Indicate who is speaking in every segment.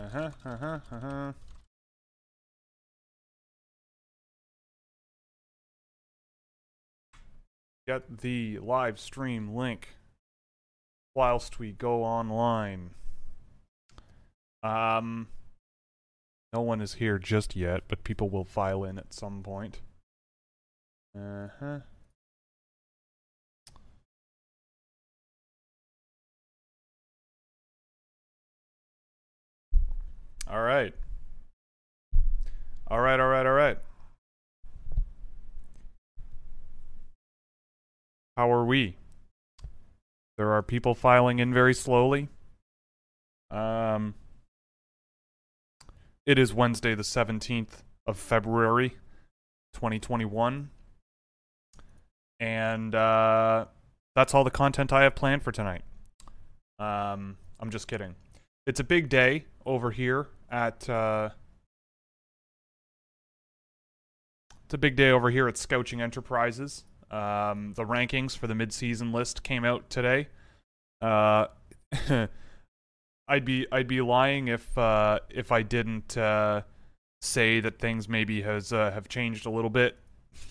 Speaker 1: Uh huh. Uh huh. Uh huh. Get the live stream link whilst we go online. Um, no one is here just yet, but people will file in at some point. Uh All right. All right, all right, all right. How are we? There are people filing in very slowly. Um, it is Wednesday, the 17th of February, 2021. And uh, that's all the content I have planned for tonight. Um, I'm just kidding. It's a big day over here at. Uh, it's a big day over here at Scouting Enterprises. Um, the rankings for the midseason list came out today. Uh, I'd be I'd be lying if uh, if I didn't uh, say that things maybe has uh, have changed a little bit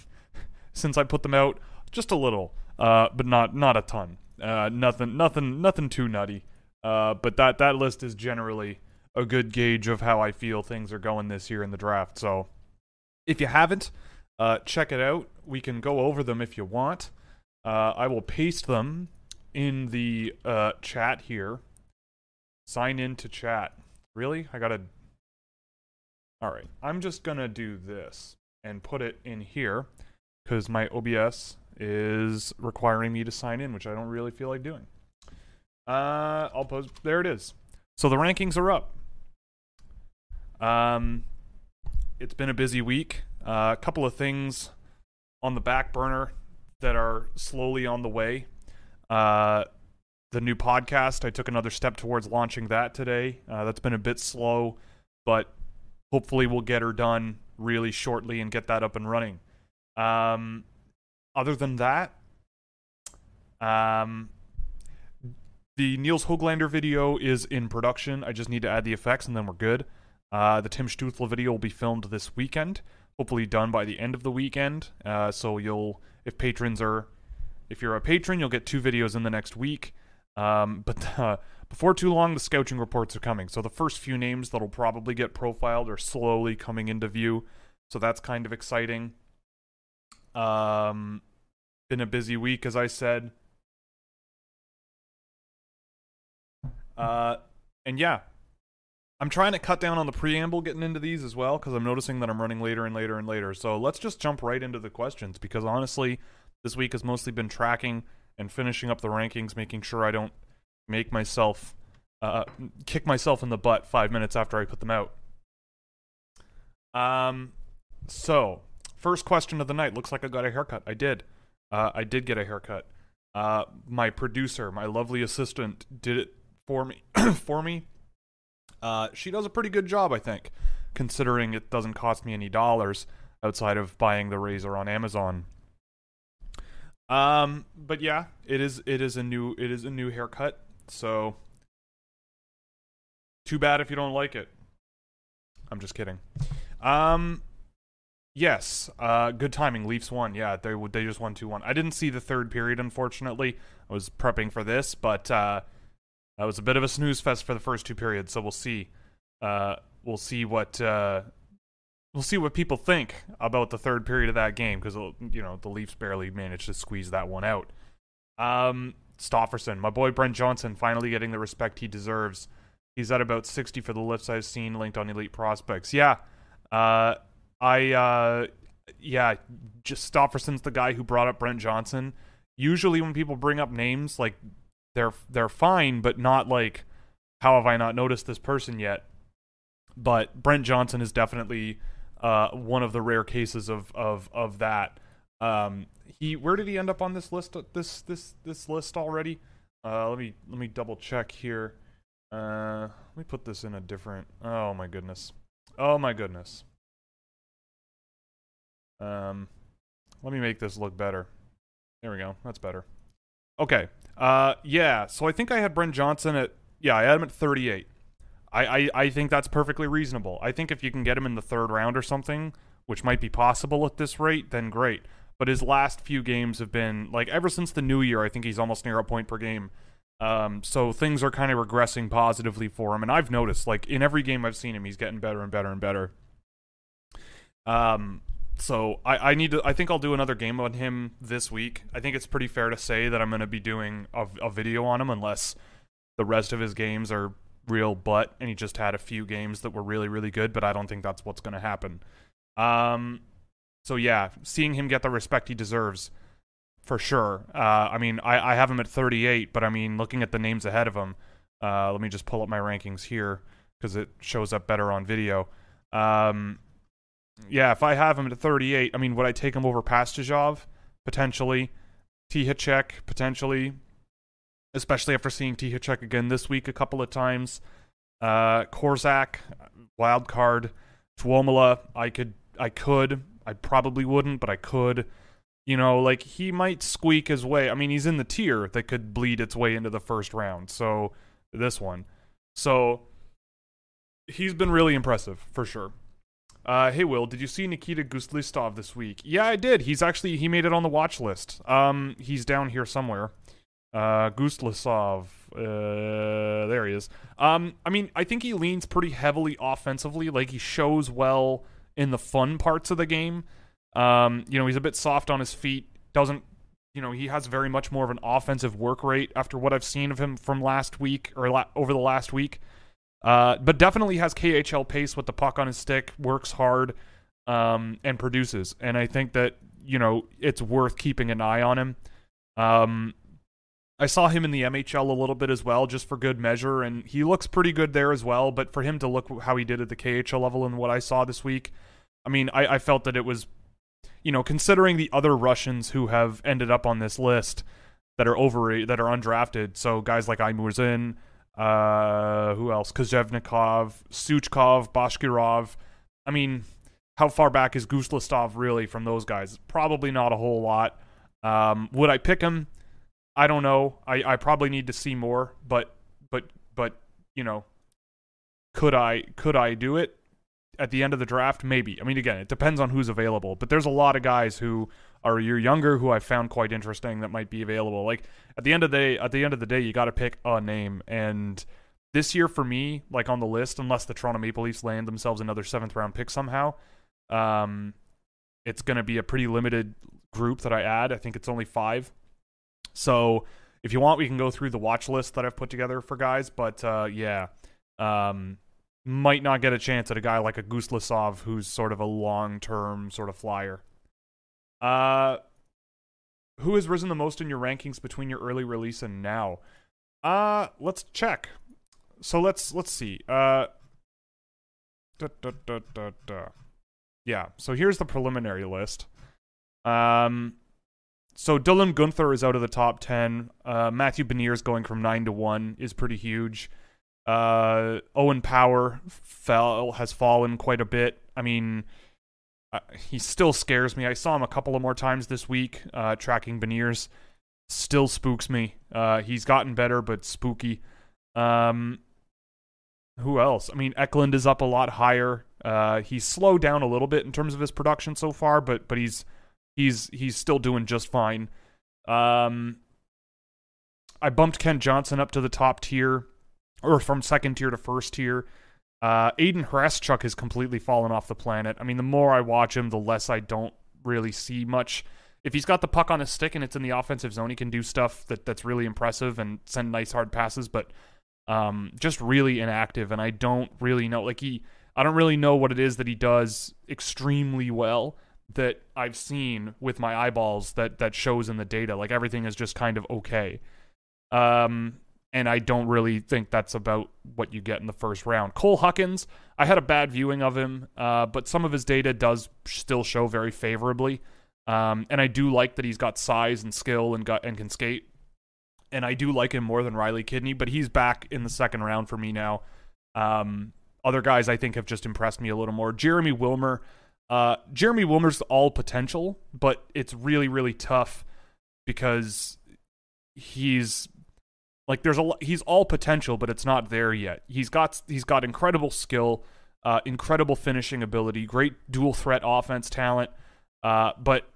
Speaker 1: since I put them out, just a little, uh, but not not a ton. Uh, nothing nothing nothing too nutty. But that that list is generally a good gauge of how I feel things are going this year in the draft. So if you haven't, uh, check it out. We can go over them if you want. Uh, I will paste them in the uh, chat here. Sign in to chat. Really? I gotta. All right. I'm just gonna do this and put it in here because my OBS is requiring me to sign in, which I don't really feel like doing. Uh, I'll post. There it is. So the rankings are up. Um, it's been a busy week. Uh, a couple of things on the back burner that are slowly on the way. Uh, the new podcast, I took another step towards launching that today. Uh, that's been a bit slow, but hopefully we'll get her done really shortly and get that up and running. Um, other than that, um, the Nils Hoglander video is in production. I just need to add the effects and then we're good. Uh, the Tim Stutzle video will be filmed this weekend, hopefully done by the end of the weekend. Uh, so you'll, if patrons are, if you're a patron, you'll get two videos in the next week. Um, but uh, before too long, the scouting reports are coming. So the first few names that'll probably get profiled are slowly coming into view. So that's kind of exciting. Um, been a busy week, as I said. Uh, and yeah, I'm trying to cut down on the preamble getting into these as well because I'm noticing that I'm running later and later and later. So let's just jump right into the questions because honestly, this week has mostly been tracking and finishing up the rankings, making sure I don't make myself uh, kick myself in the butt five minutes after I put them out. Um, so first question of the night looks like I got a haircut. I did. Uh, I did get a haircut. Uh, my producer, my lovely assistant, did it for me. for me. Uh, she does a pretty good job, I think, considering it doesn't cost me any dollars outside of buying the razor on Amazon. Um, but yeah, it is it is a new it is a new haircut. So too bad if you don't like it. I'm just kidding. Um, yes, uh, good timing. Leafs won. Yeah, they they just won two one. I didn't see the third period, unfortunately. I was prepping for this, but uh, that was a bit of a snooze fest for the first two periods. So we'll see. Uh, we'll see what uh, we'll see what people think about the third period of that game because you know the Leafs barely managed to squeeze that one out. Um, Stofferson, my boy Brent Johnson, finally getting the respect he deserves. He's at about 60 for the lifts I've seen linked on Elite Prospects. Yeah, uh, I uh, yeah, just Stofferson's the guy who brought up Brent Johnson. Usually, when people bring up names, like they're they're fine, but not like how have I not noticed this person yet? But Brent Johnson is definitely uh, one of the rare cases of of of that. Um, he where did he end up on this list? This this this list already? Uh, let me let me double check here. Uh, let me put this in a different. Oh my goodness. Oh my goodness. Um, let me make this look better. There we go. That's better. Okay. Uh, yeah. So I think I had Brent Johnson at yeah, I had him at 38. I, I, I think that's perfectly reasonable. I think if you can get him in the third round or something, which might be possible at this rate, then great. But his last few games have been like ever since the new year. I think he's almost near a point per game. Um, so things are kind of regressing positively for him, and I've noticed like in every game I've seen him, he's getting better and better and better. Um, so I, I need to. I think I'll do another game on him this week. I think it's pretty fair to say that I'm going to be doing a, a video on him, unless the rest of his games are real butt, and he just had a few games that were really really good. But I don't think that's what's going to happen. Um, so yeah, seeing him get the respect he deserves for sure. Uh, I mean, I, I have him at 38, but I mean, looking at the names ahead of him, uh, let me just pull up my rankings here because it shows up better on video. Um, yeah, if I have him at 38, I mean, would I take him over Pastujov? Potentially. Tihacek, potentially. Especially after seeing Tihacek again this week a couple of times. Uh, Korczak, wild card. Tuomaala, I could, I could. I probably wouldn't, but I could. You know, like he might squeak his way. I mean, he's in the tier that could bleed its way into the first round. So this one. So he's been really impressive for sure. Uh, hey Will, did you see Nikita Guslistov this week? Yeah, I did. He's actually he made it on the watch list. Um, he's down here somewhere. Uh, Gustlisov. Uh, there he is. Um, I mean, I think he leans pretty heavily offensively. Like he shows well in the fun parts of the game. Um, you know, he's a bit soft on his feet. Doesn't, you know, he has very much more of an offensive work rate after what I've seen of him from last week or la- over the last week. Uh, but definitely has KHL pace with the puck on his stick, works hard, um, and produces. And I think that you know it's worth keeping an eye on him. Um, I saw him in the MHL a little bit as well, just for good measure, and he looks pretty good there as well. But for him to look how he did at the KHL level and what I saw this week, I mean, I, I felt that it was you know, considering the other Russians who have ended up on this list that are over that are undrafted, so guys like Aimurzin, uh, who else? Kozhevnikov, Suchkov, Bashkirov. I mean, how far back is Guslistov really from those guys? Probably not a whole lot. Um, would I pick him? I don't know. I, I probably need to see more, but but but you know, could I could I do it? At the end of the draft? Maybe. I mean, again, it depends on who's available. But there's a lot of guys who are a year younger who I found quite interesting that might be available. Like at the end of the day, at the end of the day, you got to pick a name. And this year for me, like on the list, unless the Toronto Maple Leafs land themselves another seventh round pick somehow, um, it's going to be a pretty limited group that I add. I think it's only five. So if you want, we can go through the watch list that I've put together for guys. But uh, yeah. Um, might not get a chance at a guy like a Gustlisov, who's sort of a long term sort of flyer. Uh, who has risen the most in your rankings between your early release and now? Uh, let's check. So let's let's see. Uh, da, da, da. yeah. So here's the preliminary list. Um, so Dylan Guenther is out of the top ten. Uh, Matthew Beniers going from nine to one is pretty huge. Uh, Owen Power fell has fallen quite a bit. I mean, uh, he still scares me. I saw him a couple of more times this week, uh, tracking Beniers. Still spooks me. Uh, he's gotten better, but spooky. Um, who else? I mean, Eklund is up a lot higher. Uh, he's slowed down a little bit in terms of his production so far, but but he's he's he's still doing just fine. Um, I bumped Kent Johnson up to the top tier or from second tier to first tier. Uh, Aidan Hreschuk has completely fallen off the planet. I mean, the more I watch him, the less I don't really see much. If he's got the puck on his stick and it's in the offensive zone, he can do stuff that that's really impressive and send nice hard passes. But um, just really inactive, and I don't really know. Like he, I don't really know what it is that he does extremely well that I've seen with my eyeballs that that shows in the data. Like everything is just kind of okay. Um, and I don't really think that's about what you get in the first round. Cole Huckins, I had a bad viewing of him, uh, but some of his data does still show very favorably. Um, and I do like that he's got size and skill and got and can skate. And I do like him more than Riley Kidney, but he's back in the second round for me now. Um, other guys I think have just impressed me a little more. Jeremy Wilmer, uh, Jeremy Wilmer's all potential, but it's really really tough because he's Like there's a he's all potential, but it's not there yet. He's got he's got incredible skill, uh, incredible finishing ability, great dual threat offense talent, uh, but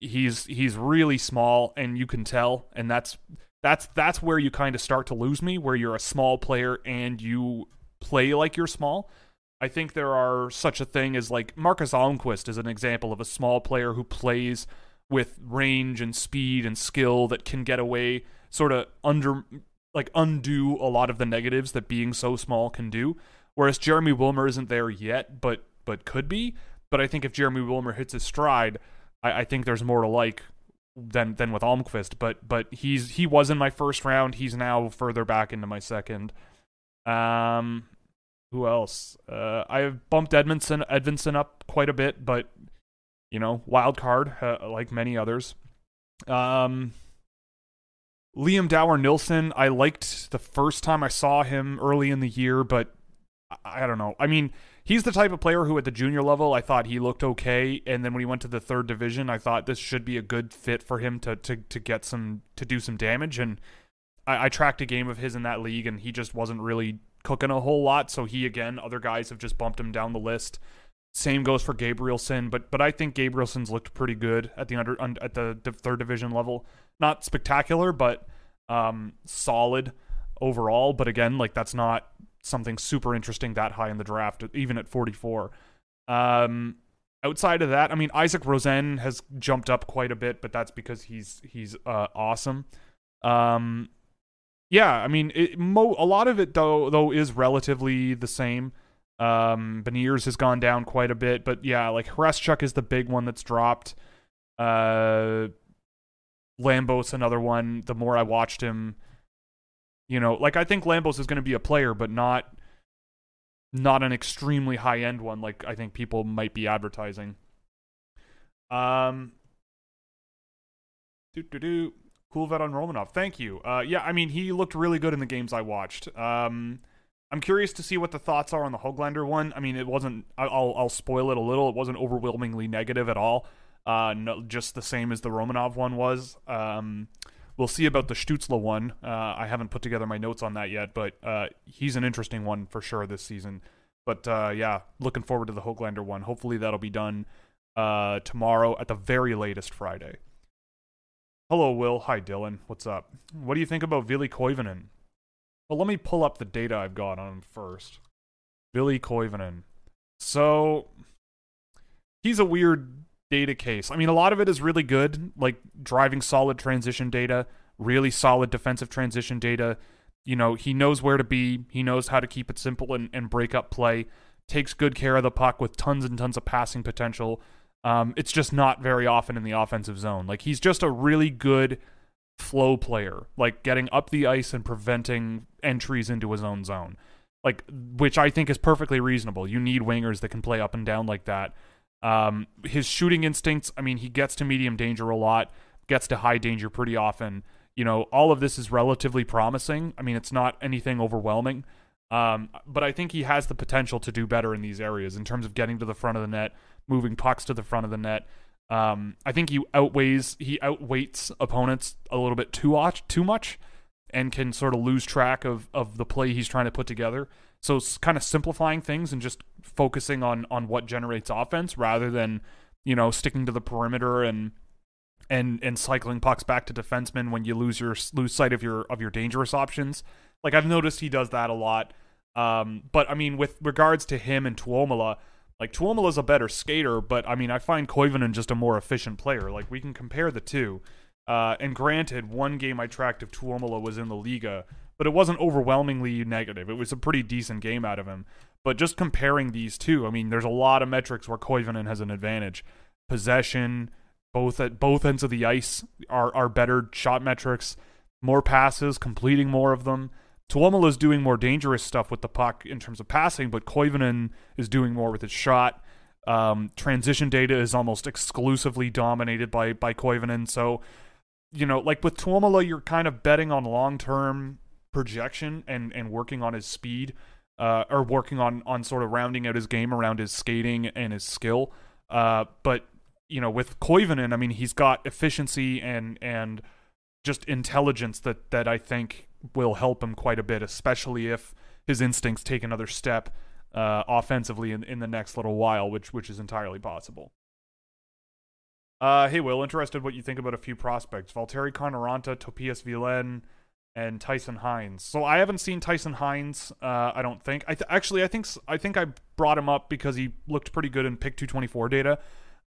Speaker 1: he's he's really small, and you can tell, and that's that's that's where you kind of start to lose me, where you're a small player and you play like you're small. I think there are such a thing as like Marcus Almquist is an example of a small player who plays with range and speed and skill that can get away sort of under like undo a lot of the negatives that being so small can do. Whereas Jeremy Wilmer isn't there yet, but but could be. But I think if Jeremy Wilmer hits his stride, I, I think there's more to like than than with Almquist. But but he's he was in my first round. He's now further back into my second. Um, who else? Uh, I've bumped Edmondson Edvinsson up quite a bit, but you know, wild card uh, like many others. Um, Liam Dower Nilsson, I liked the first time I saw him early in the year, but I, don't know. I mean, he's the type of player who at the junior level I thought he looked okay, and then when he went to the third division, I thought this should be a good fit for him to to to get some to do some damage. And I, I tracked a game of his in that league, and he just wasn't really cooking a whole lot. So he again, other guys have just bumped him down the list. Same goes for Gabrielson, but but I think Gabrielson's looked pretty good at the under at the third division level. Not spectacular, but um, solid overall. But again, like that's not something super interesting that high in the draft, even at 44. Um, outside of that, I mean, Isak Rosen has jumped up quite a bit, but that's because he's he's uh, awesome. Um, yeah, I mean, it, mo- a lot of it though though is relatively the same. Um, Beniers has gone down quite a bit, but yeah, like Hreschuk is the big one that's dropped. Uh, Lambos another one. The more I watched him, you know, like I think Lambos is going to be a player, but not not an extremely high end one like I think people might be advertising. Um, do do do. Cool vet on Romanov. Thank you. Uh, yeah, I mean, he looked really good in the games I watched. Um, I'm curious to see what the thoughts are on the Hoglander one. I mean, it wasn't. I'll I'll spoil it a little. It wasn't overwhelmingly negative at all. Uh, no, just the same as the Romanov one was. Um, we'll see about the Stutzle one. Uh, I haven't put together my notes on that yet, but uh, he's an interesting one for sure this season. But uh, yeah, looking forward to the Hoglander one. Hopefully that'll be done uh, tomorrow at the very latest Friday. Hello, Will. Hi, Dylan. What's up? What do you think about Vili Koivunen? Well, let me pull up the data I've got on him first. Vili Koivunen. So, he's a weird data case. I mean, a lot of it is really good, like driving solid transition data, really solid defensive transition data. You know, he knows where to be, he knows how to keep it simple and, and break up play, takes good care of the puck with tons and tons of passing potential um, it's just not very often in the offensive zone. Like he's just a really good flow player, like getting up the ice and preventing entries into his own zone. Like which I think is perfectly reasonable. You need wingers that can play up and down like that. Um, his shooting instincts, I mean, he gets to medium danger a lot, gets to high danger pretty often. You know, all of this is relatively promising. I mean, it's not anything overwhelming. Um, but I think he has the potential to do better in these areas in terms of getting to the front of the net, moving pucks to the front of the net. Um, I think he outweighs he outweights opponents a little bit too much, too much, and can sort of lose track of of the play he's trying to put together. So kind of simplifying things and just focusing on on what generates offense rather than you know sticking to the perimeter and and and cycling pucks back to defensemen when you lose your lose sight of your of your dangerous options. Like I've noticed he does that a lot. Um, but I mean, with regards to him and Tuomaala, like Tuomaala's a better skater, but I mean, I find Koivunen just a more efficient player. Like we can compare the two. Uh, and granted, one game I tracked of Tuomaala was in the Liiga, but it wasn't overwhelmingly negative. It was a pretty decent game out of him. But just comparing these two, I mean, there's a lot of metrics where Koivunen has an advantage. Possession, both at both ends of the ice are are better shot metrics, more passes, completing more of them. Tuomaala is doing more dangerous stuff with the puck in terms of passing, but Koivunen is doing more with his shot. Um, transition data is almost exclusively dominated by by Koivunen. So, you know, like with Tuomaala, you're kind of betting on long term projection and and working on his speed, uh, or working on on sort of rounding out his game around his skating and his skill. Uh, but you know, with Koivunen, I mean, he's got efficiency and and just intelligence that that I think will help him quite a bit, especially if his instincts take another step uh, offensively in, in the next little while, which which is entirely possible. Uh, hey, Will, interested what you think about a few prospects: Valtteri Carnaranta, Topias Vilen, and Tyson Hinds. So I haven't seen Tyson Hinds. Uh, I don't think. I th- actually I think I think I brought him up because he looked pretty good in Pick 224 data.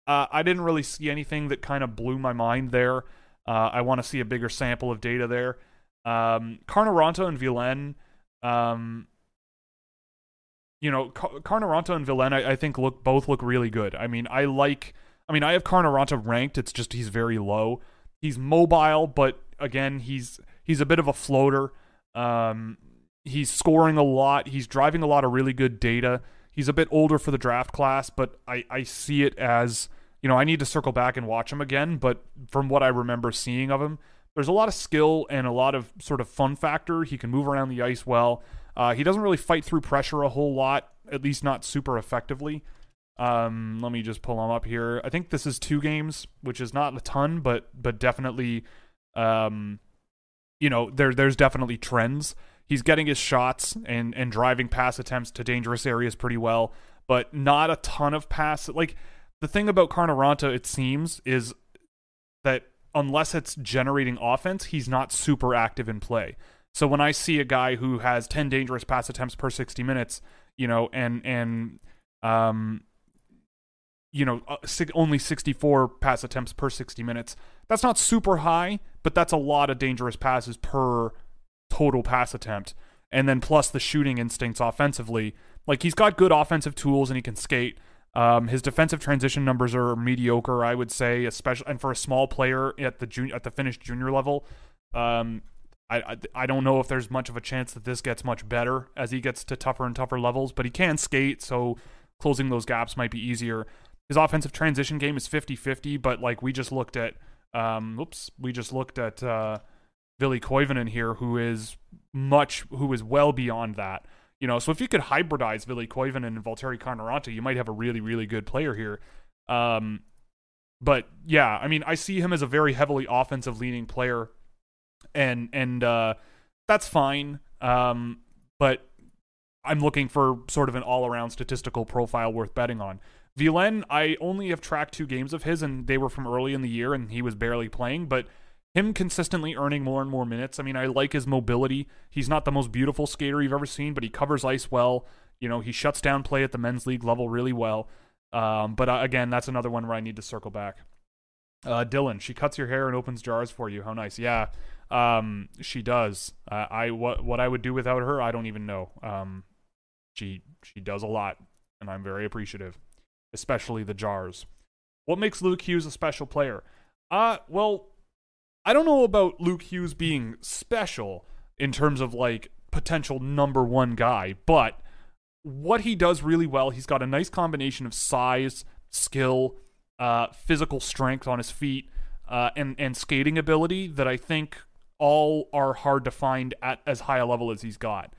Speaker 1: Uh, I didn't really see anything that kind of blew my mind there. Uh, I want to see a bigger sample of data there. Um, Carnaranta and Vilen, um, you know, Car- Carnaranta and Vilen, I, I, think look both look really good. I mean, I like. I mean, I have Carnaranta ranked. It's just he's very low. He's mobile, but again, he's he's a bit of a floater. Um, he's scoring a lot. He's driving a lot of really good data. He's a bit older for the draft class, but I, I see it as you know I need to circle back and watch him again. But from what I remember seeing of him, there's a lot of skill and a lot of sort of fun factor. He can move around the ice well. Uh, he doesn't really fight through pressure a whole lot, at least not super effectively. Um, let me just pull them up here. I think this is two games, which is not a ton, but but definitely um, you know, there there's definitely trends. He's getting his shots and and driving pass attempts to dangerous areas pretty well, but not a ton of pass. Like the thing about Carnaranta, it seems, is that unless it's generating offense, he's not super active in play. So when I see a guy who has 10 dangerous pass attempts per 60 minutes, you know, and and um you know, uh, only 64 pass attempts per 60 minutes. That's not super high, but that's a lot of dangerous passes per total pass attempt. And then plus the shooting instincts offensively. Like he's got good offensive tools and he can skate. Um, his defensive transition numbers are mediocre, I would say, especially and for a small player at the junior at the finished junior level. Um, I, I, I don't know if there's much of a chance that this gets much better as he gets to tougher and tougher levels, but he can skate, so closing those gaps might be easier. His offensive transition game is 50-50, but like we just looked at um oops, we just looked at uh Vili Koivunen here who is much who is well beyond that. You know, so if you could hybridize Vili Koivunen and Valtteri Carnaranta, you might have a really really good player here. Um but yeah, I mean, I see him as a very heavily offensive leaning player and and uh that's fine. Um but I'm looking for sort of an all-around statistical profile worth betting on. Vilen, I only have tracked two games of his, and they were from early in the year, and he was barely playing. But him consistently earning more and more minutes. I mean, I like his mobility. He's not the most beautiful skater you've ever seen, but he covers ice well. You know, he shuts down play at the men's league level really well. Um, but uh, again, that's another one where I need to circle back. Uh, Dylan, she cuts your hair and opens jars for you. How nice. Yeah, um, she does. Uh, I what what I would do without her, I don't even know. Um, she she does a lot, and I'm very appreciative especially the jars. What makes Luke Hughes a special player? Uh, well, I don't know about Luke Hughes being special in terms of like potential number one guy, but what he does really well, he's got a nice combination of size, skill, uh, physical strength on his feet, uh, and and skating ability that I think all are hard to find at as high a level as he's got.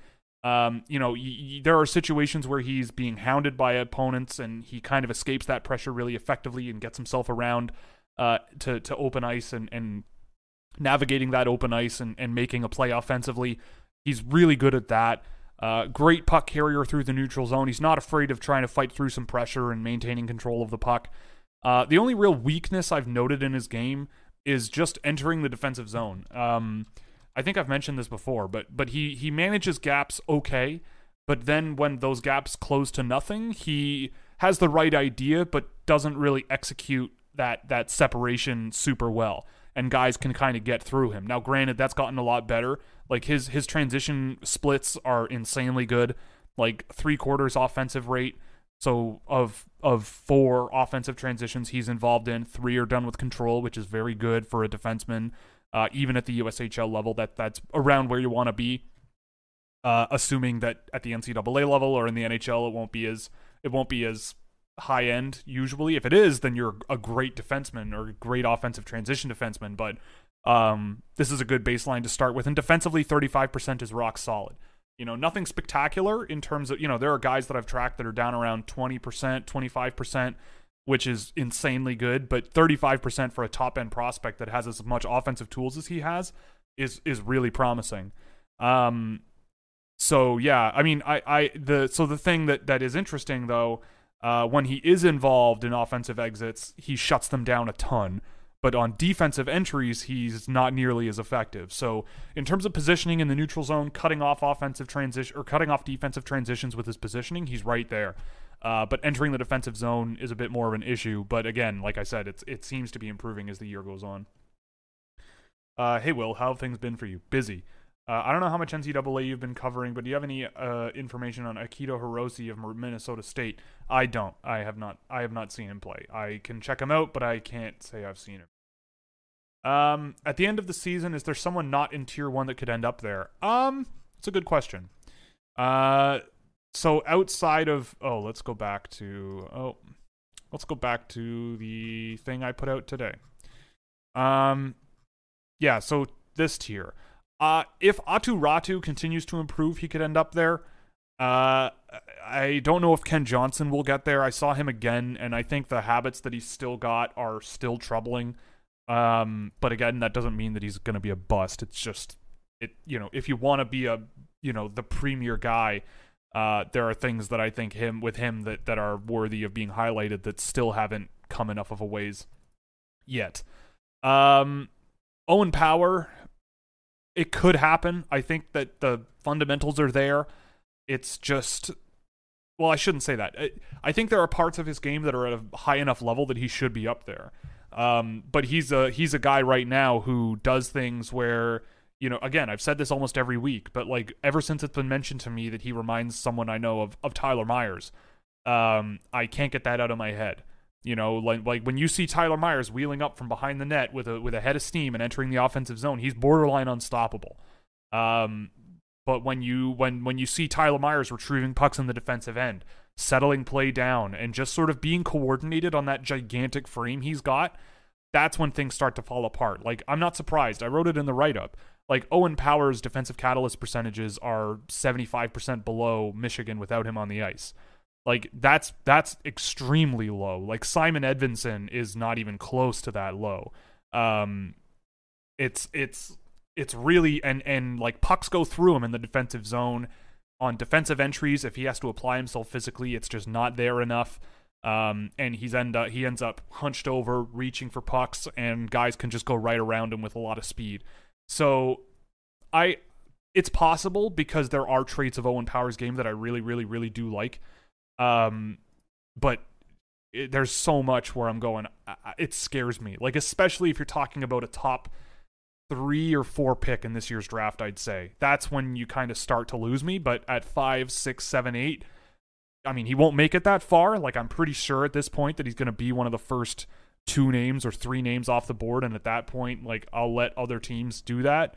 Speaker 1: Um, you know, y- y- there are situations where he's being hounded by opponents, and he kind of escapes that pressure really effectively and gets himself around uh, to to open ice and and navigating that open ice and, and making a play offensively. He's really good at that. Uh, great puck carrier through the neutral zone. He's not afraid of trying to fight through some pressure and maintaining control of the puck. Uh, the only real weakness I've noted in his game is just entering the defensive zone. Um, I think I've mentioned this before, but but he he manages gaps okay, but then when those gaps close to nothing, he has the right idea but doesn't really execute that that separation super well and guys can kind of get through him. Now granted that's gotten a lot better. Like his his transition splits are insanely good. Like 3 quarters offensive rate. So of of four offensive transitions he's involved in, 3 are done with control, which is very good for a defenseman uh, even at the USHL level, that that's around where you want to be. Uh, assuming that at the NCAA level or in the NHL, it won't be as it won't be as high end usually. If it is, then you're a great defenseman or great offensive transition defenseman. But um, this is a good baseline to start with. And defensively, 35% is rock solid. You know, nothing spectacular in terms of, you know, there are guys that I've tracked that are down around 20%, 25% which is insanely good, but 35% for a top end prospect that has as much offensive tools as he has is is really promising. Um, so yeah, I mean, I, I the so the thing that that is interesting though, uh, when he is involved in offensive exits, he shuts them down a ton. But on defensive entries, he's not nearly as effective. So in terms of positioning in the neutral zone, cutting off offensive transition or cutting off defensive transitions with his positioning, he's right there. Uh, but entering the defensive zone is a bit more of an issue. But again, like I said, it's it seems to be improving as the year goes on. Uh, hey Will, how have things been for you? Busy. Uh, I don't know how much NCAA you've been covering, but do you have any uh, information on Akito Hirose of Minnesota State? I don't. I have not. I have not seen him play. I can check him out, but I can't say I've seen him. Um, at the end of the season, is there someone not in tier one that could end up there? Um, it's a good question. Uh, so outside of oh, let's go back to oh, let's go back to the thing I put out today. Um, yeah. So this tier. Uh, if Aatu Räty continues to improve, he could end up there. Uh, I don't know if Kent Johnson will get there. I saw him again, and I think the habits that he's still got are still troubling. Um, but again, that doesn't mean that he's going to be a bust. It's just it. You know, if you want to be a you know the premier guy, uh, there are things that I think him with him that that are worthy of being highlighted that still haven't come enough of a ways yet. Um, Owen Power, it could happen. I think that the fundamentals are there. It's just well, I shouldn't say that. I think there are parts of his game that are at a high enough level that he should be up there. Um, but he's a he's a guy right now who does things where you know again I've said this almost every week, but like ever since it's been mentioned to me that he reminds someone I know of of Tyler Myers, um, I can't get that out of my head. You know, like like when you see Tyler Myers wheeling up from behind the net with a with a head of steam and entering the offensive zone, he's borderline unstoppable. Um, but when you when when you see Tyler Myers retrieving pucks in the defensive end, settling play down, and just sort of being coordinated on that gigantic frame he's got, that's when things start to fall apart. Like I'm not surprised. I wrote it in the write up. Like Owen Power's defensive catalyst percentages are 75% below Michigan without him on the ice. Like that's that's extremely low. Like Simon Edvinsson is not even close to that low. Um it's it's it's really and and like pucks go through him in the defensive zone on defensive entries if he has to apply himself physically it's just not there enough um, and he's end up, he ends up hunched over reaching for pucks and guys can just go right around him with a lot of speed so i it's possible because there are traits of owen powers game that i really really really do like um, but it, there's so much where I'm going. It scares me. Like especially if you're talking about a top three or four pick in this year's draft, I'd say that's when you kind of start to lose me. But at five, six, seven, eight, I mean, he won't make it that far. Like I'm pretty sure at this point that he's going to be one of the first two names or three names off the board, and at that point, like I'll let other teams do that.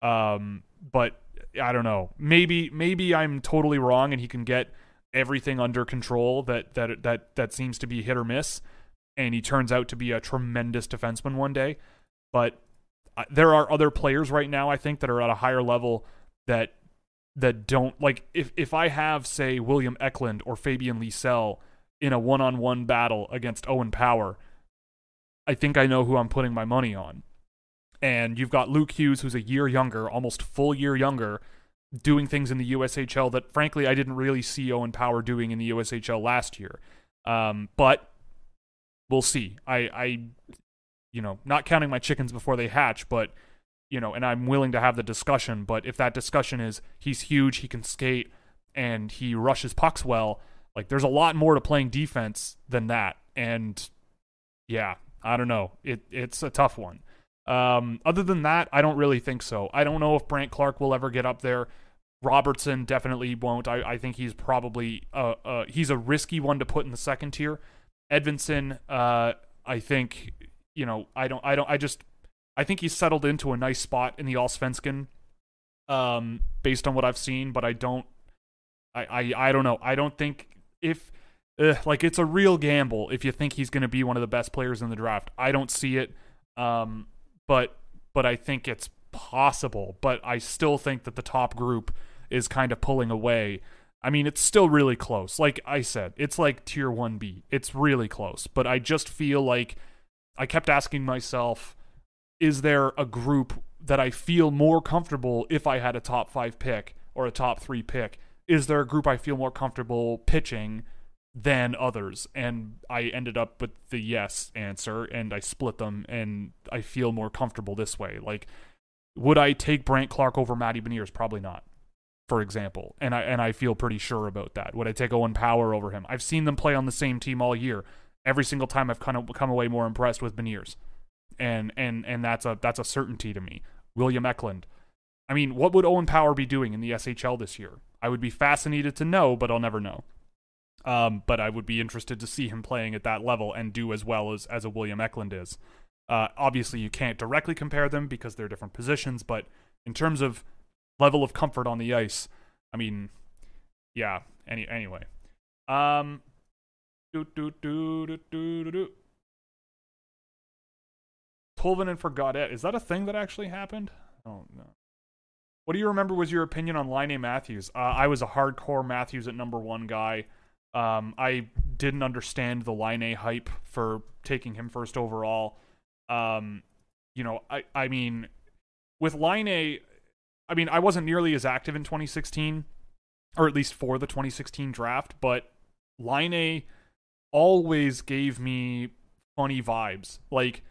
Speaker 1: Um, but I don't know. Maybe maybe I'm totally wrong, and he can get everything under control that that that that seems to be hit or miss, and he turns out to be a tremendous defenseman one day. But there are other players right now I think that are at a higher level that that don't like if if I have say William Eklund or Fabian Lysell in a one-on-one battle against Owen Power, I think I know who I'm putting my money on. And you've got Luke Hughes who's a year younger, almost full year younger, doing things in the USHL that frankly I didn't really see Owen Power doing in the USHL last year. Um, but we'll see. I, I, you know, not counting my chickens before they hatch, but you know, and I'm willing to have the discussion. But if that discussion is he's huge, he can skate, and he rushes pucks well, like there's a lot more to playing defense than that. And yeah, I don't know. It it's a tough one. Um, other than that, I don't really think so. I don't know if Brandt Clarke will ever get up there. Robertson definitely won't. I, I think he's probably uh, uh, he's a risky one to put in the second tier. Edvinsson, uh, I think you know I don't I don't I just I think he's settled into a nice spot in the Allsvenskan, um, based on what I've seen. But I don't I I, I don't know. I don't think if uh, like it's a real gamble if you think he's going to be one of the best players in the draft. I don't see it. Um, but but I think it's possible. But I still think that the top group is kind of pulling away. I mean, it's still really close. Like I said, it's like tier 1B. It's really close. But I just feel like I kept asking myself, is there a group that I feel more comfortable if I had a top five pick or a top three pick? Is there a group I feel more comfortable pitching than others? And I ended up with the yes answer and I split them and I feel more comfortable this way. Like, would I take Brandt Clarke over Matty Beniers? Probably not, for example. And I and I feel pretty sure about that. Would I take Owen Power over him? I've seen them play on the same team all year. Every single time I've kind of come away more impressed with Beniers. And and and that's a that's a certainty to me. William Eklund. I mean, what would Owen Power be doing in the SHL this year? I would be fascinated to know, but I'll never know. Um, but I would be interested to see him playing at that level and do as well as as a William Eklund is. Uh, obviously, you can't directly compare them because they're different positions, but in terms of level of comfort on the ice, I mean, yeah. Any anyway, um, do do do do do do. Tolvanen for Gaudette. Is that a thing that actually happened? Oh no. What do you remember was your opinion on Laine Matthews? Uh, I was a hardcore Matthews at number one guy. Um, I didn't understand the Laine hype for taking him first overall. Um, you know, I I mean, with Laine, I mean, I wasn't nearly as active in 2016, or at least for the 2016 draft, but Laine always gave me funny vibes. Like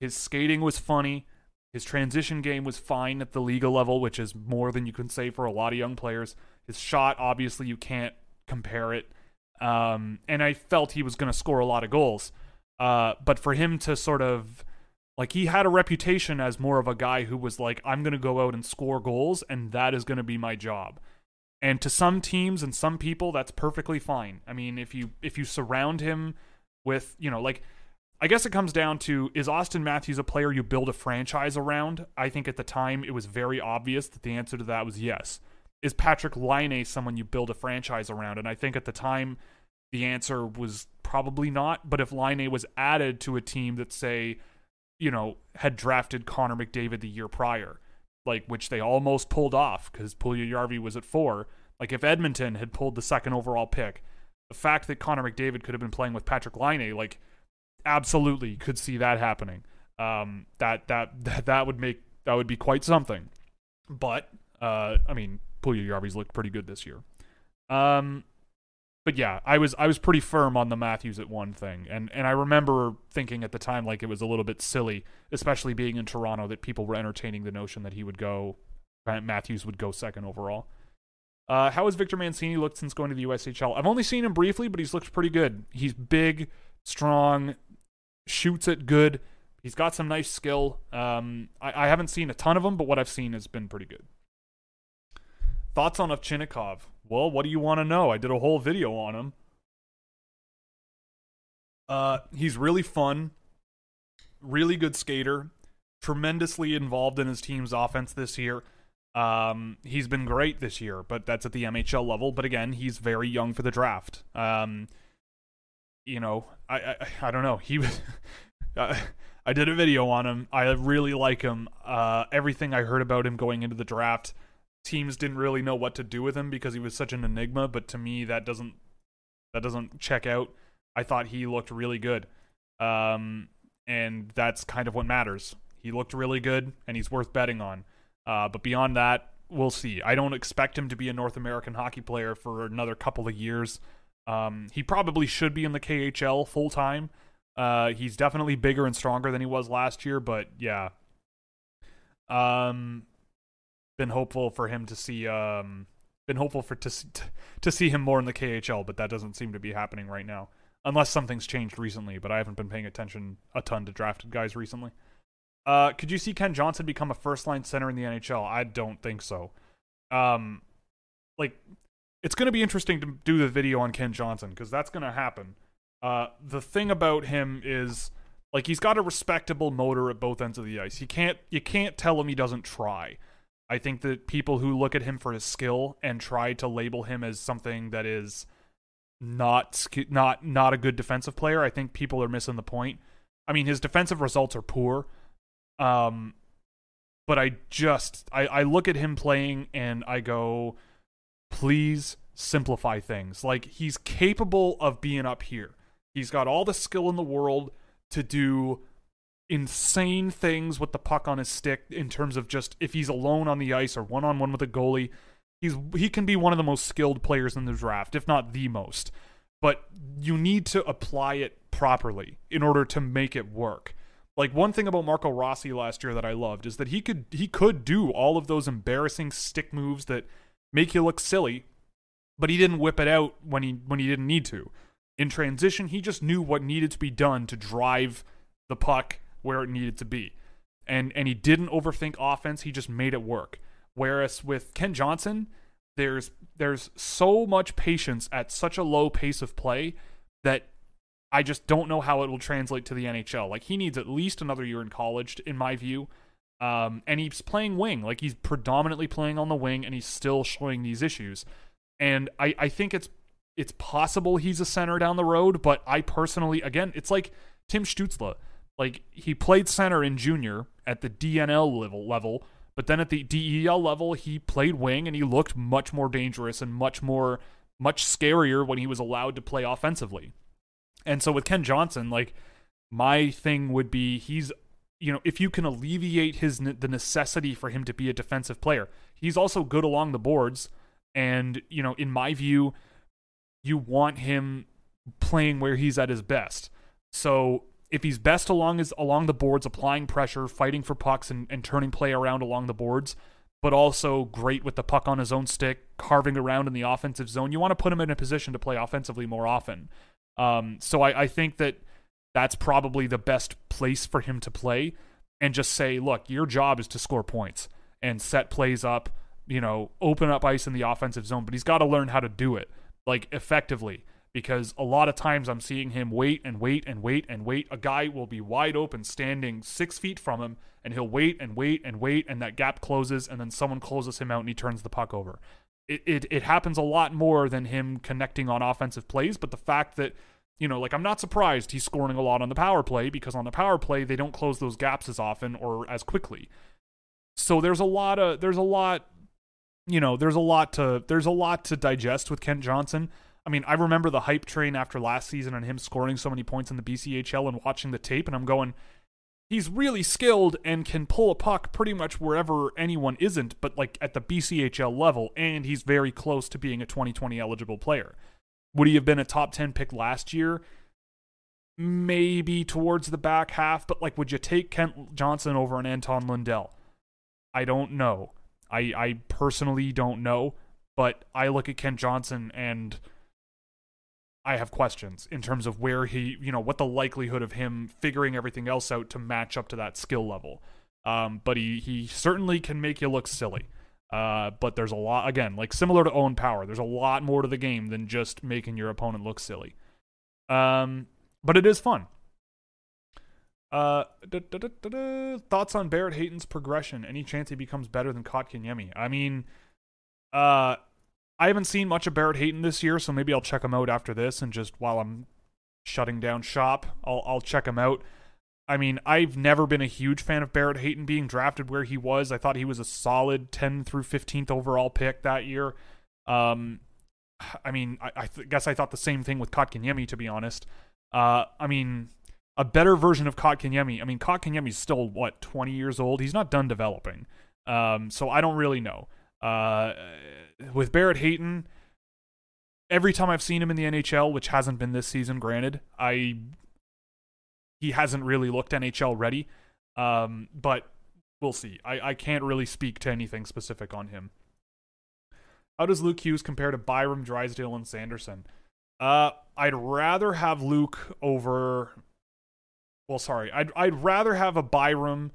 Speaker 1: his skating was funny. His transition game was fine at the Liiga level, which is more than you can say for a lot of young players. His shot, obviously, you can't compare it. Um, and I felt he was going to score a lot of goals. Uh, but for him to sort of like he had a reputation as more of a guy who was like, I'm going to go out and score goals, and that is going to be my job. And to some teams and some people, that's perfectly fine. I mean, if you if you surround him with, you know, like I guess it comes down to is Auston Matthews a player you build a franchise around? I think at the time it was very obvious that the answer to that was yes. Is Patrick Laine someone you build a franchise around? And I think at the time the answer was probably not. But if Laine was added to a team that say you know, had drafted Connor McDavid the year prior, like which they almost pulled off because Puljujarvi was at four. Like if Edmonton had pulled the second overall pick, the fact that Connor McDavid could have been playing with Patrick Laine, like absolutely could see that happening. Um, that that that would make that would be quite something. But uh, I mean, Puljujarvi's looked pretty good this year. Um, but yeah, I was I was pretty firm on the Matthews at one thing, and and I remember thinking at the time like it was a little bit silly, especially being in Toronto, that people were entertaining the notion that he would go, Matthews would go second overall. Uh, how has Victor Mancini looked since going to the USHL? I've only seen him briefly, but he's looked pretty good. He's big, strong, shoots it good. He's got some nice skill. Um, I, I haven't seen a ton of him, but what I've seen has been pretty good. Thoughts on Ovchinnikov? Well, what do you want to know? I did a whole video on him. Uh, he's really fun, really good skater, tremendously involved in his team's offense this year. Um, he's been great this year, but that's at the MHL level. But again, he's very young for the draft. Um, you know, I I, I don't know. He was. I did a video on him. I really like him. Uh, everything I heard about him going into the draft teams didn't really know what to do with him because he was such an enigma. But to me, that doesn't that doesn't check out. I thought he looked really good, um, and that's kind of what matters. He looked really good, and he's worth betting on. Uh, but beyond that, we'll see. I don't expect him to be a North American hockey player for another couple of years. Um, he probably should be in the KHL full time. Uh, he's definitely bigger and stronger than he was last year, but yeah. Um, been hopeful for him to see um been hopeful for to to see him more in the KHL, but that doesn't seem to be happening right now. Unless something's changed recently, but I haven't been paying attention a ton to drafted guys recently. Uh, could you see Kent Johnson become a first line center in the NHL? I don't think so. Um, like it's going to be interesting to do the video on Kent Johnson because that's going to happen. Uh, the thing about him is like he's got a respectable motor at both ends of the ice. He can't you can't tell him he doesn't try. I think that people who look at him for his skill and try to label him as something that is not not not a good defensive player, I think people are missing the point. I mean, his defensive results are poor. Um but I just I, I look at him playing and I go, please simplify things. Like he's capable of being up here. He's got all the skill in the world to do insane things with the puck on his stick in terms of just if he's alone on the ice or one on one with a goalie. He's he can be one of the most skilled players in the draft, if not the most. But you need to apply it properly in order to make it work. Like one thing about Marco Rossi last year that I loved is that he could he could do all of those embarrassing stick moves that make you look silly, but he didn't whip it out when he when he didn't need to. In transition, he just knew what needed to be done to drive the puck where it needed to be. And and he didn't overthink offense, he just made it work. Whereas with Kent Johnson, there's there's so much patience at such a low pace of play that I just don't know how it will translate to the NHL. Like he needs at least another year in college, in my view. Um, and he's playing wing, like he's predominantly playing on the wing, and he's still showing these issues. And I, I think it's it's possible he's a center down the road, but I personally, again, it's like Tim Stützle. Like he played center in junior at the DNL level level, but then at the DEL level, he played wing and he looked much more dangerous and much more much scarier when he was allowed to play offensively. And so with Kent Johnson, like my thing would be he's you know, if you can alleviate his the necessity for him to be a defensive player. He's also good along the boards and, you know, in my view, you want him playing where he's at his best. So if he's best along his along the boards, applying pressure, fighting for pucks, and, and turning play around along the boards, but also great with the puck on his own stick, carving around in the offensive zone, you want to put him in a position to play offensively more often. Um, so I, I think that that's probably the best place for him to play, and just say, look, your job is to score points and set plays up, you know, open up ice in the offensive zone, but he's got to learn how to do it like effectively because a lot of times I'm seeing him wait and wait and wait and wait. A guy will be wide open, standing six feet from him, and he'll wait and wait and wait, and that gap closes, and then someone closes him out and he turns the puck over. It, it, it happens a lot more than him connecting on offensive plays, but the fact that, you know, like I'm not surprised he's scoring a lot on the power play because on the power play, they don't close those gaps as often or as quickly. So there's a lot of, there's a lot, you know, there's a lot to, there's a lot to digest with Kent Johnson. I mean, I remember the hype train after last season and him scoring so many points in the BCHL and watching the tape, and I'm going, he's really skilled and can pull a puck pretty much wherever anyone isn't, but like at the BCHL level, and he's very close to being a 2020 eligible player. Would he have been a top 10 pick last year? Maybe towards the back half, but like, would you take Kent Johnson over an Anton Lundell? I don't know. I, I personally don't know, but I look at Kent Johnson and I have questions in terms of where he, you know, what the likelihood of him figuring everything else out to match up to that skill level. Um, but he he certainly can make you look silly. Uh, but there's a lot again, like similar to Owen Power. There's a lot more to the game than just making your opponent look silly. Um, but it is fun. Uh, thoughts on Barrett Hayton's progression? Any chance he becomes better than Kotkaniemi? I mean, uh, I haven't seen much of Barrett Hayton this year, so maybe I'll check him out after this and just while I'm shutting down shop, I'll I'll check him out. I mean, I've never been a huge fan of Barrett Hayton being drafted where he was. I thought he was a solid 10 through 15th overall pick that year. Um, I mean, I, I th- guess I thought the same thing with Kotkaniemi, to be honest. Uh, I mean, a better version of Kotkaniemi. I mean, Kotkaniemi's still, what, 20 years old? He's not done developing. Um, so I don't really know. Uh, with Barrett Hayton, every time I've seen him in the NHL, which hasn't been this season, granted, I he hasn't really looked NHL ready. Um, but we'll see. I, I can't really speak to anything specific on him. How does Luke Hughes compare to Byram, Drysdale, and Sanderson? Uh, I'd rather have Luke over. Well, sorry, I'd I'd rather have a Byram,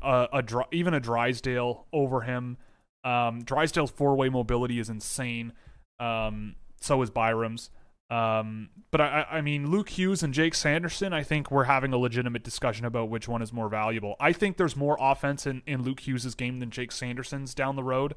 Speaker 1: uh, a even a Drysdale over him um, Drysdale's four way mobility is insane. Um, so is Byram's. Um, but I, I mean, Luke Hughes and Jake Sanderson, I think we're having a legitimate discussion about which one is more valuable. I think there's more offense in, in Luke Hughes' game than Jake Sanderson's down the road.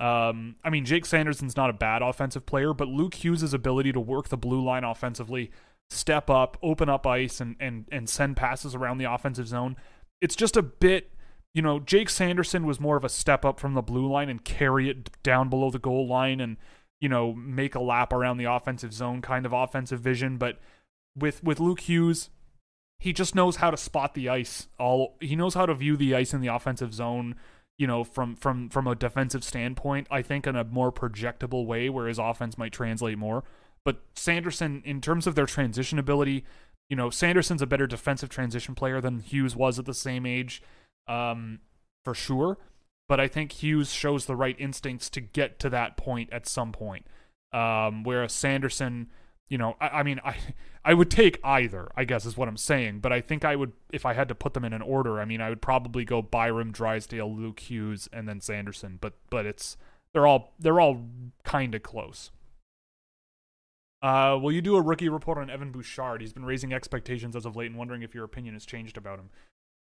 Speaker 1: Um, I mean, Jake Sanderson's not a bad offensive player, but Luke Hughes' ability to work the blue line offensively, step up, open up ice, and, and, and send passes around the offensive zone, it's just a bit you know, Jake Sanderson was more of a step up from the blue line and carry it down below the goal line and, you know, make a lap around the offensive zone kind of offensive vision. But with with Luke Hughes, he just knows how to spot the ice. All he knows how to view the ice in the offensive zone. You know, from from from a defensive standpoint, I think in a more projectable way, where his offense might translate more. But Sanderson, in terms of their transition ability, you know, Sanderson's a better defensive transition player than Hughes was at the same age, um, for sure. But I think Hughes shows the right instincts to get to that point at some point. Um, whereas Sanderson, you know, I, I, mean, I I would take either, I guess is what I'm saying. But I think I would, if I had to put them in an order, I mean, I would probably go Byram, Drysdale, Luke Hughes, and then Sanderson. But but it's they're all they're all kind of close. Uh, will you do a rookie report on Evan Bouchard? He's been raising expectations as of late and wondering if your opinion has changed about him.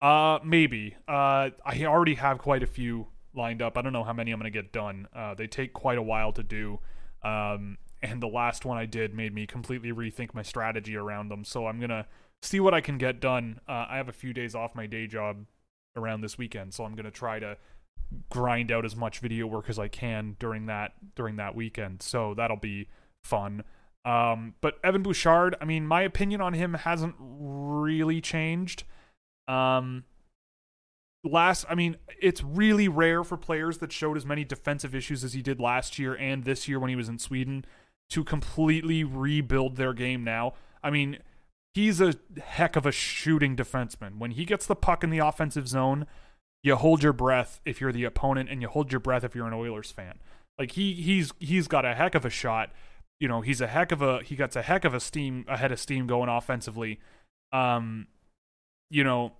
Speaker 1: Uh, maybe. Uh, I already have quite a few lined up. I don't know how many I'm going to get done. Uh, they take quite a while to do. Um, and the last one I did made me completely rethink my strategy around them. So I'm going to see what I can get done. Uh, I have a few days off my day job around this weekend, so I'm going to try to grind out as much video work as I can during that during that weekend. So that'll be fun. Um, but Evan Bouchard, I mean, my opinion on him hasn't really changed. Um, last, I mean, it's really rare for players that showed as many defensive issues as he did last year and this year when he was in Sweden to completely rebuild their game now. I mean, he's a heck of a shooting defenseman. When he gets the puck in the offensive zone, you hold your breath if you're the opponent and you hold your breath if you're an Oilers fan. Like he he's he's got a heck of a shot you know he's a heck of a he gets a heck of a steam ahead of steam going offensively um you know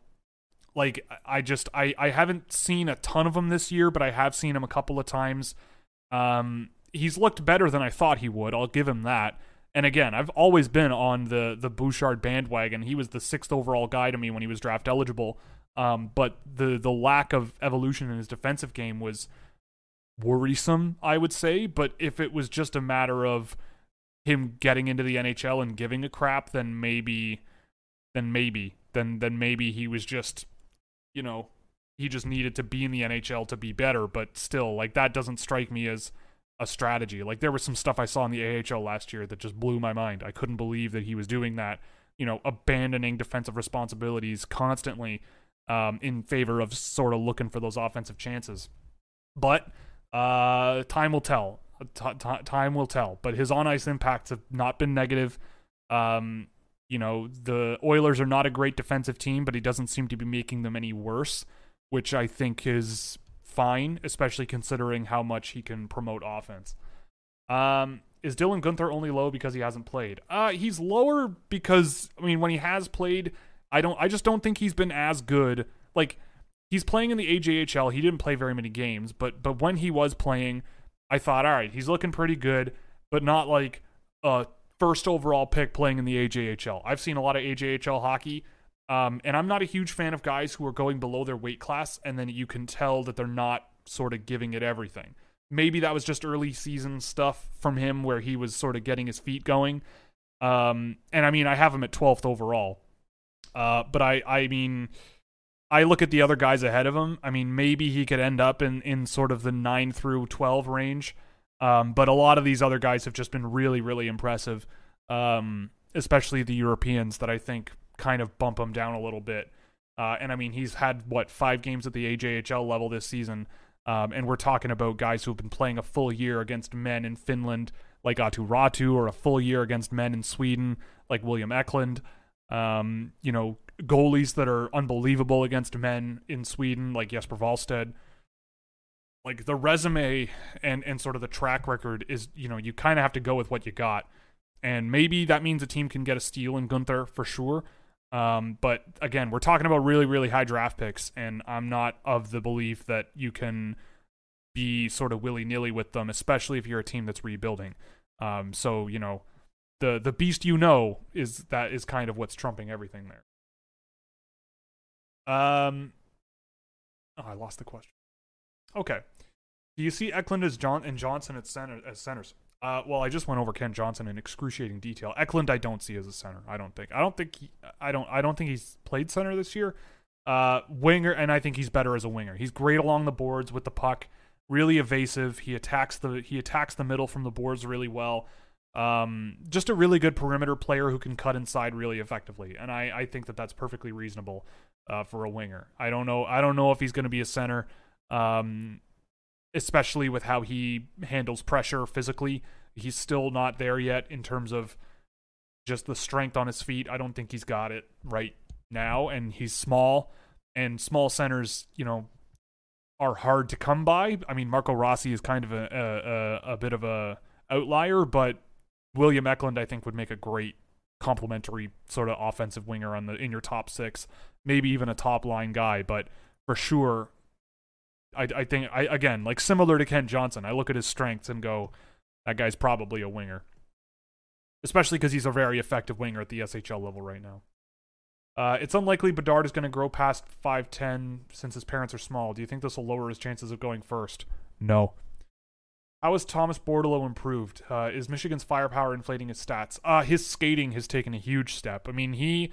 Speaker 1: like i just i i haven't seen a ton of him this year but i have seen him a couple of times. Um he's looked better than i thought he would. I'll give him that. And again i've always been on the the bouchard bandwagon. He was the sixth overall guy to me when he was draft eligible. Um but the the lack of evolution in his defensive game was worrisome, I would say. But if it was just a matter of him getting into the NHL and giving a crap, then maybe, then maybe, then then maybe he was just, you know, he just needed to be in the NHL to be better. But still, like that doesn't strike me as a strategy. Like there was some stuff I saw in the AHL last year that just blew my mind. I couldn't believe that he was doing that. You know, abandoning defensive responsibilities constantly um, in favor of sort of looking for those offensive chances. But uh, time will tell. T- t- time will tell. But his on ice impacts have not been negative. Um, you know, the Oilers are not a great defensive team, but he doesn't seem to be making them any worse, which I think is fine, especially considering how much he can promote offense. Um, is Dylan Guenther only low because he hasn't played? Uh, he's lower because I mean, when he has played, I don't, I just don't think he's been as good. Like he's playing in the AJHL. He didn't play very many games, but but when he was playing, I thought, all right, he's looking pretty good, but not like a first overall pick playing in the AJHL. I've seen a lot of AJHL hockey, um, and I'm not a huge fan of guys who are going below their weight class, and then you can tell that they're not sort of giving it everything. Maybe that was just early season stuff from him where he was sort of getting his feet going. Um, and I mean, I have him at 12th overall. Uh, but I, I mean, I look at the other guys ahead of him. I mean, maybe he could end up in, in sort of the 9 through 12 range. Um, but a lot of these other guys have just been really, really impressive, um, especially the Europeans that I think kind of bump him down a little bit. Uh, and I mean, he's had, what, five games at the AJHL level this season. Um, and we're talking about guys who've been playing a full year against men in Finland, like Aatu Räty, or a full year against men in Sweden, like William Eklund. Um, you know, goalies that are unbelievable against men in Sweden, like Jesper Wallstedt. Like the resume and and sort of the track record is, you know, you kind of have to go with what you got, and maybe that means a team can get a steal in Guenther for sure. Um, but again, we're talking about really really high draft picks, and I'm not of the belief that you can be sort of willy nilly with them, especially if you're a team that's rebuilding. Um, so you know, the the beast you know is that is kind of what's trumping everything there. Um, oh, I lost the question. Okay. Do you see Eklund as John and Johnson at center as centers? Uh, well, I just went over Kent Johnson in excruciating detail. Eklund, I don't see as a center. I don't think. I don't think. He, I don't. I don't think he's played center this year. Uh, winger, and I think he's better as a winger. He's great along the boards with the puck. Really evasive. He attacks the he attacks the middle from the boards really well. Um, just a really good perimeter player who can cut inside really effectively, and I, I think that that's perfectly reasonable uh, for a winger. I don't know I don't know if he's going to be a center, um, especially with how he handles pressure physically. He's still not there yet in terms of just the strength on his feet. I don't think he's got it right now, and he's small, and small centers, you know, are hard to come by. I mean, Marco Rossi is kind of a a, a bit of a outlier, but William Eklund, I think, would make a great complementary sort of offensive winger on the in your top six, maybe even a top line guy. But for sure, I, I think I again like similar to Kent Johnson. I look at his strengths and go, that guy's probably a winger, especially because he's a very effective winger at the SHL level right now. Uh, it's unlikely Bedard is going to grow past 5'10 since his parents are small. Do you think this will lower his chances of going first? No. How has Thomas Bordeleau improved? Uh, is Michigan's firepower inflating his stats? Uh, his skating has taken a huge step. I mean, he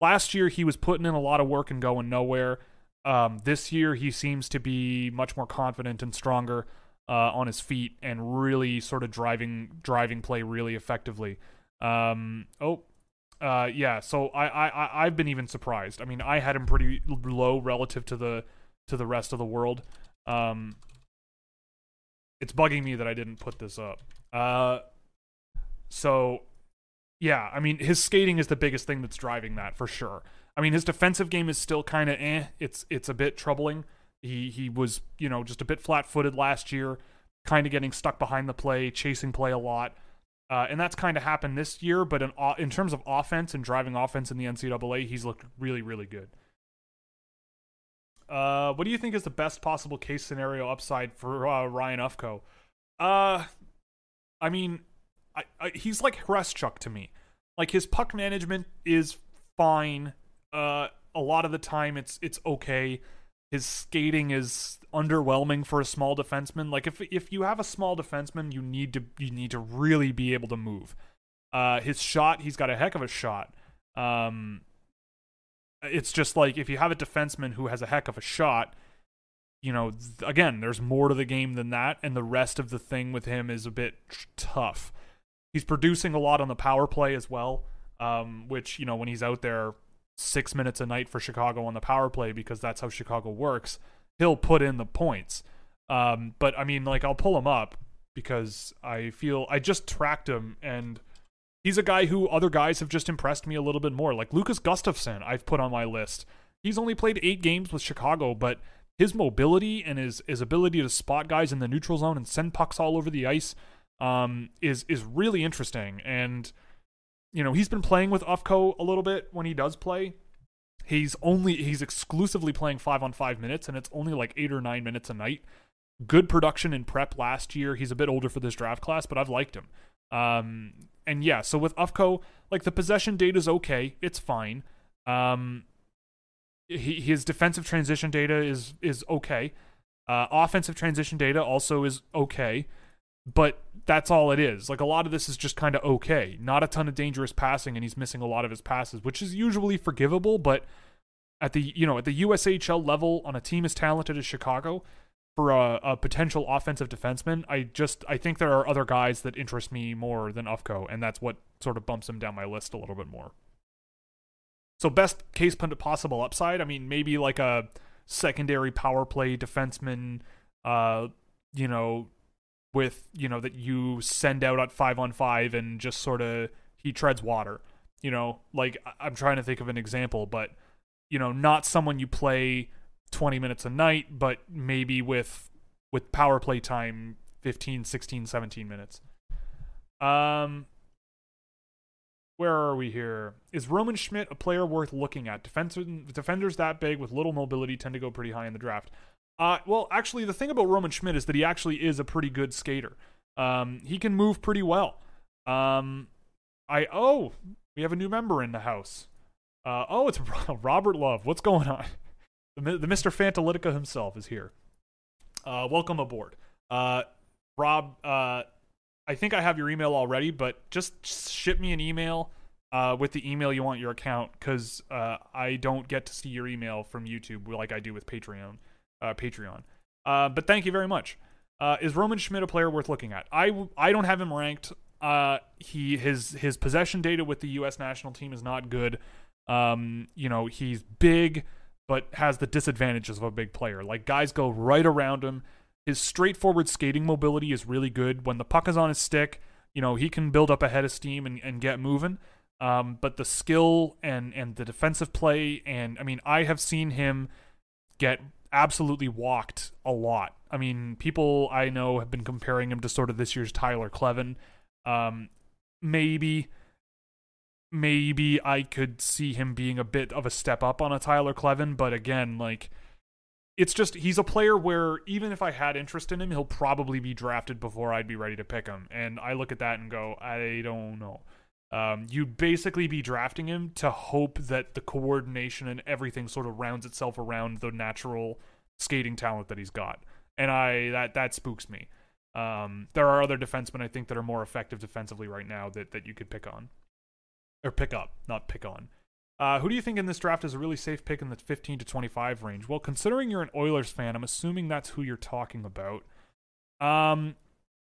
Speaker 1: last year he was putting in a lot of work and going nowhere. Um, this year he seems to be much more confident and stronger uh, on his feet and really sort of driving driving play really effectively. Um, oh, uh, yeah. So I, I I've been even surprised. I mean, I had him pretty low relative to the to the rest of the world. Um, it's bugging me that I didn't put this up. Uh, so yeah, I mean, his skating is the biggest thing that's driving that for sure. I mean, his defensive game is still kind of eh. It's it's a bit troubling. He he was you know just a bit flat-footed last year, kind of getting stuck behind the play, chasing play a lot. Uh, and that's kind of happened this year. But in in terms of offense and driving offense in the NCAA, he's looked really, really good. Uh, what do you think is the best possible case scenario upside for uh, Ryan Ufko? Uh, I mean, I, I, he's like Hreschuk to me. Like his puck management is fine. Uh, a lot of the time it's it's okay. His skating is underwhelming for a small defenseman. Like if if you have a small defenseman, you need to you need to really be able to move. Uh, his shot, he's got a heck of a shot. Um, it's just like if you have a defenseman who has a heck of a shot, you know, th- again, there's more to the game than that, and the rest of the thing with him is a bit t- tough. He's producing a lot on the power play as well, um, which you know when he's out there six minutes a night for Chicago on the power play because that's how Chicago works he'll put in the points. Um, but I mean, like I'll pull him up because I feel I just tracked him and he's a guy who other guys have just impressed me a little bit more. Like Lucas Gustafson, I've put on my list. He's only played eight games with Chicago, but his mobility and his his ability to spot guys in the neutral zone and send pucks all over the ice um, is is really interesting. And you know, he's been playing with Ufko a little bit when he does play, He's only he's exclusively playing five on five minutes, and it's only like eight or nine minutes a night. Good production in prep last year. He's a bit older for this draft class, but I've liked him. Um, and yeah, so with Ufko, like the possession data is okay, it's fine. Um, he, his defensive transition data is is okay. Uh, offensive transition data also is okay, but that's all it is. Like a lot of this is just kind of okay. Not a ton of dangerous passing, and he's missing a lot of his passes, which is usually forgivable. But at the you know at the USHL level, on a team as talented as Chicago, for a, a potential offensive defenseman, I just I think there are other guys that interest me more than Ufko, and that's what sort of bumps him down my list a little bit more. So best case possible upside. I mean, maybe like a secondary power play defenseman. Uh, you know, with you know that you send out at five on five and just sort of he treads water. You know, like I'm trying to think of an example, but you know, not someone you play 20 minutes a night, but maybe with with power play time 15, 16, 17 minutes. Um where are we here? Is Roman Schmidt a player worth looking at? Defenders, defenders that big with little mobility tend to go pretty high in the draft. Uh, well, actually, the thing about Roman Schmidt is that he actually is a pretty good skater. Um, he can move pretty well. Um, I oh, we have a new member in the house. Uh, oh, it's Robert Love. What's going on? The, the Mr. Fantalytica himself is here. Uh, welcome aboard. Uh, Rob, uh, I think I have your email already, but just ship me an email uh, with the email you want your account because I don't get to see your email from YouTube like I do with Patreon uh, Patreon. Uh, but thank you very much. Uh, is Roman Schmidt a player worth looking at? I, I don't have him ranked. Uh, he his his possession data with the U.S. national team is not good. Um, you know, he's big, but has the disadvantages of a big player. Like guys go right around him. His straightforward skating mobility is really good. When the puck is on his stick, you know, he can build up a head of steam and, and get moving. Um, but the skill and and the defensive play and I mean, I have seen him get absolutely walked a lot. I mean, people I know have been comparing him to sort of this year's Tyler Kleven. Um, maybe maybe I could see him being a bit of a step up on a Tyler Kleven, but again, like it's just he's a player where even if I had interest in him, he'll probably be drafted before I'd be ready to pick him. And I look at that and go, I don't know. Um, you'd basically be drafting him to hope that the coordination and everything sort of rounds itself around the natural skating talent that he's got, and I that that spooks me. Um, there are other defensemen I think that are more effective defensively right now that that you could pick on or pick up, not pick on. Uh, who do you think in this draft is a really safe pick in the 15 to 25 range? Well, considering you're an Oilers fan, I'm assuming that's who you're talking about. Um,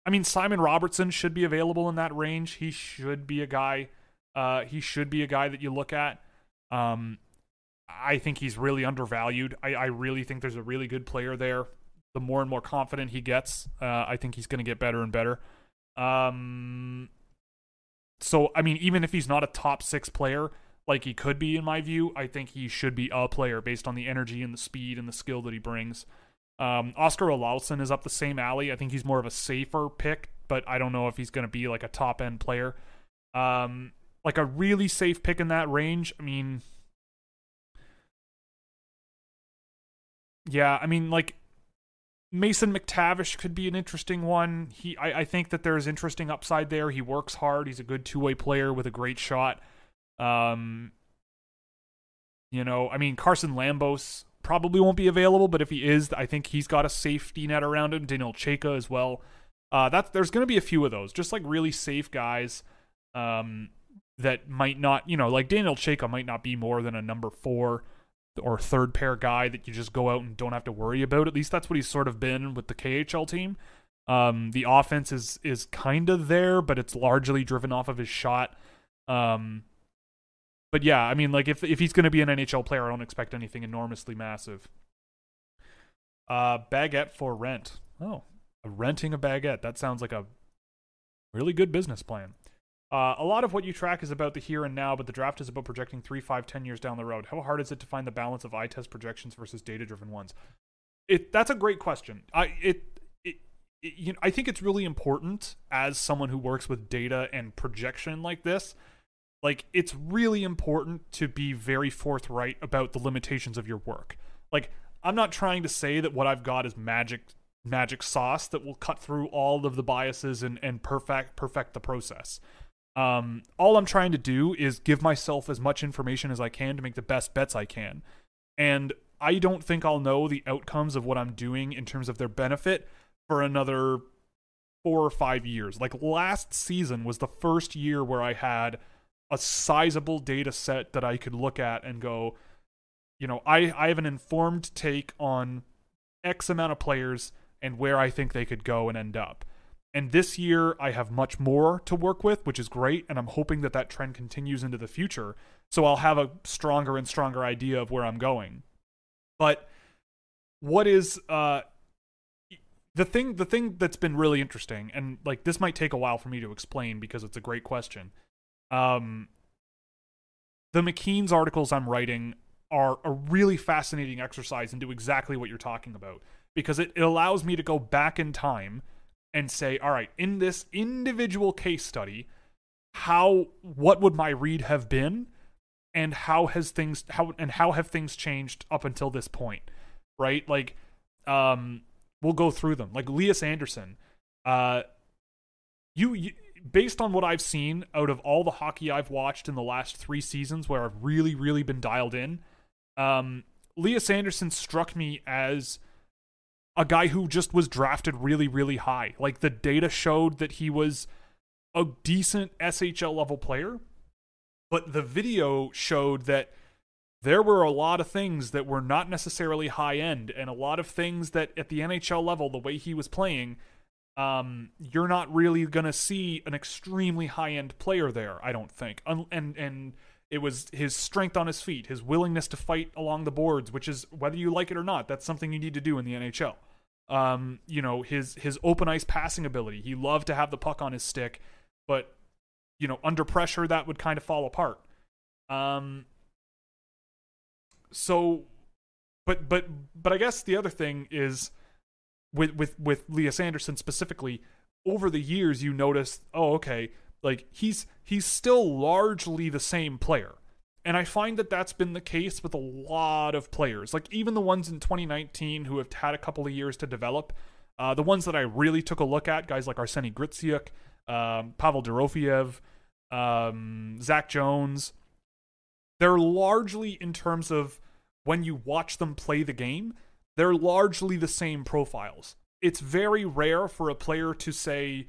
Speaker 1: I mean, Simon Robertsson should be available in that range. He should be a guy. Uh, he should be a guy that you look at. Um, I think he's really undervalued. I, I really think there's a really good player there. The more and more confident he gets, uh, I think he's going to get better and better. Um, so I mean, even if he's not a top six player like he could be in my view, I think he should be a player based on the energy and the speed and the skill that he brings. Um, Oskar Olausson is up the same alley. I think he's more of a safer pick, but I don't know if he's going to be like a top end player. Um, like a really safe pick in that range. I mean, yeah, I mean, like Mason McTavish could be an interesting one. He, I, I think that there's interesting upside there. He works hard. He's a good two way player with a great shot. Um, you know, I mean, Carson Lambos probably won't be available, but if he is, I think he's got a safety net around him. Daniel Chayka as well. Uh, there's going to be a few of those, just like really safe guys. Um, that might not, you know, like Daniel Chayka might not be more than a number four or third pair guy that you just go out and don't have to worry about. At least that's what he's sort of been with the KHL team. Um, the offense is is kind of there, but it's largely driven off of his shot. Um, but yeah, I mean, like if if he's going to be an NHL player, I don't expect anything enormously massive. Uh, baguette for rent. Oh, renting a baguette. That sounds like a really good business plan. Uh, a lot of what you track is about the here and now, but the draft is about projecting three, five, ten years down the road. How hard is it to find the balance of eye test projections versus data driven ones? It that's a great question. I it you know, I think it's really important as someone who works with data and projection like this. Like it's really important to be very forthright about the limitations of your work. Like I'm not trying to say that what I've got is magic magic sauce that will cut through all of the biases and and perfect perfect the process. Um, all I'm trying to do is give myself as much information as I can to make the best bets I can. And I don't think I'll know the outcomes of what I'm doing in terms of their benefit for another four or five years. Like last season was the first year where I had a sizable data set that I could look at and go, you know, I, I have an informed take on X amount of players and where I think they could go and end up. And this year, I have much more to work with, which is great. And I'm hoping that that trend continues into the future. So I'll have a stronger and stronger idea of where I'm going. But what is uh, the thing? The thing that's been really interesting, and like this might take a while for me to explain because it's a great question. Um, the McKeen's articles I'm writing are a really fascinating exercise and do exactly what you're talking about because it, it allows me to go back in time and say, all right, in this individual case study, how what would my read have been? And how has things how and how have things changed up until this point? Right? Like um we'll go through them. Like Lias Andersson uh you, you based on what I've seen out of all the hockey I've watched in the last 3 seasons where I've really really been dialed in um Lias Andersson struck me as a guy who just was drafted really, really high. Like the data showed that he was a decent SHL level player, but the video showed that there were a lot of things that were not necessarily high end, and a lot of things that at the NHL level, the way he was playing, um, you're not really going to see an extremely high end player there, I don't think. and and it was his strength on his feet, his willingness to fight along the boards, which is whether you like it or not, that's something you need to do in the NHL. Um, you know, his his open ice passing ability. He loved to have the puck on his stick, but you know, under pressure that would kind of fall apart. Um so but but but I guess the other thing is with with with Lias Andersson specifically, over the years you notice, oh okay, like he's he's still largely the same player. And I find that that's been the case with a lot of players. Like even the ones in 2019 who have had a couple of years to develop, uh, the ones that I really took a look at, guys like Arseny Gritsyuk, um, Pavel Dorofeyev, um, Zach Jones, they're largely in terms of when you watch them play the game, they're largely the same profiles. It's very rare for a player to say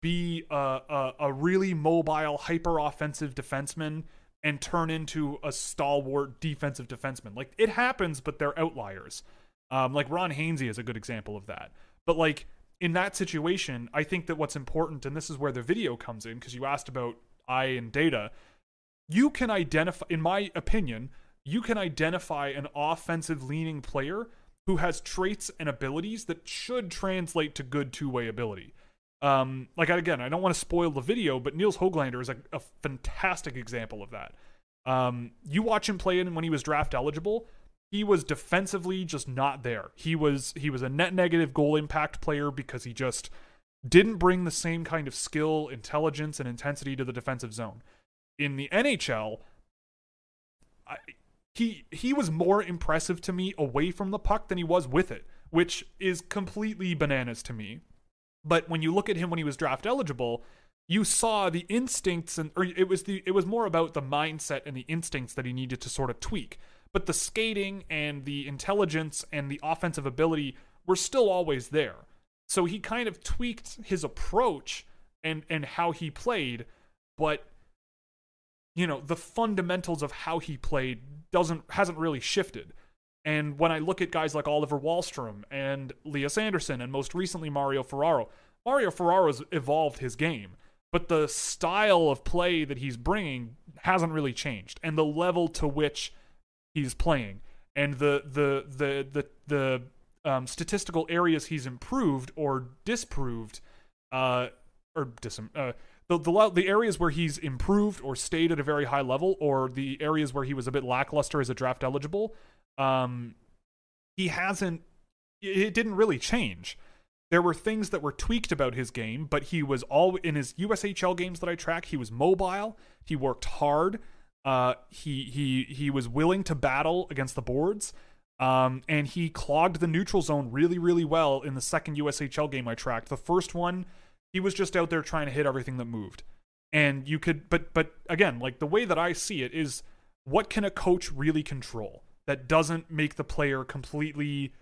Speaker 1: be a, a, a really mobile, hyper offensive defenseman and turn into a stalwart defensive defenseman. Like it happens, but they're outliers. Um, like Ron Hainsey is a good example of that. But like in that situation, I think that what's important, and this is where the video comes in, because you asked about eye and data, you can identify, in my opinion, you can identify an offensive leaning player who has traits and abilities that should translate to good two way ability. Um, like again, I don't want to spoil the video, but Nils Hoglander is a, a fantastic example of that. Um, you watch him play when he was draft eligible. He was defensively just not there. He was he was a net negative goal impact player because he just didn't bring the same kind of skill, intelligence, and intensity to the defensive zone. In the NHL, I, he he was more impressive to me away from the puck than he was with it, which is completely bananas to me. But when you look at him when he was draft eligible, you saw the instincts and or it was the it was more about the mindset and the instincts that he needed to sort of tweak. But the skating and the intelligence and the offensive ability were still always there. So he kind of tweaked his approach and and how he played, but you know, the fundamentals of how he played doesn't hasn't really shifted. And when I look at guys like Oliver Wahlstrom and Lias Andersson and most recently Mario Ferraro, Mario Ferraro's evolved his game, but the style of play that he's bringing hasn't really changed, and the level to which he's playing, and the the the the the um, statistical areas he's improved or disproved, uh, or dis uh, the, the the areas where he's improved or stayed at a very high level, or the areas where he was a bit lackluster as a draft eligible, um, he hasn't. It didn't really change. There were things that were tweaked about his game, but he was all in his USHL games that I track. He was mobile. He worked hard. Uh, he he he was willing to battle against the boards. Um, and he clogged the neutral zone really, really well in the second USHL game I tracked. The first one, he was just out there trying to hit everything that moved. And you could, but but again, like the way that I see it is, what can a coach really control? that doesn't make the player completely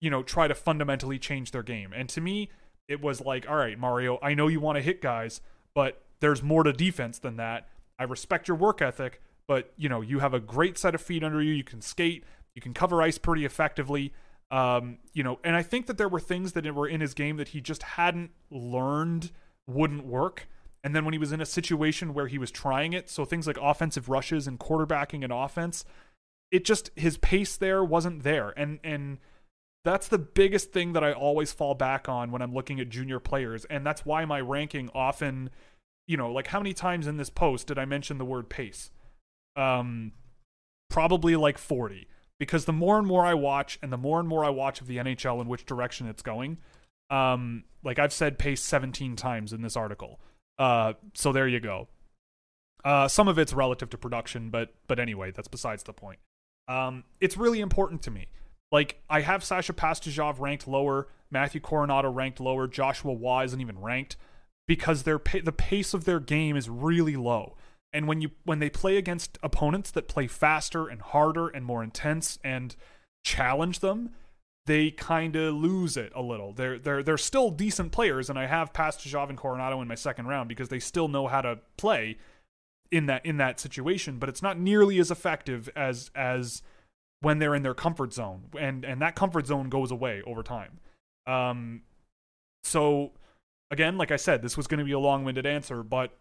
Speaker 1: you know try to fundamentally change their game and to me it was like all right mario i know you want to hit guys but there's more to defense than that i respect your work ethic but you know you have a great set of feet under you you can skate you can cover ice pretty effectively um, you know and i think that there were things that were in his game that he just hadn't learned wouldn't work. And then when he was in a situation where he was trying it so things like offensive rushes and quarterbacking and offense it just his pace there wasn't there. And and that's the biggest thing that I always fall back on when I'm looking at junior players. And that's why my ranking often you know like how many times in this post did I mention the word pace? Um probably like 40 because the more and more I watch and the more and more I watch of the NHL in which direction it's going um like I've said pace 17 times in this article uh so there you go uh some of it's relative to production but but anyway that's besides the point um, it's really important to me. Like I have Sasha Pastujov ranked lower, Matthew Coronado ranked lower, Joshua Waugh isn't even ranked because their the pace of their game is really low. And when you when they play against opponents that play faster and harder and more intense and challenge them, they kind of lose it a little. They're they're they're still decent players, and I have Pastujov and Coronado in my second round because they still know how to play in that in that situation, but it's not nearly as effective as as when they're in their comfort zone, and and that comfort zone goes away over time. Um, so again, like I said, this was going to be a long-winded answer, but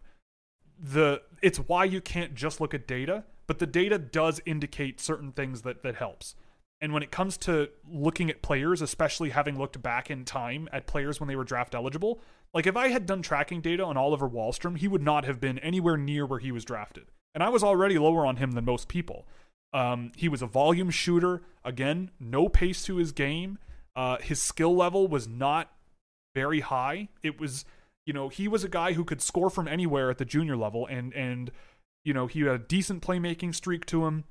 Speaker 1: the it's why you can't just look at data, but the data does indicate certain things that that helps. And when it comes to looking at players, especially having looked back in time at players when they were draft eligible, like if I had done tracking data on Oliver Wahlstrom, he would not have been anywhere near where he was drafted. And I was already lower on him than most people. Um, he was a volume shooter. Again, no pace to his game. Uh, his skill level was not very high. It was, you know, he was a guy who could score from anywhere at the junior level, and and you know he had a decent playmaking streak to him,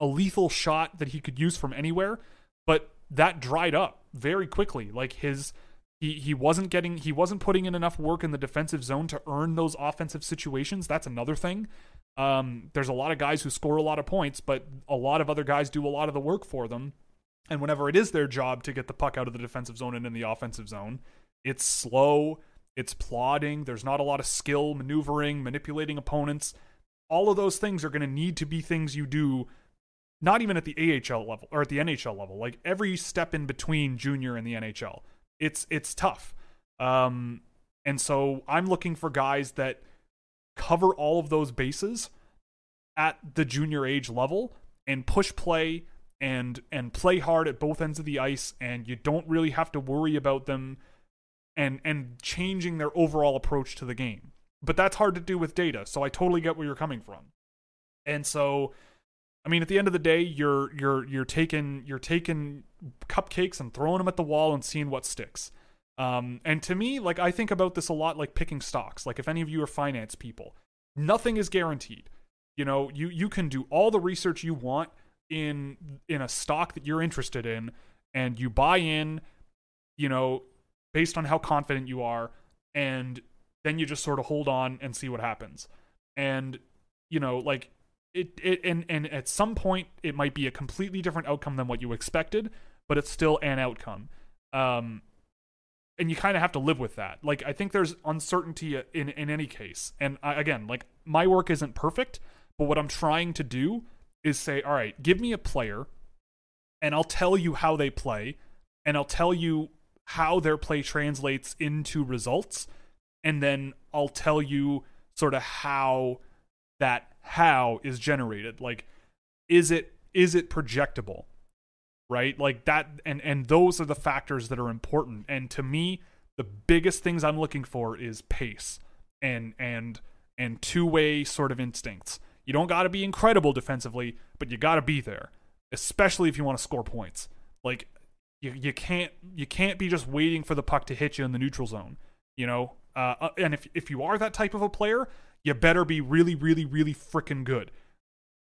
Speaker 1: a lethal shot that he could use from anywhere. But that dried up very quickly. Like his he he wasn't getting he wasn't putting in enough work in the defensive zone to earn those offensive situations. That's another thing. Um, there's a lot of guys who score a lot of points, but a lot of other guys do a lot of the work for them. And whenever it is their job to get the puck out of the defensive zone and in the offensive zone, it's slow, it's plodding, there's not a lot of skill, maneuvering, manipulating opponents. All of those things are going to need to be things you do not even at the AHL level or at the NHL level. Like every step in between junior and the NHL. It's it's tough. Um and so I'm looking for guys that cover all of those bases at the junior age level and push play and and play hard at both ends of the ice and you don't really have to worry about them and and changing their overall approach to the game. But that's hard to do with data, so I totally get where you're coming from. And so I mean at the end of the day, you're you're you're taking you're taking cupcakes and throwing them at the wall and seeing what sticks. Um, and to me, like I think about this a lot like picking stocks. Like if any of you are finance people, nothing is guaranteed. You know, you you can do all the research you want in in a stock that you're interested in and you buy in, you know, based on how confident you are and then you just sort of hold on and see what happens. And you know, like it, it and and at some point it might be a completely different outcome than what you expected, but it's still an outcome. Um and you kind of have to live with that. Like I think there's uncertainty in in any case. And I, again, like my work isn't perfect, but what I'm trying to do is say, all right, give me a player and I'll tell you how they play and I'll tell you how their play translates into results and then I'll tell you sort of how that how is generated. Like is it is it projectable? right? Like that and and those are the factors that are important. And to me, the biggest things I'm looking for is pace and and and two-way sort of instincts. You don't got to be incredible defensively, but you got to be there, especially if you want to score points. Like you you can't you can't be just waiting for the puck to hit you in the neutral zone, you know? Uh, uh and if if you are that type of a player, you better be really really really freaking good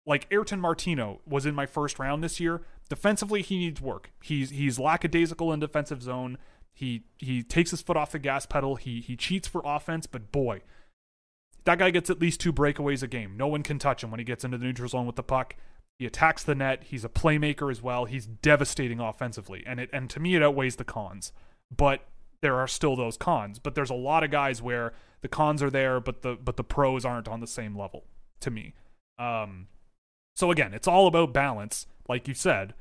Speaker 1: like Ayrton Martino was in my first round this year. Defensively, he needs work. He's he's lackadaisical in defensive zone. He he takes his foot off the gas pedal. He he cheats for offense, but boy, that guy gets at least two breakaways a game. No one can touch him when he gets into the neutral zone with the puck. He attacks the net. He's a playmaker as well. He's devastating offensively, and it and to me it outweighs the cons. But there are still those cons. But there's a lot of guys where the cons are there, but the but the pros aren't on the same level. To me, um, so again, it's all about balance, like you said.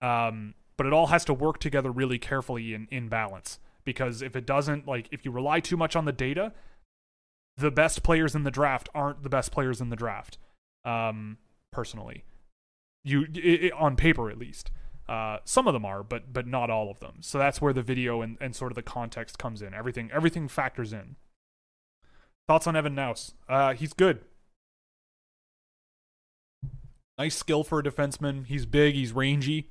Speaker 1: Um, but it all has to work together really carefully in, in balance. Because if it doesn't, like, if you rely too much on the data, the best players in the draft aren't the best players in the draft. Um, personally, you it, it, on paper at least. Uh, some of them are, but but not all of them. So that's where the video and, and sort of the context comes in. Everything everything factors in. Thoughts on Evan Nause? Uh, he's good. Nice skill for a defenseman. He's big. He's rangy.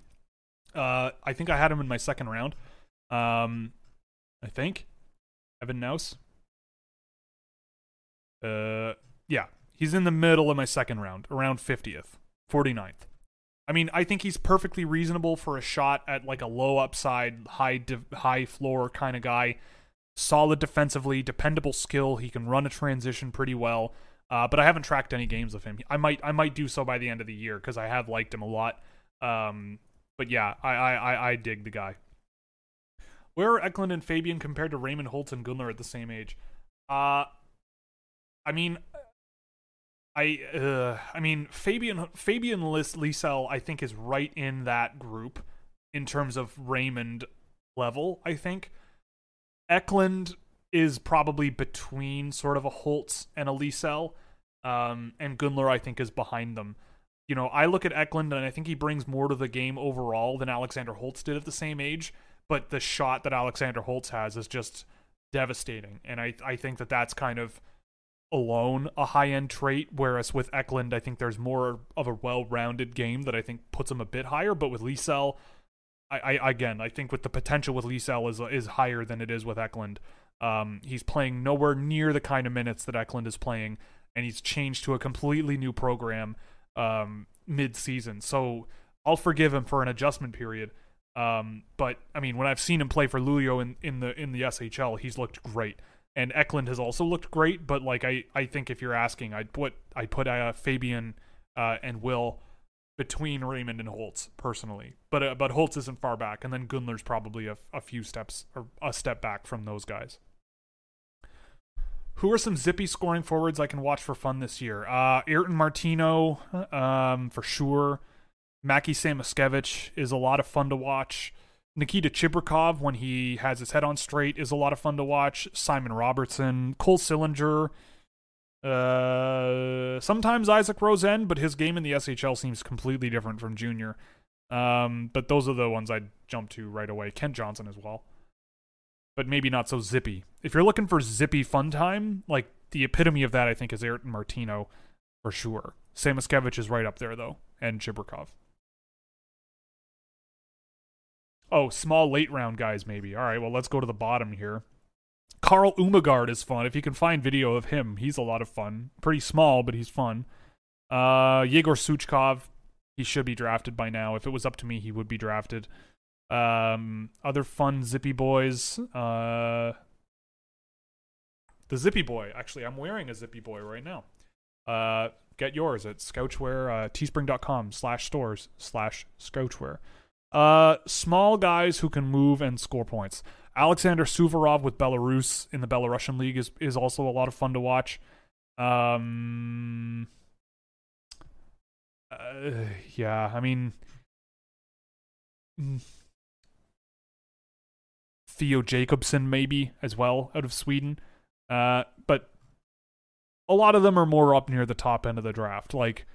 Speaker 1: Uh, I think I had him in my second round. Um, I think Evan Nause. Uh, yeah, he's in the middle of my second round, around 50th, 49th. I mean, I think he's perfectly reasonable for a shot at like a low upside, high high floor kind of guy. Solid defensively, dependable skill. He can run a transition pretty well. Uh, but I haven't tracked any games of him. I might I might do so by the end of the year because I have liked him a lot. Um, but yeah, I, I I dig the guy. Where are Eklund and Fabian compared to Raymond Holtz and Gunler at the same age? Uh, I mean, I uh, I mean Fabian Fabian Lysell I think is right in that group in terms of Raymond level. I think Eklund is probably between sort of a Holtz and a Lysell. Um, and Gunler, I think, is behind them. You know, I look at Eklund and I think he brings more to the game overall than Alexander Holtz did at the same age. But the shot that Alexander Holtz has is just devastating. And I, I think that that's kind of alone a high end trait. Whereas with Eklund, I think there's more of a well rounded game that I think puts him a bit higher. But with Lysell, I, I again, I think with the potential with Lysell is is higher than it is with Eklund. Um, he's playing nowhere near the kind of minutes that Eklund is playing, and he's changed to a completely new program um, mid-season. So I'll forgive him for an adjustment period. Um, but I mean, when I've seen him play for Luleå in, in the in the SHL, he's looked great, and Eklund has also looked great. But like I, I think if you're asking, I'd put I put uh, Fabian uh, and Will between Raymond and Holtz personally, but uh, but Holtz isn't far back, and then Gunler's probably a, a few steps or a step back from those guys. Who are some zippy scoring forwards I can watch for fun this year? Uh, Ayrton Martino, um, for sure. Mackie Samoskevich is a lot of fun to watch. Nikita Chibrikov, when he has his head on straight, is a lot of fun to watch. Simon Robertsson, Cole Sillinger, uh, sometimes Isak Rosen, but his game in the SHL seems completely different from junior. Um, but those are the ones I'd jump to right away. Kent Johnson as well, but maybe not so zippy. If you're looking for zippy fun time, like the epitome of that, I think is Ayrton Martino for sure. Samoskevich is right up there though, and Chibrikov. Oh, small late round guys, maybe. All right, well, let's go to the bottom here. Carl Umagard is fun. If you can find video of him, he's a lot of fun. Pretty small, but he's fun. Uh, Yegor Suchkov, he should be drafted by now. If it was up to me, he would be drafted. Um, other fun Zippy boys. Uh, the Zippy boy. Actually, I'm wearing a Zippy boy right now. Uh, get yours at Scouchwear, uh, teespring.com slash stores slash Scouchwear. Uh, small guys who can move and score points. Alexander Suvorov with Belarus in the Belarusian league is is also a lot of fun to watch. Um, uh, yeah, I mean, mm, Theo Jacobson maybe as well out of Sweden. Uh, but a lot of them are more up near the top end of the draft. Like,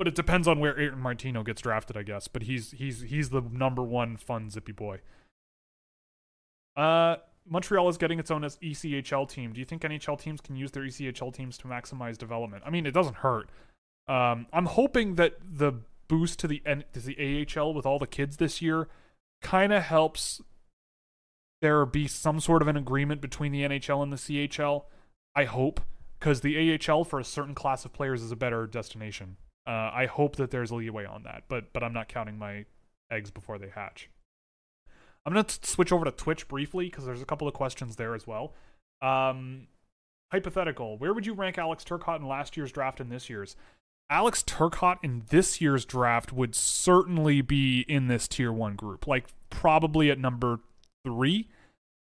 Speaker 1: but it depends on where Ayrton Martino gets drafted, I guess. But he's he's he's the number one fun zippy boy. Uh, Montreal is getting its own as ECHL team. Do you think NHL teams can use their ECHL teams to maximize development? I mean, it doesn't hurt. Um, I'm hoping that the boost to the to the AHL with all the kids this year kind of helps there be some sort of an agreement between the NHL and the CHL. I hope because the AHL for a certain class of players is a better destination. Uh, I hope that there's a leeway on that, but but I'm not counting my eggs before they hatch. I'm to switch over to Twitch briefly because there's a couple of questions there as well. Um, hypothetical: Where would you rank Alex Turcotte in last year's draft and this year's? Alex Turcotte in this year's draft would certainly be in this tier one group, like probably at number three,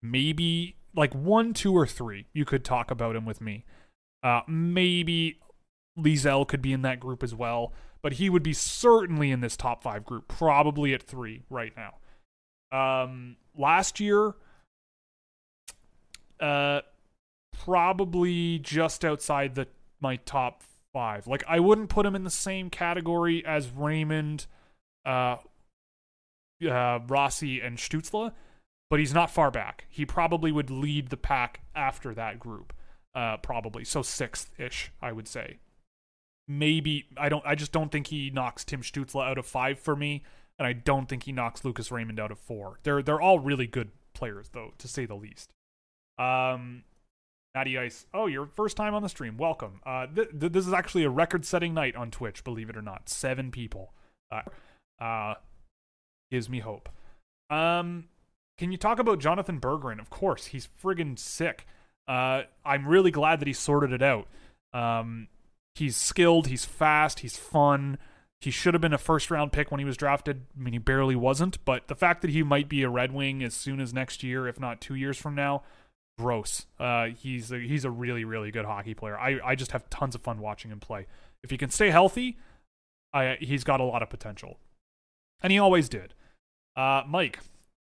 Speaker 1: maybe like one, two, or three. You could talk about him with me. Uh, maybe Lysell could be in that group as well, but he would be certainly in this top five group, probably at three right now. Um, last year, uh, probably just outside the my top five. Like I wouldn't put him in the same category as Raymond, uh, uh, Rossi, and Stutzle, but he's not far back. He probably would lead the pack after that group. Uh, probably so sixth ish, I would say. Maybe I don't. I just don't think he knocks Tim Stutzle out of five for me and I don't think he knocks Lucas Raymond out of four. They're they're all really good players though, to say the least. Um, Natty Ice. Oh, your first time on the stream. Welcome. Uh, th- th- this is actually a record-setting night on Twitch. Believe it or not, seven people. Uh, uh, gives me hope. Um, can you talk about Jonathan Berggren? Of course, he's friggin' sick. Uh, I'm really glad that he sorted it out. Um, he's skilled. He's fast. He's fun. He should have been a first round pick when he was drafted. I mean, he barely wasn't, but the fact that he might be a Red Wing as soon as next year, if not two years from now, gross. Uh, he's a, he's a really really good hockey player. I I just have tons of fun watching him play. If he can stay healthy, I he's got a lot of potential, and he always did. Uh, Mike,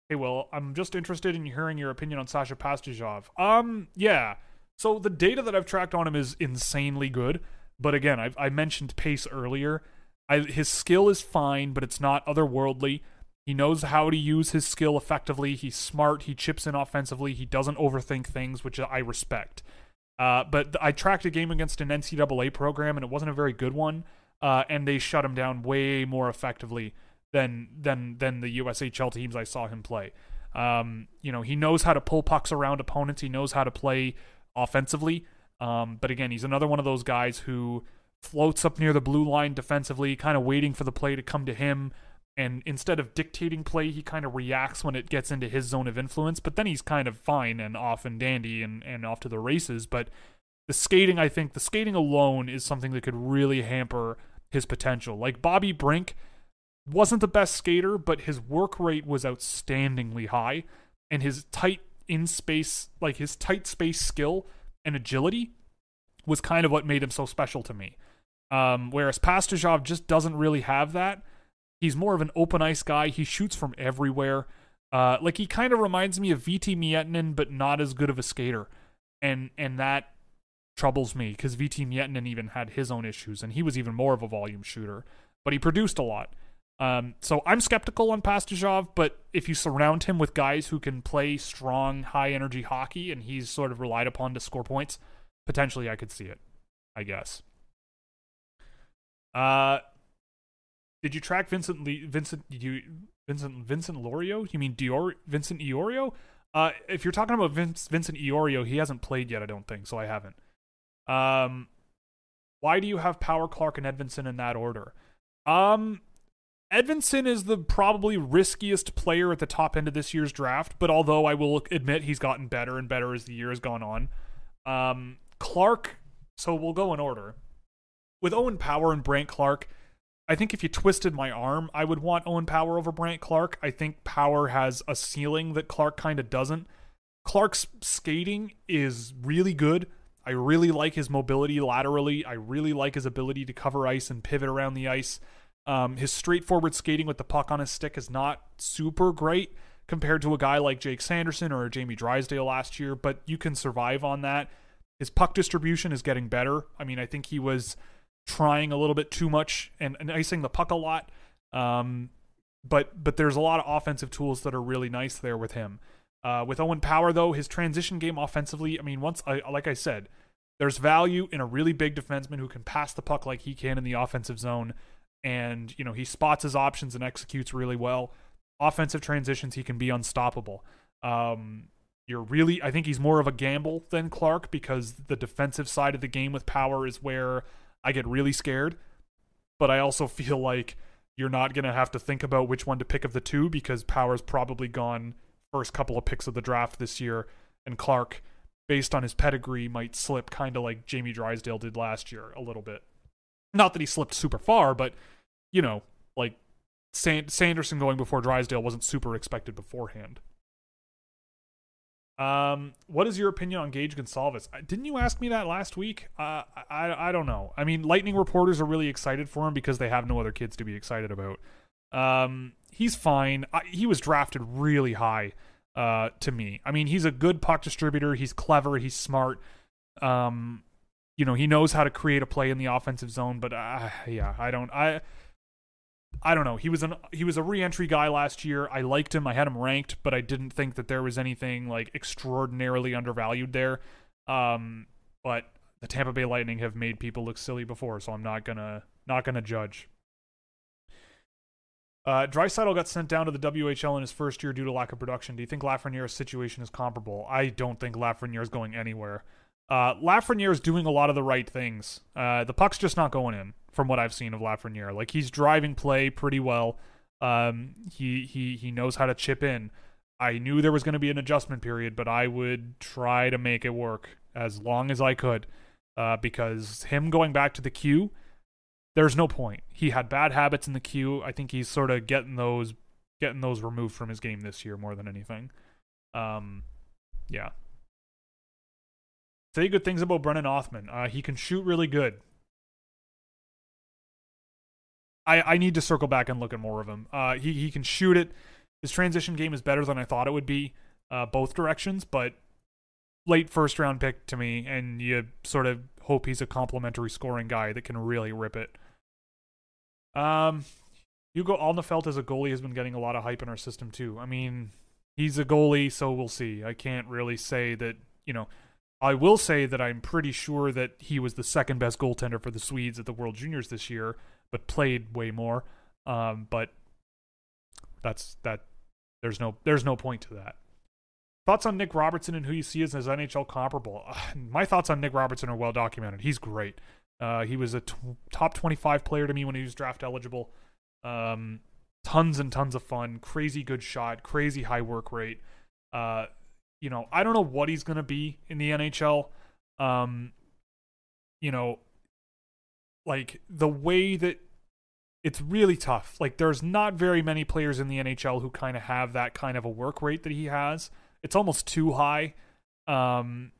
Speaker 2: Hey, well, I'm just interested in hearing your opinion on Sasha Pastujov. Um, yeah. So the data that I've tracked on him is insanely good. But again, I've, I mentioned pace earlier. I, his skill is fine, but it's not otherworldly. He knows how to use his skill effectively. He's smart. He chips in offensively. He doesn't overthink things, which I respect. Uh, but I tracked a game against an NCAA program, and it wasn't a very good one. Uh, and they shut him down way more effectively than than than the USHL teams I saw him play. Um, you know, he knows how to pull pucks around opponents. He knows how to play offensively. Um, but again, he's another one of those guys who floats up near the blue line defensively, kind of waiting for the play to come to him. And instead of dictating play, he kind of reacts when it gets into his zone of influence. But then he's kind of fine and off and dandy and, and off to the races. But the skating, I think, the skating alone is something that could really hamper his potential. Like Bobby Brink wasn't the best skater, but his work rate was outstandingly high, and his tight in space, like his tight space skill and agility, was kind of what made him so special to me. Um, whereas Pastujov just doesn't really have that. He's more of an open ice guy. He shoots from everywhere. Uh, like he kind of reminds me of Veeti Miettinen, but not as good of a skater, and and that troubles me because Veeti Miettinen even had his own issues, and he was even more of a volume shooter, but he produced a lot. Um, so I'm skeptical on Pastujov, but if you surround him with guys who can play strong, high energy hockey and he's sort of relied upon to score points, potentially I could see it, I guess. Uh, did you track Vincent Lee, Vincent you Vincent Vincent Lorio? You mean Dior Vincent Iorio? Uh, if you're talking about Vince, Vincent Iorio, he hasn't played yet. I don't think so. I haven't. Um, why do you have Power Clarke and Edvinsson in that order? Um, Edvinsson is the probably riskiest player at the top end of this year's draft, but although I will admit he's gotten better and better as the year has gone on. Um, Clarke, so we'll go in order. With Owen Power and Brandt Clarke, I think if you twisted my arm, I would want Owen Power over Brandt Clarke. I think Power has a ceiling that Clarke kind of doesn't. Clarke's skating is really good. I really like his mobility laterally. I really like his ability to cover ice and pivot around the ice. Um, his straightforward skating with the puck on his stick is not super great compared to a guy like Jake Sanderson or Jamie Drysdale last year, but you can survive on that. His puck distribution is getting better. I mean, I think he was trying a little bit too much and, and icing the puck a lot. Um, but but there's a lot of offensive tools that are really nice there with him. Uh, with Owen Power though, his transition game offensively, I mean, once I like I said, there's value in a really big defenseman who can pass the puck like he can in the offensive zone and you know he spots his options and executes really well. Offensive transitions, he can be unstoppable. Um, you're really, I think he's more of a gamble than Clarke because the defensive side of the game with power is where I get really scared. But I also feel like you're not going to have to think about which one to pick of the two because power's probably gone first couple of picks of the draft this year, and Clarke, based on his pedigree, might slip kind of like Jamie Drysdale did last year a little bit. Not that he slipped super far, but you know, like Sanderson going before Drysdale wasn't super expected beforehand. Um, what is your opinion on Gage Goncalves? Didn't you ask me that last week? Uh, I I don't know. I mean, Lightning reporters are really excited for him because they have no other kids to be excited about. Um, he's fine. I, he was drafted really high. Uh, to me, I mean, he's a good puck distributor. He's clever. He's smart. Um, you know, he knows how to create a play in the offensive zone. But uh, yeah, I don't. I I don't know. He was an he was a re-entry guy last year. I liked him. I had him ranked, but I didn't think that there was anything like extraordinarily undervalued there. Um, but the Tampa Bay Lightning have made people look silly before, so I'm not gonna not gonna judge. Uh, Draisaitl got sent down to the WHL in his first year due to lack of production. Do you think Lafreniere's situation is comparable? I don't think Lafreniere is going anywhere. Uh, Lafreniere is doing a lot of the right things. Uh, the puck's just not going in from what I've seen of Lafreniere. Like he's driving play pretty well. Um, he he he knows how to chip in. I knew there was going to be an adjustment period, but I would try to make it work as long as I could, uh, because him going back to the queue, there's no point. He had bad habits in the queue. I think he's sort of getting those getting those removed from his game this year more than anything. Um, yeah. Say good things about Brennan Othmann. Uh, he can shoot really good. I, I need to circle back and look at more of him. Uh, he he can shoot it. his transition game is better than I thought it would be, uh, both directions. But late first round pick to me, and you sort of hope he's a complementary scoring guy that can really rip it. Um, Hugo Alnefelt as a goalie has been getting a lot of hype in our system too. I mean, he's a goalie, so we'll see. I can't really say that, you know, I will say that I'm pretty sure that he was the second best goaltender for the Swedes at the World Juniors this year, but played way more. Um, but that's that. There's no there's no point to that. Thoughts on Nick Robertson and who you see as his NHL comparable? Uh, my thoughts on Nick Robertson are well documented. He's great. Uh, he was a t- top 25 player to me when he was draft eligible. Um, tons and tons of fun, crazy good shot, crazy high work rate. Uh, you know, I don't know what he's going to be in the NHL. Um, you know, like the way that it's really tough. Like there's not very many players in the NHL who kind of have that kind of a work rate that he has. It's almost too high. Um,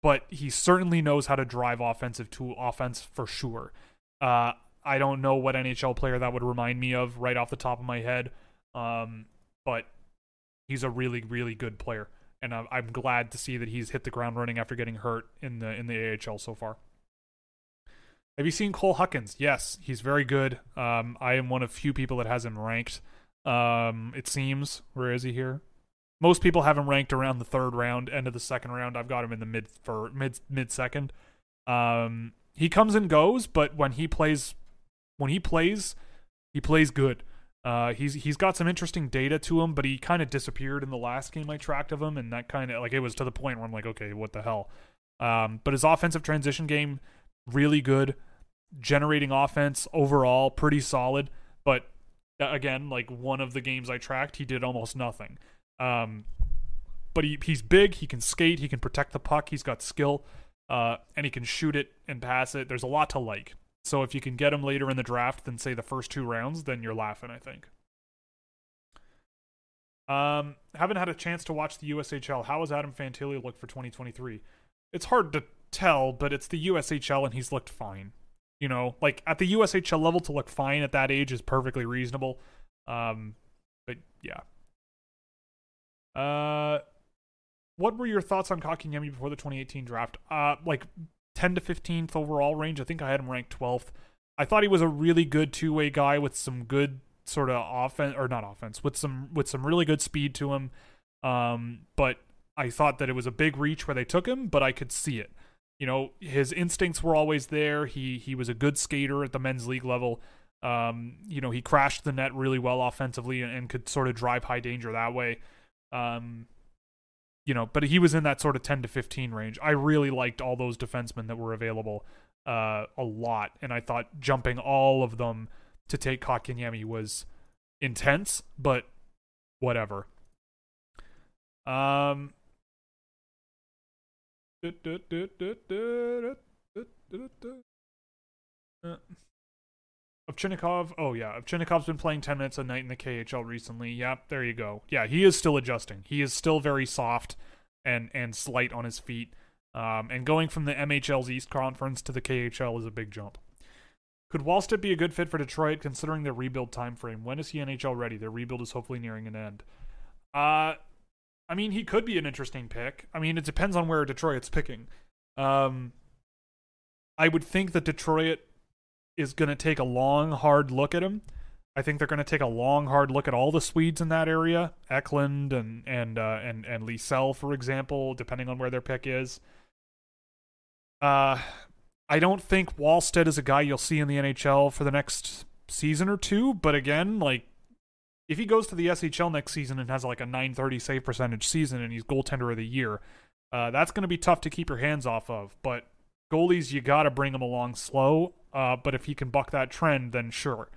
Speaker 2: but he certainly knows how to drive offensive to offense for sure. Uh, I don't know what NHL player that would remind me of right off the top of my head. Um, but he's a really, really good player, and I'm, glad to see that he's hit the ground running after getting hurt in the in the AHL so far. Have you seen Cole Huckins? Yes, he's very good. Um, I am one of few people that has him ranked. Um, it seems. Where is he here? Most people have him ranked around the third round, end of the second round. I've got him in the mid for mid mid second. Um, he comes and goes, but when he plays when he plays, he plays good. Uh, he's he's got some interesting data to him, but he kind of disappeared in the last game I tracked of him, and that kind of like it was to the point where I'm like, okay, what the hell? Um, but his offensive transition game really good, generating offense overall pretty solid. But again, like one of the games I tracked, he did almost nothing. Um, but he he's big, he can skate, he can protect the puck, he's got skill, uh, and he can shoot it and pass it. There's a lot to like. So if you can get him later in the draft than say the first two rounds, then you're laughing, I think. Um, haven't had a chance to watch the USHL. How has Adam Fantilli look for 2023? It's hard to tell, but it's the USHL and he's looked fine. You know, like at the USHL level to look fine at that age is perfectly reasonable. Um, but yeah. Uh, what were your thoughts on Kotkaniemi before the 2018 draft? Uh, like 10 to 15th overall range. I think I had him ranked 12th. I thought he was a really good two-way guy with some good sort of offense or not offense, with some with some really good speed to him. Um, but I thought that it was a big reach where they took him, but I could see it. You know, his instincts were always there. He he was a good skater at the men's league level. Um, you know, he crashed the net really well offensively and, and could sort of drive high danger that way. Um, you know, but he was in that sort of 10 to 15 range. I really liked all those defensemen that were available uh, a lot, and I thought jumping all of them to take Kotkaniemi was intense, but whatever. Um. Ovchinnikov. Oh yeah, Ovchinnikov's been playing 10 minutes a night in the KHL recently. Yep, there you go. Yeah, he is still adjusting. He is still very soft and and slight on his feet. Um, and going from the MHL's East Conference to the KHL is a big jump. Could Wallstedt be a good fit for Detroit considering their rebuild time frame? When is he NHL ready? Their rebuild is hopefully nearing an end. Uh I mean, he could be an interesting pick. I mean, it depends on where Detroit's picking. Um I would think that Detroit is going to take a long, hard look at him. I think they're going to take a long, hard look at all the Swedes in that area, Eklund and and uh, and and Lysell, for example, depending on where their pick is. Uh, I don't think Wallstedt is a guy you'll see in the NHL for the next season or two. But again, like if he goes to the SHL next season and has like a 930 save percentage season and he's goaltender of the year, uh, that's going to be tough to keep your hands off of. But goalies, you got to bring them along slow. Uh, but if he can buck that trend, then sure.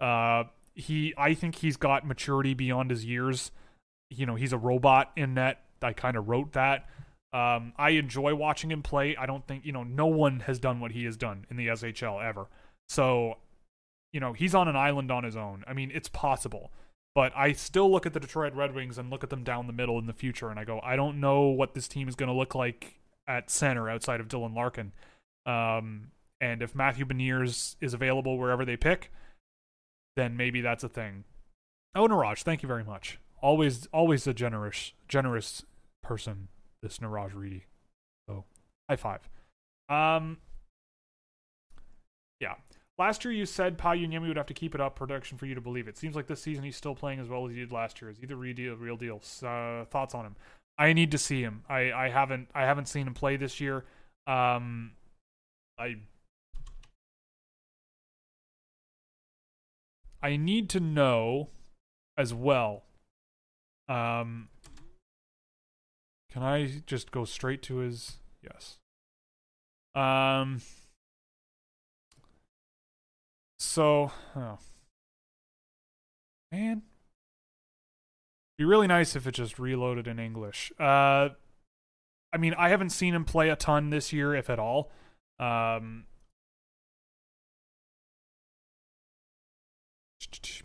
Speaker 2: Uh, he, I think he's got maturity beyond his years. You know, he's a robot in net. I kind of wrote that. Um, I enjoy watching him play. I don't think you know no one has done what he has done in the SHL ever. So, you know, he's on an island on his own. I mean, it's possible. But I still look at the Detroit Red Wings and look at them down the middle in the future, and I go, I don't know what this team is going to look like at center outside of Dylan Larkin. Um, and if Matthew Beniers is available wherever they pick, then maybe that's a thing. Oh, Niraj, thank you very much. Always, always a generous, generous person. This Niraj Reedy. So, high five. Um, yeah. Last year you said Pajuniemi would have to keep it up production for you to believe it. Seems like this season he's still playing as well as he did last year. Is either real deal? Real deal? Uh, thoughts on him? I need to see him. I, I haven't I haven't seen him play this year. Um, I I need to know as well. Um, can I just go straight to his? Yes. Um. So, oh. man, be really nice if it just reloaded in English. Uh, I mean, I haven't seen him play a ton this year, if at all. Um,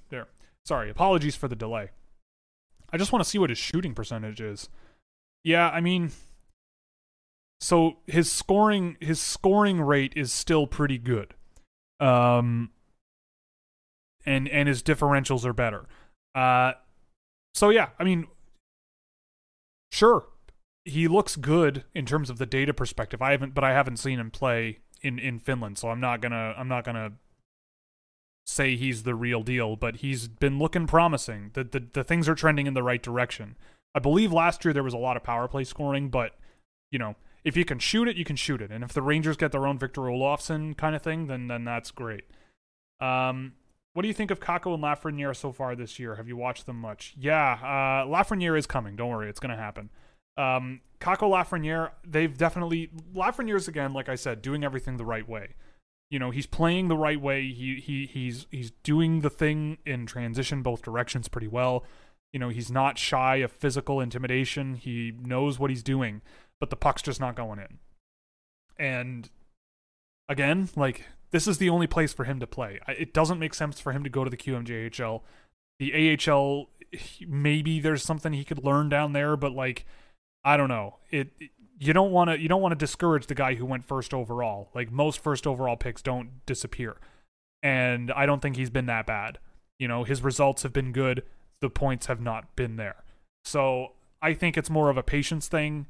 Speaker 2: there. Sorry, apologies for the delay. I just want to see what his shooting percentage is. Yeah, I mean, so his scoring his scoring rate is still pretty good. Um, and and his differentials are better. Uh, so yeah, I mean, sure, he looks good in terms of the data perspective. I haven't, but I haven't seen him play in in Finland, so I'm not gonna I'm not gonna say he's the real deal. But he's been looking promising. The the the things are trending in the right direction. I believe last year there was a lot of power play scoring, but you know, if you can shoot it, you can shoot it. And if the Rangers get their own Victor Olofsson kind of thing, then then that's great. Um, what do you think of Kakko and Lafreniere so far this year? Have you watched them much? Yeah, uh, Lafreniere is coming. Don't worry, it's going to happen. Um, Kakko Lafreniere, they've definitely Lafreniere's again, like I said, doing everything the right way. You know, he's playing the right way. He he he's he's doing the thing in transition both directions pretty well. You know, he's not shy of physical intimidation. He knows what he's doing, but the puck's just not going in. And again, like this is the only place for him to play. It doesn't make sense for him to go to the QMJHL. The AHL, maybe there's something he could learn down there, but like, I don't know. It, you don't want to you don't want to discourage the guy who went first overall. Like most first overall picks don't disappear, and I don't think he's been that bad. You know, his results have been good. The points have not been there. So I think it's more of a patience thing.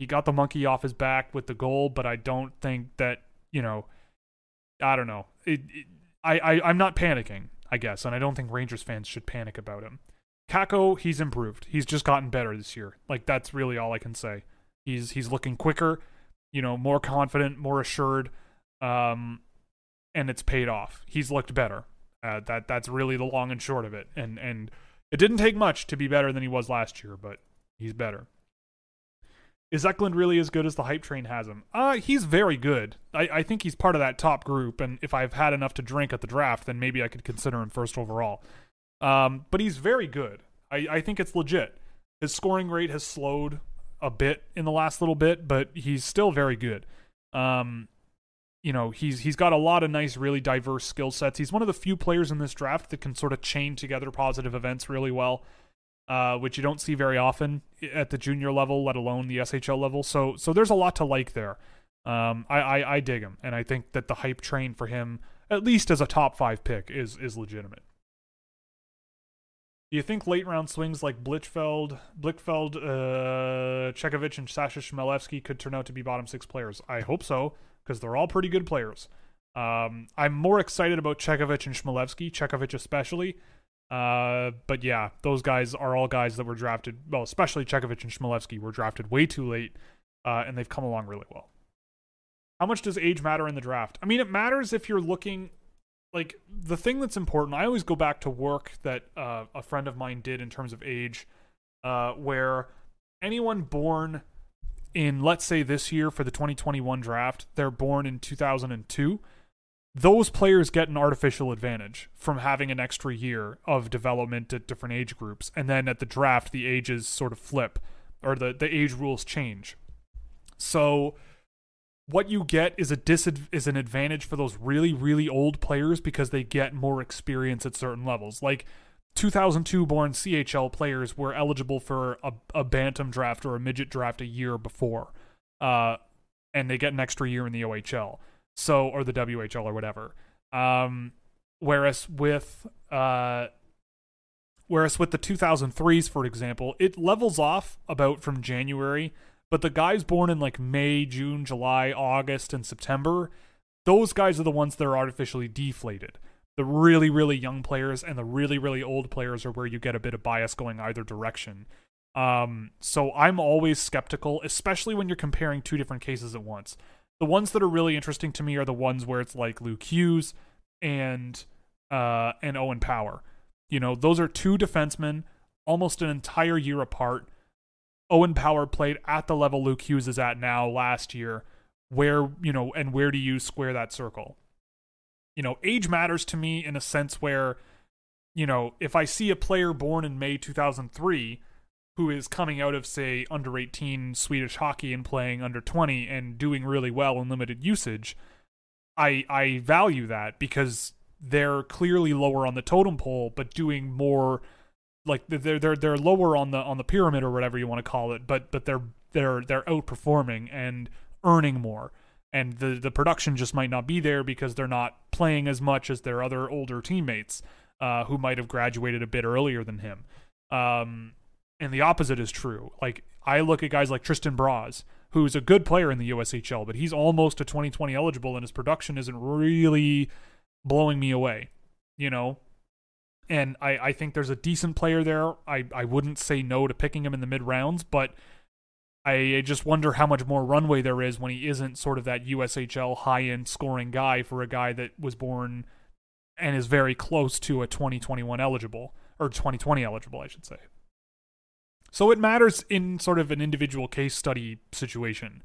Speaker 2: He got the monkey off his back with the goal, but I don't think that you know I don't know. It, it, I, I I'm not panicking, I guess, and I don't think Rangers fans should panic about him. Kakko, he's improved. He's just gotten better this year. Like that's really all I can say. He's he's looking quicker, you know, more confident, more assured, um, and it's paid off. He's looked better. Uh, that that's really the long and short of it. And and it didn't take much to be better than he was last year, but he's better. Is Eklund really as good as the hype train has him? Uh, he's very good. I, I think he's part of that top group, and if I've had enough to drink at the draft, then maybe I could consider him first overall. Um, but he's very good. I, I think it's legit. His scoring rate has slowed a bit in the last little bit, but he's still very good. Um, you know, he's he's got a lot of nice, really diverse skill sets. He's one of the few players in this draft that can sort of chain together positive events really well uh, which you don't see very often at the junior level, let alone the SHL level. So so there's a lot to like there. Um, I, I, I dig him, and I think that the hype train for him, at least as a top five pick, is is legitimate. Do you think late round swings like Blichfeld, Blichfeld, uh, Chekhovich, and Sasha Chmelevski could turn out to be bottom six players? I hope so, because they're all pretty good players. Um, I'm more excited about Chekhovich and Chmelevski, Chekhovich especially, uh, but yeah, those guys are all guys that were drafted. Well, especially Chekhovich and Chmelevski were drafted way too late, uh, and they've come along really well. How much does age matter in the draft? I mean, it matters if you're looking. Like the thing that's important, I always go back to work that uh, a friend of mine did in terms of age, uh, where anyone born in, let's say, this year for the 2021 draft, they're born in 2002 those players get an artificial advantage from having an extra year of development at different age groups. And then at the draft the ages sort of flip or the the age rules change. So what you get is a disad- is an advantage for those really really old players because they get more experience at certain levels like 2002 born CHL players were eligible for a, a bantam draft or a midget draft a year before uh, and they get an extra year in the OHL so or the WHL or whatever. Um, whereas with uh, Whereas with the 2003s, for example, it levels off about from January, but the guys born in like May, June, July, August, and September, those guys are the ones that are artificially deflated. The really, really young players and the really, really old players are where you get a bit of bias going either direction. Um, so I'm always skeptical, especially when you're comparing two different cases at once. The ones that are really interesting to me are the ones where it's like Luke Hughes and uh and Owen Power. You know, those are two defensemen almost an entire year apart. Owen Power played at the level Luke Hughes is at now last year. Where, you know, and where do you square that circle? You know, age matters to me in a sense where, you know, if I see a player born in May 2003 who is coming out of say under 18 Swedish hockey and playing under 20 and doing really well in limited usage, I I value that because they're clearly lower on the totem pole but doing more like they're they're they're lower on the on the pyramid or whatever you want to call it, but but they're they're they're outperforming and earning more. And the the production just might not be there because they're not playing as much as their other older teammates uh, who might have graduated a bit earlier than him. Um, and the opposite is true. Like I look at guys like Tristan Broz, who's a good player in the USHL, but he's almost a 2020 eligible, and his production isn't really blowing me away. You know, and I, I think there's a decent player there. I, I wouldn't say no to picking him in the mid rounds, but I just wonder how much more runway there is when he isn't sort of that USHL high end scoring guy for a guy that was born and is very close to a 2021 eligible or 2020 eligible, I should say. So it matters in sort of an individual case study situation.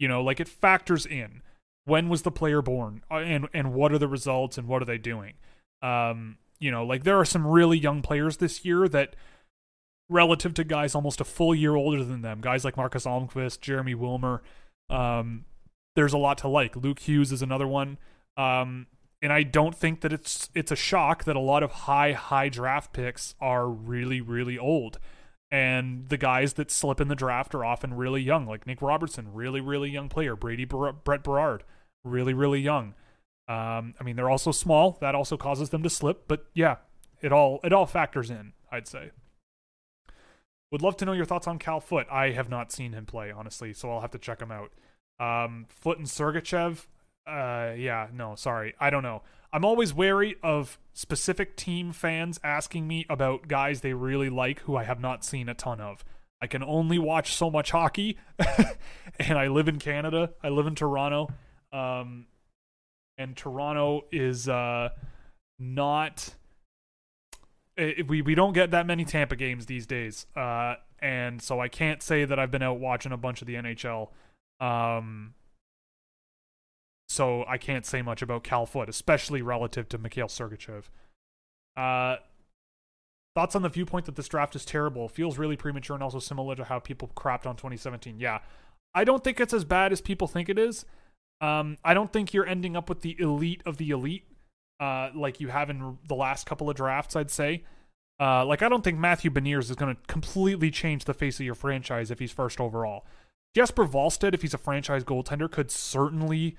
Speaker 2: You know, like it factors in when was the player born uh, and and what are the results and what are they doing. Um, you know, like there are some really young players this year that relative to guys almost a full year older than them, guys like Marcus Almqvist, Jeremy Wilmer, um, there's a lot to like. Luke Hughes is another one. Um, and I don't think that it's it's a shock that a lot of high high draft picks are really really old and the guys that slip in the draft are often really young, like Nick Robertson, really, really young player. Brady Brett Berard, really, really young. Um, I mean, they're also small. That also causes them to slip. But yeah, it all it all factors in. I'd say. Would love to know your thoughts on Cal Foote. I have not seen him play, honestly, so I'll have to check him out. Um, Foote and Sergachev. Uh, yeah, no, sorry, I don't know. I'm always wary of specific team fans asking me about guys they really like who I have not seen a ton of. I can only watch so much hockey, and I live in Canada. I live in Toronto, um, and Toronto is uh, not. It, we we don't get that many Tampa games these days, uh, and so I can't say that I've been out watching a bunch of the NHL. Um, so I can't say much about Cal Foote, especially relative to Mikhail Sergachev. Uh, thoughts on the viewpoint that this draft is terrible feels really premature and also similar to how people crapped on 2017. Yeah, I don't think it's as bad as people think it is. Um, I don't think you're ending up with the elite of the elite, uh, like you have in the last couple of drafts. I'd say. Uh, like I don't think Matthew Beniers is going to completely change the face of your franchise if he's first overall. Jesper Wallstedt, if he's a franchise goaltender, could certainly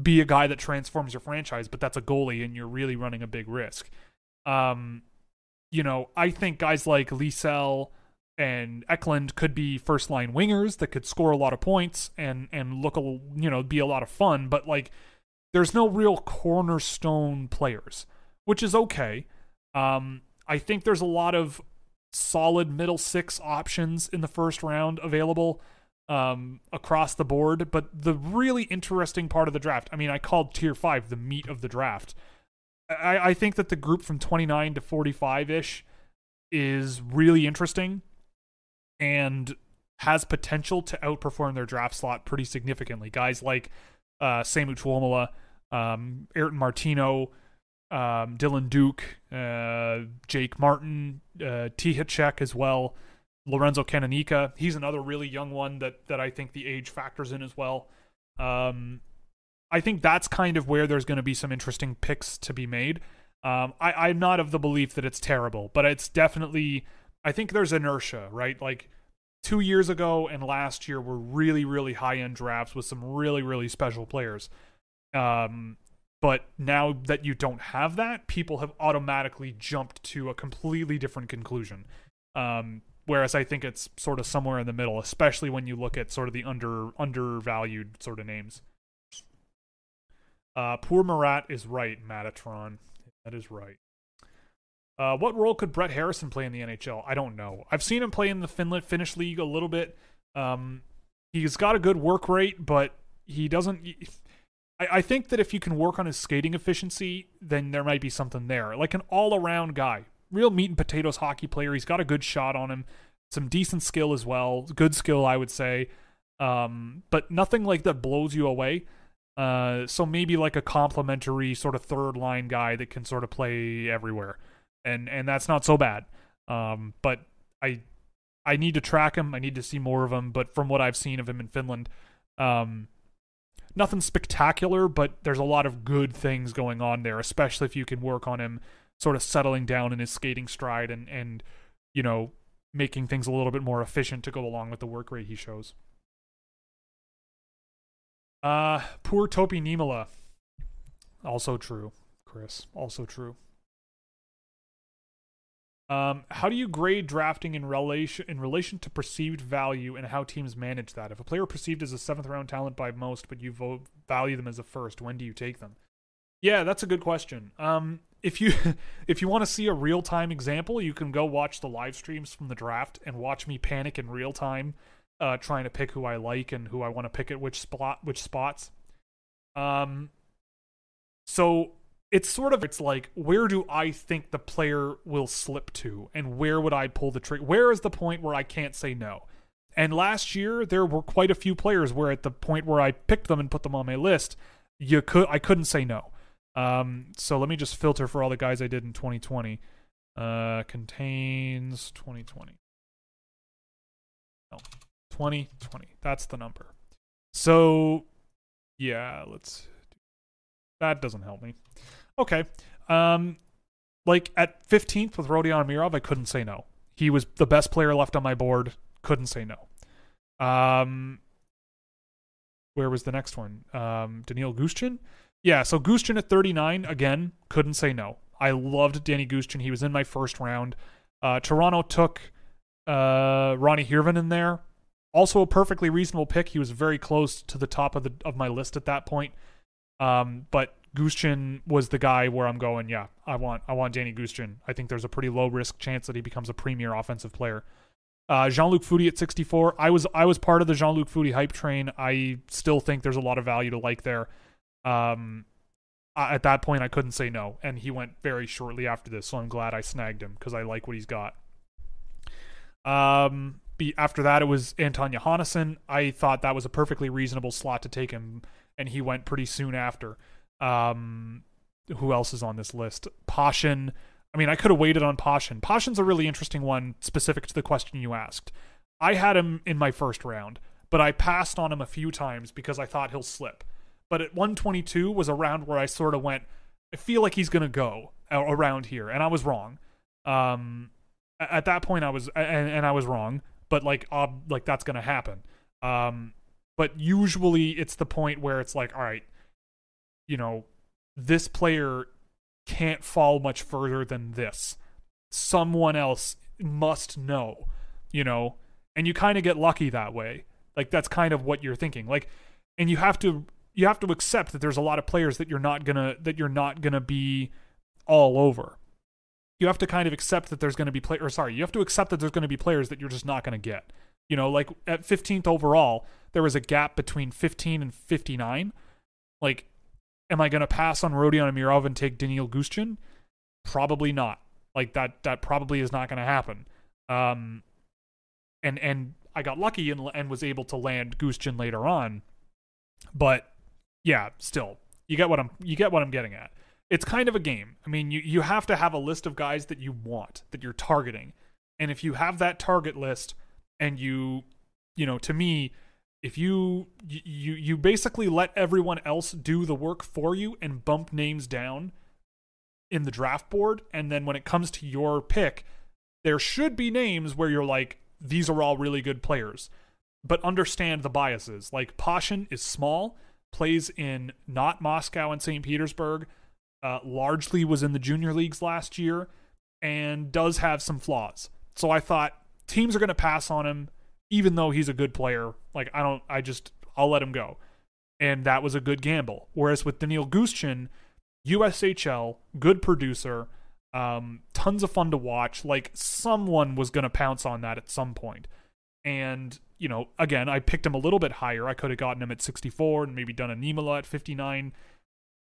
Speaker 2: be a guy that transforms your franchise, but that's a goalie and you're really running a big risk. Um, you know, I think guys like Lysell and Eklund could be first line wingers that could score a lot of points and and look a you know be a lot of fun, but like there's no real cornerstone players, which is okay. Um, I think there's a lot of solid middle six options in the first round available um, across the board. But the really interesting part of the draft, I mean, I called tier five the meat of the draft. I, I think that the group from 29 to 45 ish is really interesting and has potential to outperform their draft slot pretty significantly. Guys like uh, Samu Tuomaala, um, Ayrton Martino, um, Dylan Duke, uh, Jake Martin, uh, T. as well. Lorenzo Canonica, he's another really young one that that I think the age factors in as well. Um, I think that's kind of where there's going to be some interesting picks to be made. Um, I, I'm not of the belief that it's terrible, but it's definitely. I think there's inertia, right? Like two years ago and last year were really, really high end drafts with some really, really special players. Um, But now that you don't have that, people have automatically jumped to a completely different conclusion. Um, whereas I think it's sort of somewhere in the middle, especially when you look at sort of the under undervalued sort of names. Uh, poor Marat is right, Matatron. That is right. Uh, what role could Brett Harrison play in the NHL? I don't know. I've seen him play in the Finland Finnish league a little bit. Um, he's got a good work rate, but he doesn't. I, I think that if you can work on his skating efficiency, then there might be something there. Like an all around guy, real meat and potatoes hockey player. He's got a good shot on him, some decent skill as well. Good skill, I would say. Um, but nothing like that blows you away. Uh, so maybe like a complementary sort of third line guy that can sort of play everywhere, and and that's not so bad. Um, but I I need to track him. I need to see more of him. But from what I've seen of him in Finland, um, nothing spectacular, but there's a lot of good things going on there, especially if you can work on him sort of settling down in his skating stride and and you know making things a little bit more efficient to go along with the work rate he shows. Uh poor Topi Niemelä. Also true, Chris. Also true. Um, how do you grade drafting in relation in relation to perceived value and how teams manage that? If a player perceived as a seventh round talent by most, but you vote, value them as a first, when do you take them? Yeah, that's a good question. Um, if you if you want to see a real time example, you can go watch the live streams from the draft and watch me panic in real time, uh, trying to pick who I like and who I want to pick at which spot which spots. Um, so it's sort of it's like where do I think the player will slip to and where would I pull the trigger? Where is the point where I can't say no? And last year there were quite a few players where at the point where I picked them and put them on my list, you could I couldn't say no. Um, so let me just filter for all the guys I did in 2020. Uh, contains 2020. No, 2020. That's the number. So yeah, let's. That doesn't help me. Okay. Um, like at 15th with Rodion Amirov, I couldn't say no. He was the best player left on my board. Couldn't say no. Um, where was the next one? Um, Daniil Gushchin. Yeah, so Gushchin at 39 again couldn't say no. I loved Danny Gushchin. He was in my first round. Uh, Toronto took uh, Roni in there. Also a perfectly reasonable pick. He was very close to the top of the of my list at that point. Um, but Gushchin was the guy where I'm going, yeah, I want I want Danny Gushchin. I think there's a pretty low risk chance that he becomes a premier offensive player. Uh, Jean-Luc Foudy at 64. I was I was part of the Jean-Luc Foudy hype train. I still think there's a lot of value to like there. Um, at that point, I couldn't say no, and he went very shortly after this. So I'm glad I snagged him because I like what he's got. Um, be, after that, it was Anton Johannesson. I thought that was a perfectly reasonable slot to take him, and he went pretty soon after. Um, who else is on this list? Pashin. I mean, I could have waited on Pashin. Pashin's a really interesting one, specific to the question you asked. I had him in my first round, but I passed on him a few times because I thought he'll slip. But at 122 was a round where I sort of went, I feel like he's going to go around here, and I was wrong. Um, at that point, I was, and, and I was wrong, but like, uh, like that's going to happen. Um, but usually it's the point where it's like, all right, you know, this player can't fall much further than this. Someone else must know, you know, and you kind of get lucky that way. Like that's kind of what you're thinking. Like, and you have to you have to accept that there's a lot of players that you're not gonna that you're not gonna be all over. You have to kind of accept that there's going to be play or sorry, you have to accept that there's going to be players that you're just not going to get. You know, like at 15th overall, there was a gap between 15 and 59. Like Am I going to pass on Rodion Amirov and take Daniil Gushchin? Probably not. Like that that probably is not going to happen. Um and and I got lucky and and was able to land Gushchin later on. But yeah, still. You get what I'm you get what I'm getting at. It's kind of a game. I mean, you you have to have a list of guys that you want, that you're targeting. And if you have that target list and you you know, to me, if you you you basically let everyone else do the work for you and bump names down in the draft board and then when it comes to your pick there should be names where you're like these are all really good players but understand the biases like Pashin is small plays in not Moscow and St. Petersburg, uh, largely was in the junior leagues last year, and does have some flaws. So I thought teams are going to pass on him, even though he's a good player. Like, I don't, I just, I'll let him go. And that was a good gamble. Whereas with Daniil Gushchin, USHL, good producer, um, tons of fun to watch. Like, someone was going to pounce on that at some point. And, you know, again, I picked him a little bit higher. I could have gotten him at 64 and maybe done a Niemela at 59.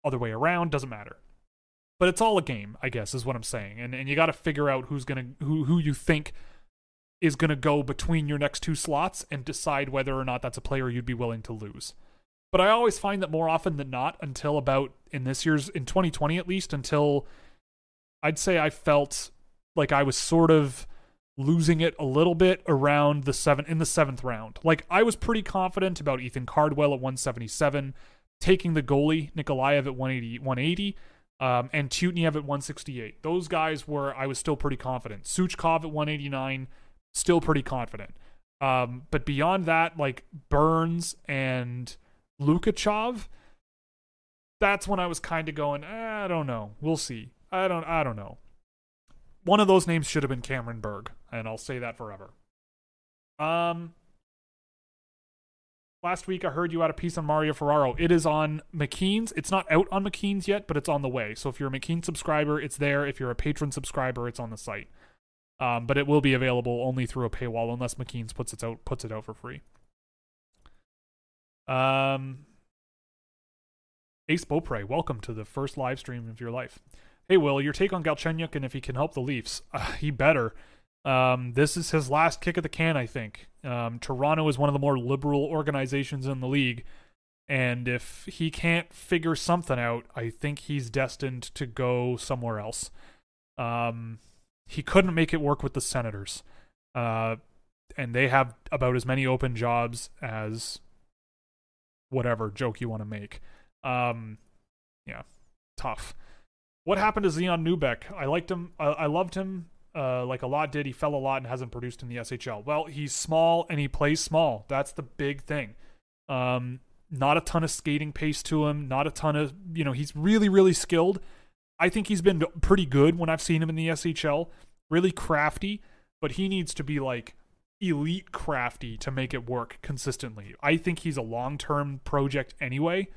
Speaker 2: Other way around, doesn't matter. But it's all a game, I guess, is what I'm saying. And and you got to figure out who's gonna who who you think is gonna go between your next two slots and decide whether or not that's a player you'd be willing to lose. But I always find that more often than not, until about in this year's in 2020 at least, until I'd say I felt like I was sort of losing it a little bit around the seven in the seventh round. Like I was pretty confident about Ethan Cardwell at 177, taking the goalie Nikolaev at 180, 180, um, and Tutniev at 168. Those guys were I was still pretty confident. Suchkov at 189, still pretty confident. Um, but beyond that, like Burns and Lukachev, that's when I was kind of going. Eh, I don't know. We'll see. I don't. I don't know. One of those names should have been Cameron Berg, and I'll say that forever. Um, last week I heard you had a piece on Mario Ferraro. It is on McKeen's. It's not out on McKeen's yet, but it's on the way. So if you're a McKeen subscriber, it's there. If you're a patron subscriber, it's on the site. Um, but it will be available only through a paywall unless McKeen's puts it out puts it out for free. Um, Ace Beaupre, welcome to the first live stream of your life. Hey, Will, your take on Galchenyuk and if he can help the Leafs. Uh, he better. Um, this is his last kick at the can, I think. Um, Toronto is one of the more liberal organizations in the league. And if he can't figure something out, I think he's destined to go somewhere else. Um, he couldn't make it work with the Senators. Uh, and they have about as many open jobs as whatever joke you want to make. Um, yeah, tough. What happened to Zion Nybeck? I liked him. I, I loved him. Uh, like a lot did. He fell a lot and hasn't produced in the SHL. Well, he's small and he plays small. That's the big thing. Um, not a ton of skating pace to him. Not a ton of you know. He's really really skilled. I think he's been pretty good when I've seen him in the SHL. Really crafty, but he needs to be like elite crafty to make it work consistently. I think he's a long term project anyway.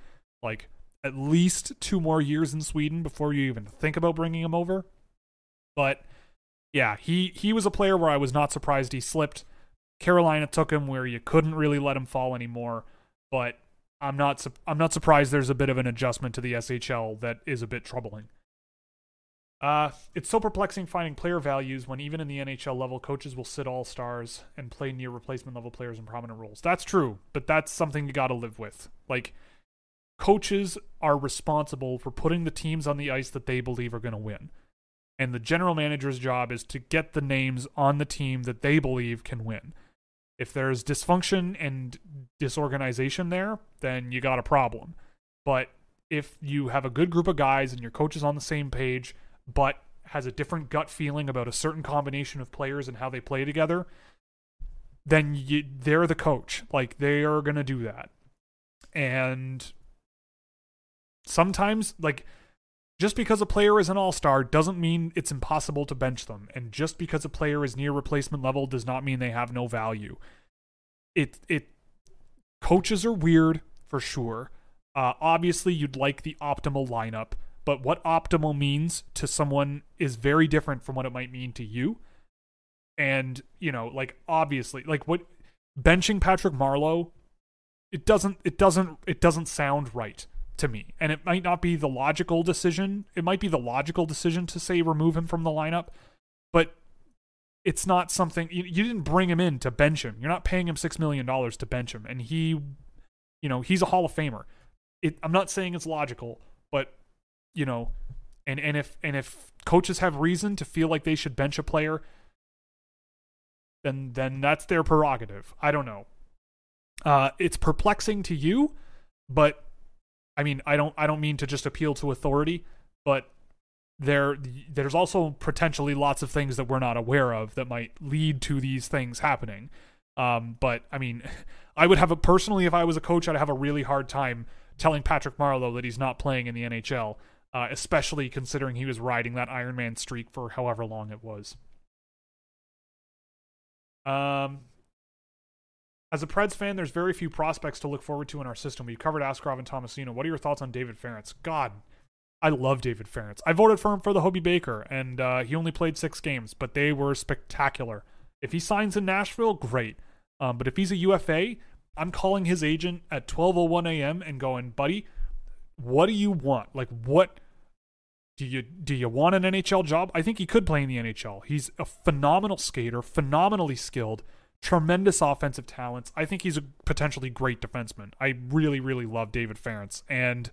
Speaker 2: Like at least two more years in Sweden before you even think about bringing him over. But yeah, he he was a player where I was not surprised he slipped. Carolina took him where you couldn't really let him fall anymore, but I'm not I'm not surprised there's a bit of an adjustment to the SHL that is a bit troubling. Uh, it's so perplexing finding player values when even in the NHL level, coaches will sit all stars and play near replacement level players in prominent roles. That's true, but that's something you got to live with. Like, coaches are responsible for putting the teams on the ice that they believe are going to win. And the general manager's job is to get the names on the team that they believe can win. If there's dysfunction and disorganization there, then you got a problem. But if you have a good group of guys and your coach is on the same page, but has a different gut feeling about a certain combination of players and how they play together, then you, they're the coach. Like they are going to do that. And sometimes, like, just because a player is an all star doesn't mean it's impossible to bench them. And just because a player is near replacement level does not mean they have no value. It, it, coaches are weird for sure. Uh, obviously, you'd like the optimal lineup but what optimal means to someone is very different from what it might mean to you. And, you know, like obviously, like what benching Patrick Marleau, it doesn't it doesn't it doesn't sound right to me. And it might not be the logical decision. It might be the logical decision to say remove him from the lineup, but it's not something you, you didn't bring him in to bench him. You're not paying him 6 million dollars to bench him and he you know, he's a Hall of Famer. It, I'm not saying it's logical, but you know, and and if and if coaches have reason to feel like they should bench a player, then then that's their prerogative. I don't know. Uh, it's perplexing to you, but I mean, I don't I don't mean to just appeal to authority, but there there's also potentially lots of things that we're not aware of that might lead to these things happening. Um, but I mean, I would have a personally, if I was a coach, I'd have a really hard time telling Patrick Marleau that he's not playing in the NHL, uh, especially considering he was riding that Iron Man streak for however long it was. Um, as a Preds fan, there's very few prospects to look forward to in our system. We've covered Askarov and Tomasino. What are your thoughts on David Farrance? God, I love David Farrance. I voted for him for the Hobie Baker, and uh, he only played six games, but they were spectacular. If he signs in Nashville, great. Um, but if he's a UFA, I'm calling his agent at 12:01 a.m. and going, buddy, what do you want? Like, what do you do? You want an NHL job? I think he could play in the NHL. He's a phenomenal skater, phenomenally skilled, tremendous offensive talents. I think he's a potentially great defenseman. I really, really love David Farrance, and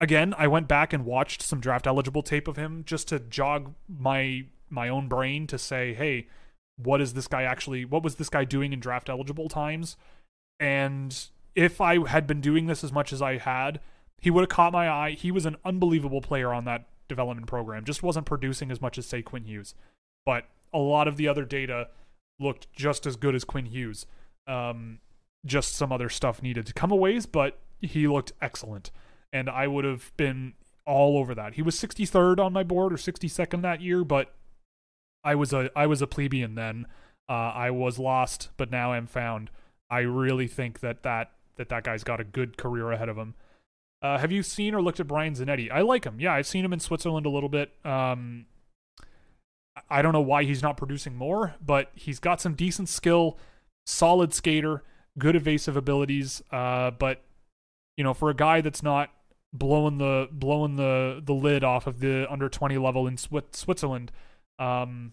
Speaker 2: again, I went back and watched some draft eligible tape of him just to jog my my own brain to say, hey, what is this guy actually? What was this guy doing in draft eligible times? And if I had been doing this as much as I had, he would have caught my eye. He was an unbelievable player on that development program. Just wasn't producing as much as say Quinn Hughes, but a lot of the other data looked just as good as Quinn Hughes. Um, just some other stuff needed to come a ways, but he looked excellent, and I would have been all over that. He was 63rd on my board or 62nd that year, but I was a I was a plebeian then. Uh, I was lost, but now I'm found. I really think that that that that guy's got a good career ahead of him. Uh, have you seen or looked at Brian Zanetti? I like him. Yeah, I've seen him in Switzerland a little bit. Um, I don't know why he's not producing more, but he's got some decent skill, solid skater, good evasive abilities. Uh, but you know, for a guy that's not blowing the blowing the the lid off of the under twenty level in Switzerland, um,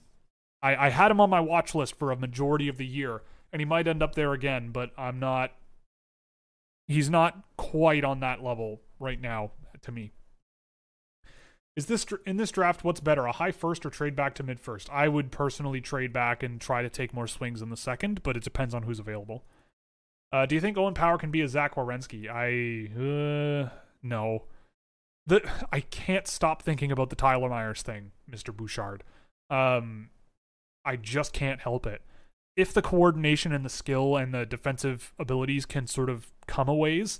Speaker 2: I, I had him on my watch list for a majority of the year, and he might end up there again, but I'm not. He's not quite on that level right now to me. Is this in this draft? What's better, a high first or trade back to mid first? I would personally trade back and try to take more swings in the second, but it depends on who's available. Uh, do you think Owen Power can be a Zach Werenski? I uh, no. The I can't stop thinking about the Tyler Myers thing, Mister Bouchard. Um, I just can't help it. If the coordination and the skill and the defensive abilities can sort of come a ways,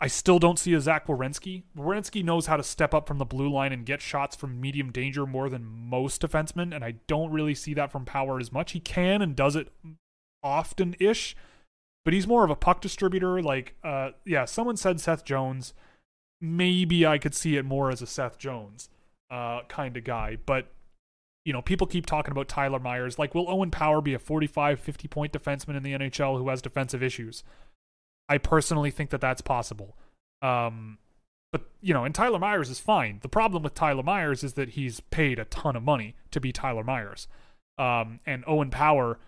Speaker 2: I still don't see a Zach Werenski. Werenski knows how to step up from the blue line and get shots from medium danger more than most defensemen, and I don't really see that from Power as much. He can and does it often ish, but he's more of a puck distributor. Like, uh, yeah, someone said Seth Jones. Maybe I could see it more as a Seth Jones uh, kind of guy, but you know, people keep talking about Tyler Myers. Like, will Owen Power be a 45, 50 point defenseman in the NHL who has defensive issues? I personally think that that's possible. Um, but, you know, and Tyler Myers is fine. The problem with Tyler Myers is that he's paid a ton of money to be Tyler Myers. Um, and Owen Power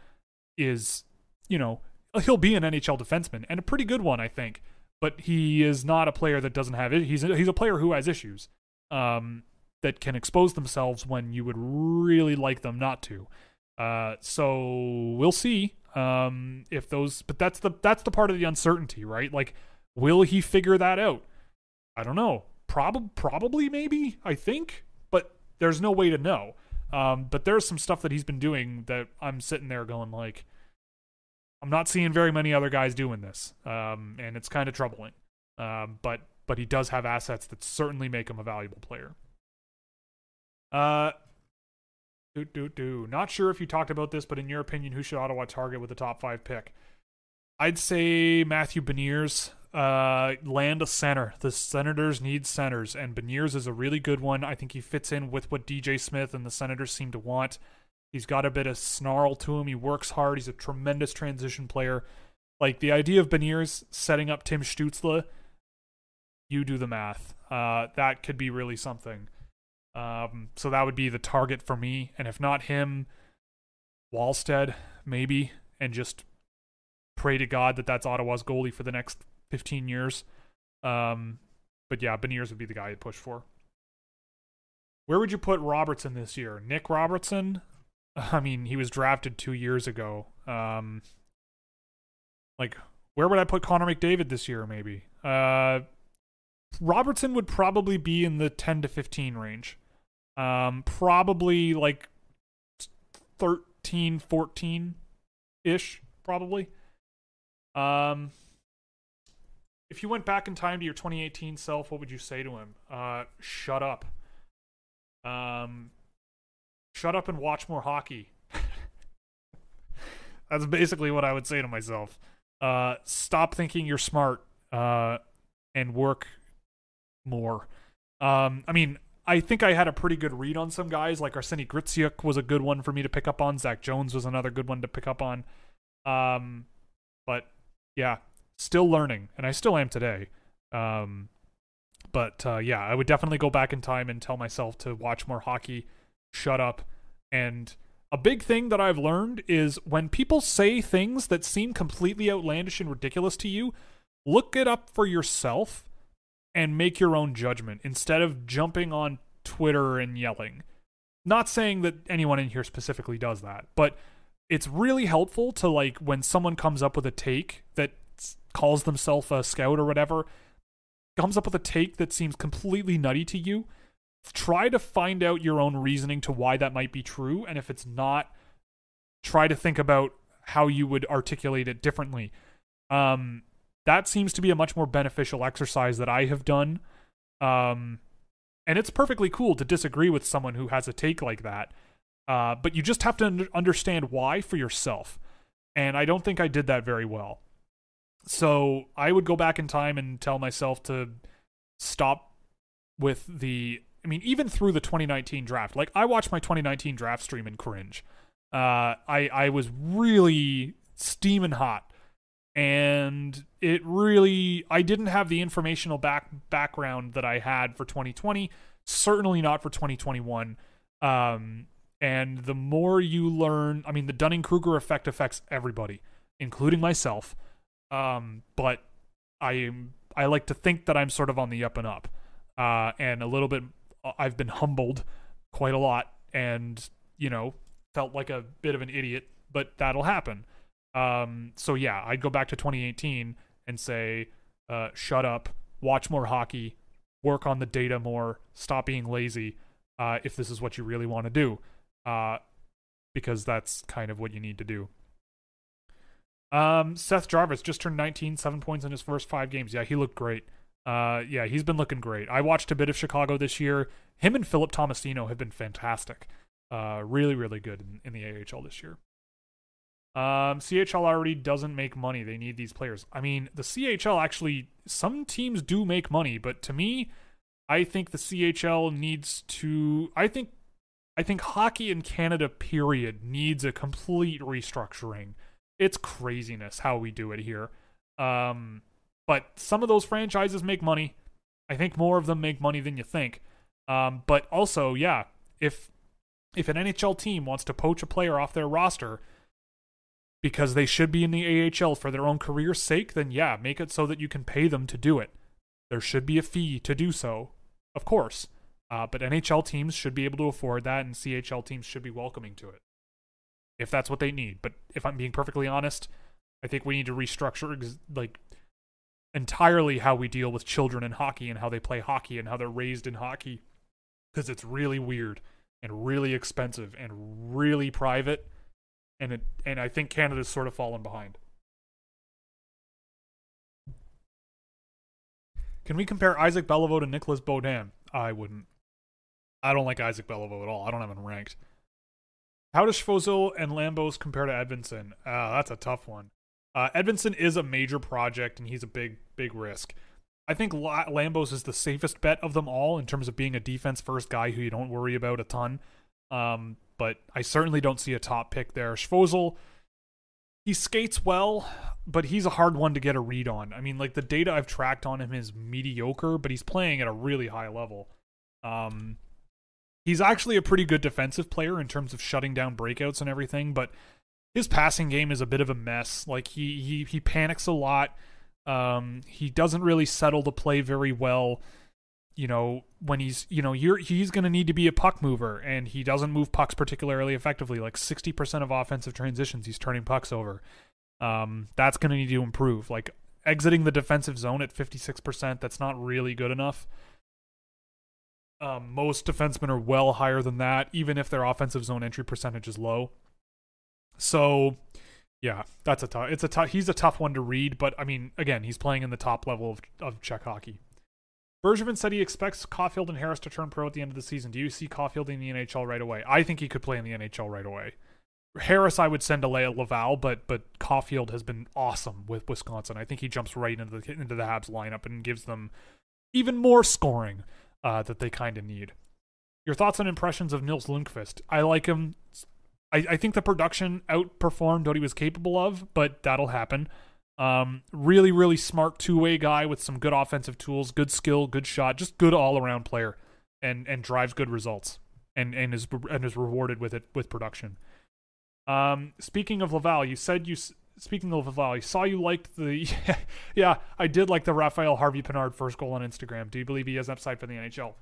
Speaker 2: is, you know, he'll be an NHL defenseman and a pretty good one, I think. But he is not a player that doesn't have it. He's a, he's a player who has issues. Um, that can expose themselves when you would really like them not to. Uh, so we'll see um, if those. But that's the that's the part of the uncertainty, right? Like, will he figure that out? I don't know. Probably, probably, maybe. I think, but there's no way to know. Um, but there's some stuff that he's been doing that I'm sitting there going like, I'm not seeing very many other guys doing this, um, and it's kind of troubling. Um, but but he does have assets that certainly make him a valuable player. Uh, do do do. Not sure if you talked about this, but in your opinion, who should Ottawa target with the top five pick? I'd say Matthew Beniers. Uh, land a center. The Senators need centers, and Beniers is a really good one. I think he fits in with what DJ Smith and the Senators seem to want. He's got a bit of snarl to him. He works hard. He's a tremendous transition player. Like the idea of Beniers setting up Tim Stützle, you do the math. Uh, that could be really something. Um, so that would be the target for me. And if not him, Wallstedt, maybe, and just pray to God that that's Ottawa's goalie for the next 15 years. Um, but yeah, Beniers would be the guy I'd push for. Where would you put Robertson this year? Nick Robertson? I mean, he was drafted two years ago. Um, like, where would I put Connor McDavid this year, maybe? Uh, Robertson would probably be in the 10 to 15 range. Um, probably like 13, 14 ish, probably. Um, if you went back in time to your 2018 self, what would you say to him? Uh, shut up. Um, shut up and watch more hockey. That's basically what I would say to myself. Uh, stop thinking you're smart. Uh, and work more. Um, I mean, I think I had a pretty good read on some guys. Like Arseny Gritsyuk was a good one for me to pick up on. Zach Jones was another good one to pick up on. Um, but yeah, still learning, and I still am today. Um, but uh, yeah, I would definitely go back in time and tell myself to watch more hockey, shut up, and a big thing that I've learned is when people say things that seem completely outlandish and ridiculous to you, look it up for yourself and make your own judgment instead of jumping on Twitter and yelling. Not saying that anyone in here specifically does that, but it's really helpful to like when someone comes up with a take that calls themselves a scout or whatever, comes up with a take that seems completely nutty to you, try to find out your own reasoning to why that might be true and if it's not try to think about how you would articulate it differently. Um that seems to be a much more beneficial exercise that I have done. Um, and it's perfectly cool to disagree with someone who has a take like that. Uh, but you just have to understand why for yourself. And I don't think I did that very well. So I would go back in time and tell myself to stop with the. I mean, even through the 2019 draft, like I watched my 2019 draft stream and cringe. Uh, I I was really steaming hot and it really I didn't have the informational back background that I had for 2020, certainly not for 2021. Um, and the more you learn, I mean, the Dunning Kruger effect affects everybody, including myself. Um, but I am I like to think that I'm sort of on the up and up, uh, and a little bit. I've been humbled quite a lot, and you know, felt like a bit of an idiot, but that'll happen. Um, so yeah, I'd go back to 2018 and say, uh, shut up, watch more hockey, work on the data more, stop being lazy. Uh, if this is what you really want to do, uh, because that's kind of what you need to do. Um, Seth Jarvis just turned 19, seven points in his first five games. Yeah, he looked great. Uh, yeah, he's been looking great. I watched a bit of Chicago this year. Him and Philip Tomasino have been fantastic. Uh, really, really good in, in the AHL this year. Um, CHL already doesn't make money. They need these players. I mean, the CHL actually, some teams do make money, but to me, I think the CHL needs to. I think, I think hockey in Canada, period, needs a complete restructuring. It's craziness how we do it here. Um, but some of those franchises make money. I think more of them make money than you think. Um, but also, yeah, if if an NHL team wants to poach a player off their roster because they should be in the AHL for their own career's sake, then yeah, make it so that you can pay them to do it. There should be a fee to do so, of course. Uh, but NHL teams should be able to afford that, and CHL teams should be welcoming to it if that's what they need. But if I'm being perfectly honest, I think we need to restructure like entirely how we deal with children in hockey and how they play hockey and how they're raised in hockey because it's really weird and really expensive and really private and it and I think Canada's sort of fallen behind. Can we compare Isaac Belliveau to Nicolas Beaudin? I wouldn't. I don't like Isaac Belliveau at all. I don't have him ranked. How does Svozil and Lambos compare to Edvinsson? Uh, that's a tough one. Uh, Edvinsson is a major project and he's a big, big risk. I think Lambos is the safest bet of them all in terms of being a defense first guy who you don't worry about a ton. Um, but I certainly don't see a top pick there. Svozil, he skates well, but he's a hard one to get a read on. I mean, like the data I've tracked on him is mediocre, but he's playing at a really high level. Um, he's actually a pretty good defensive player in terms of shutting down breakouts and everything, but his passing game is a bit of a mess. Like he he he panics a lot. Um, he doesn't really settle to play very well you know, when he's, you know, you're he's going to need to be a puck mover, and he doesn't move pucks particularly effectively. Like sixty percent of offensive transitions, he's turning pucks over. Um, that's going to need to improve. Like exiting the defensive zone at fifty six percent, that's not really good enough. Um, most defensemen are well higher than that, even if their offensive zone entry percentage is low. So, Yeah, that's a tough. It's a tough. He's a tough one to read, but I mean, again, he's playing in the top level of of Czech hockey. Bergevin said he expects Caulfield and Harris to turn pro at the end of the season. Do you see Caulfield in the NHL right away? I think he could play in the NHL right away. Harris, I would send to Laval, but but Caulfield has been awesome with Wisconsin. I think he jumps right into the into the Habs lineup and gives them even more scoring uh, that they kind of need. Your thoughts and impressions of Nils Lundkvist? I like him. I, I think the production outperformed what he was capable of, but that'll happen. Um, really, really smart two way guy with some good offensive tools, good skill, good shot, just good all around player, and and drives good results, and and is and is rewarded with it with production. Um, speaking of Laval, you said you speaking of Laval, you saw you liked the yeah, I did like the Raphael Harvey Pinard first goal on Instagram. Do you believe he has upside for the NHL?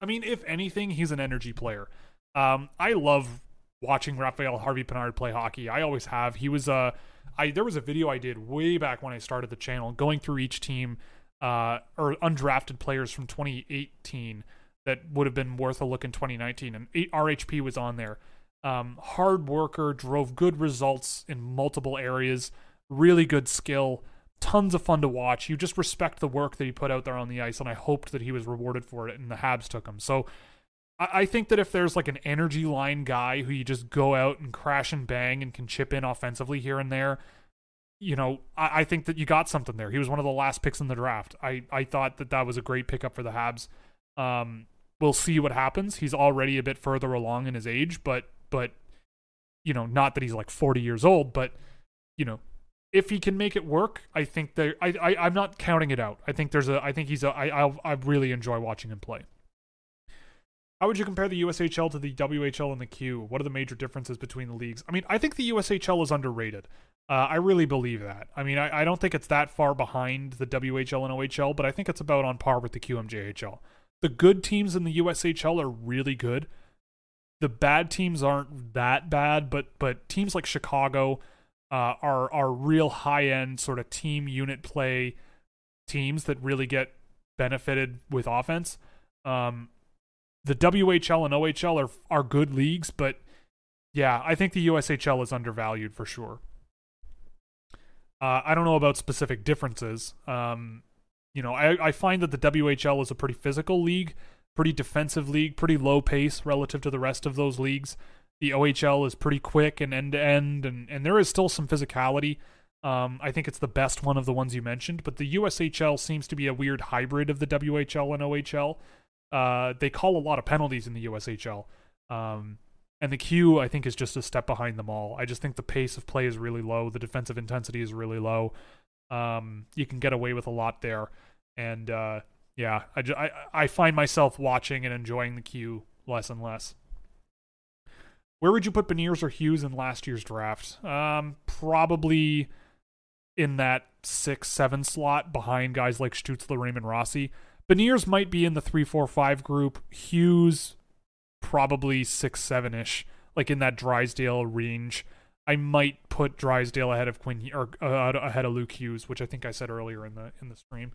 Speaker 2: I mean, if anything, he's an energy player. Um, I love watching Raphael Harvey Pinard play hockey. I always have. He was a uh, I there was a video I did way back when I started the channel, going through each team uh, or undrafted players from 2018 that would have been worth a look in 2019, and RHP was on there. Um, hard worker, drove good results in multiple areas, really good skill, tons of fun to watch. You just respect the work that he put out there on the ice, and I hoped that he was rewarded for it, and the Habs took him. So I, think that if there's like an energy line guy who you just go out and crash and bang and can chip in offensively here and there, you know, I, I think that you got something there. He was one of the last picks in the draft. I, I thought that that was a great pickup for the Habs. Um, we'll see what happens. He's already a bit further along in his age, but but you know, not that he's like 40 years old, but you know, if he can make it work, I think there. I, I I'm not counting it out. I think there's a. I think he's a. I I really enjoy watching him play. How would you compare the USHL to the WHL and the Q? What are the major differences between the leagues? I mean, I think the USHL is underrated. Uh, I really believe that. I mean, I, I don't think it's that far behind the WHL and OHL, but I think it's about on par with the QMJHL. The good teams in the USHL are really good. The bad teams aren't that bad, but but teams like Chicago, uh, are are real high end sort of team unit play teams that really get benefited with offense. Um, the WHL and OHL are are good leagues, but yeah, I think the USHL is undervalued for sure. Uh, I don't know about specific differences. Um, you know, I, I find that the WHL is a pretty physical league, pretty defensive league, pretty low pace relative to the rest of those leagues. The OHL is pretty quick and end to end, and and there is still some physicality. Um, I think it's the best one of the ones you mentioned, but the USHL seems to be a weird hybrid of the WHL and OHL. Uh, they call a lot of penalties in the USHL, um, and the Q I think is just a step behind them all. I just think the pace of play is really low, the defensive intensity is really low. Um, you can get away with a lot there, and uh, yeah, I, I I find myself watching and enjoying the Q less and less. Where would you put Beniers or Hughes in last year's draft? Um, probably in that six, seven slot behind guys like Stutzle, Raymond Rossi. Beniers might be in the three, four, five group. Hughes probably six, seven ish, like in that Drysdale range. I might put Drysdale ahead of Quinn or uh, ahead of Luke Hughes, which I think I said earlier in the in the stream.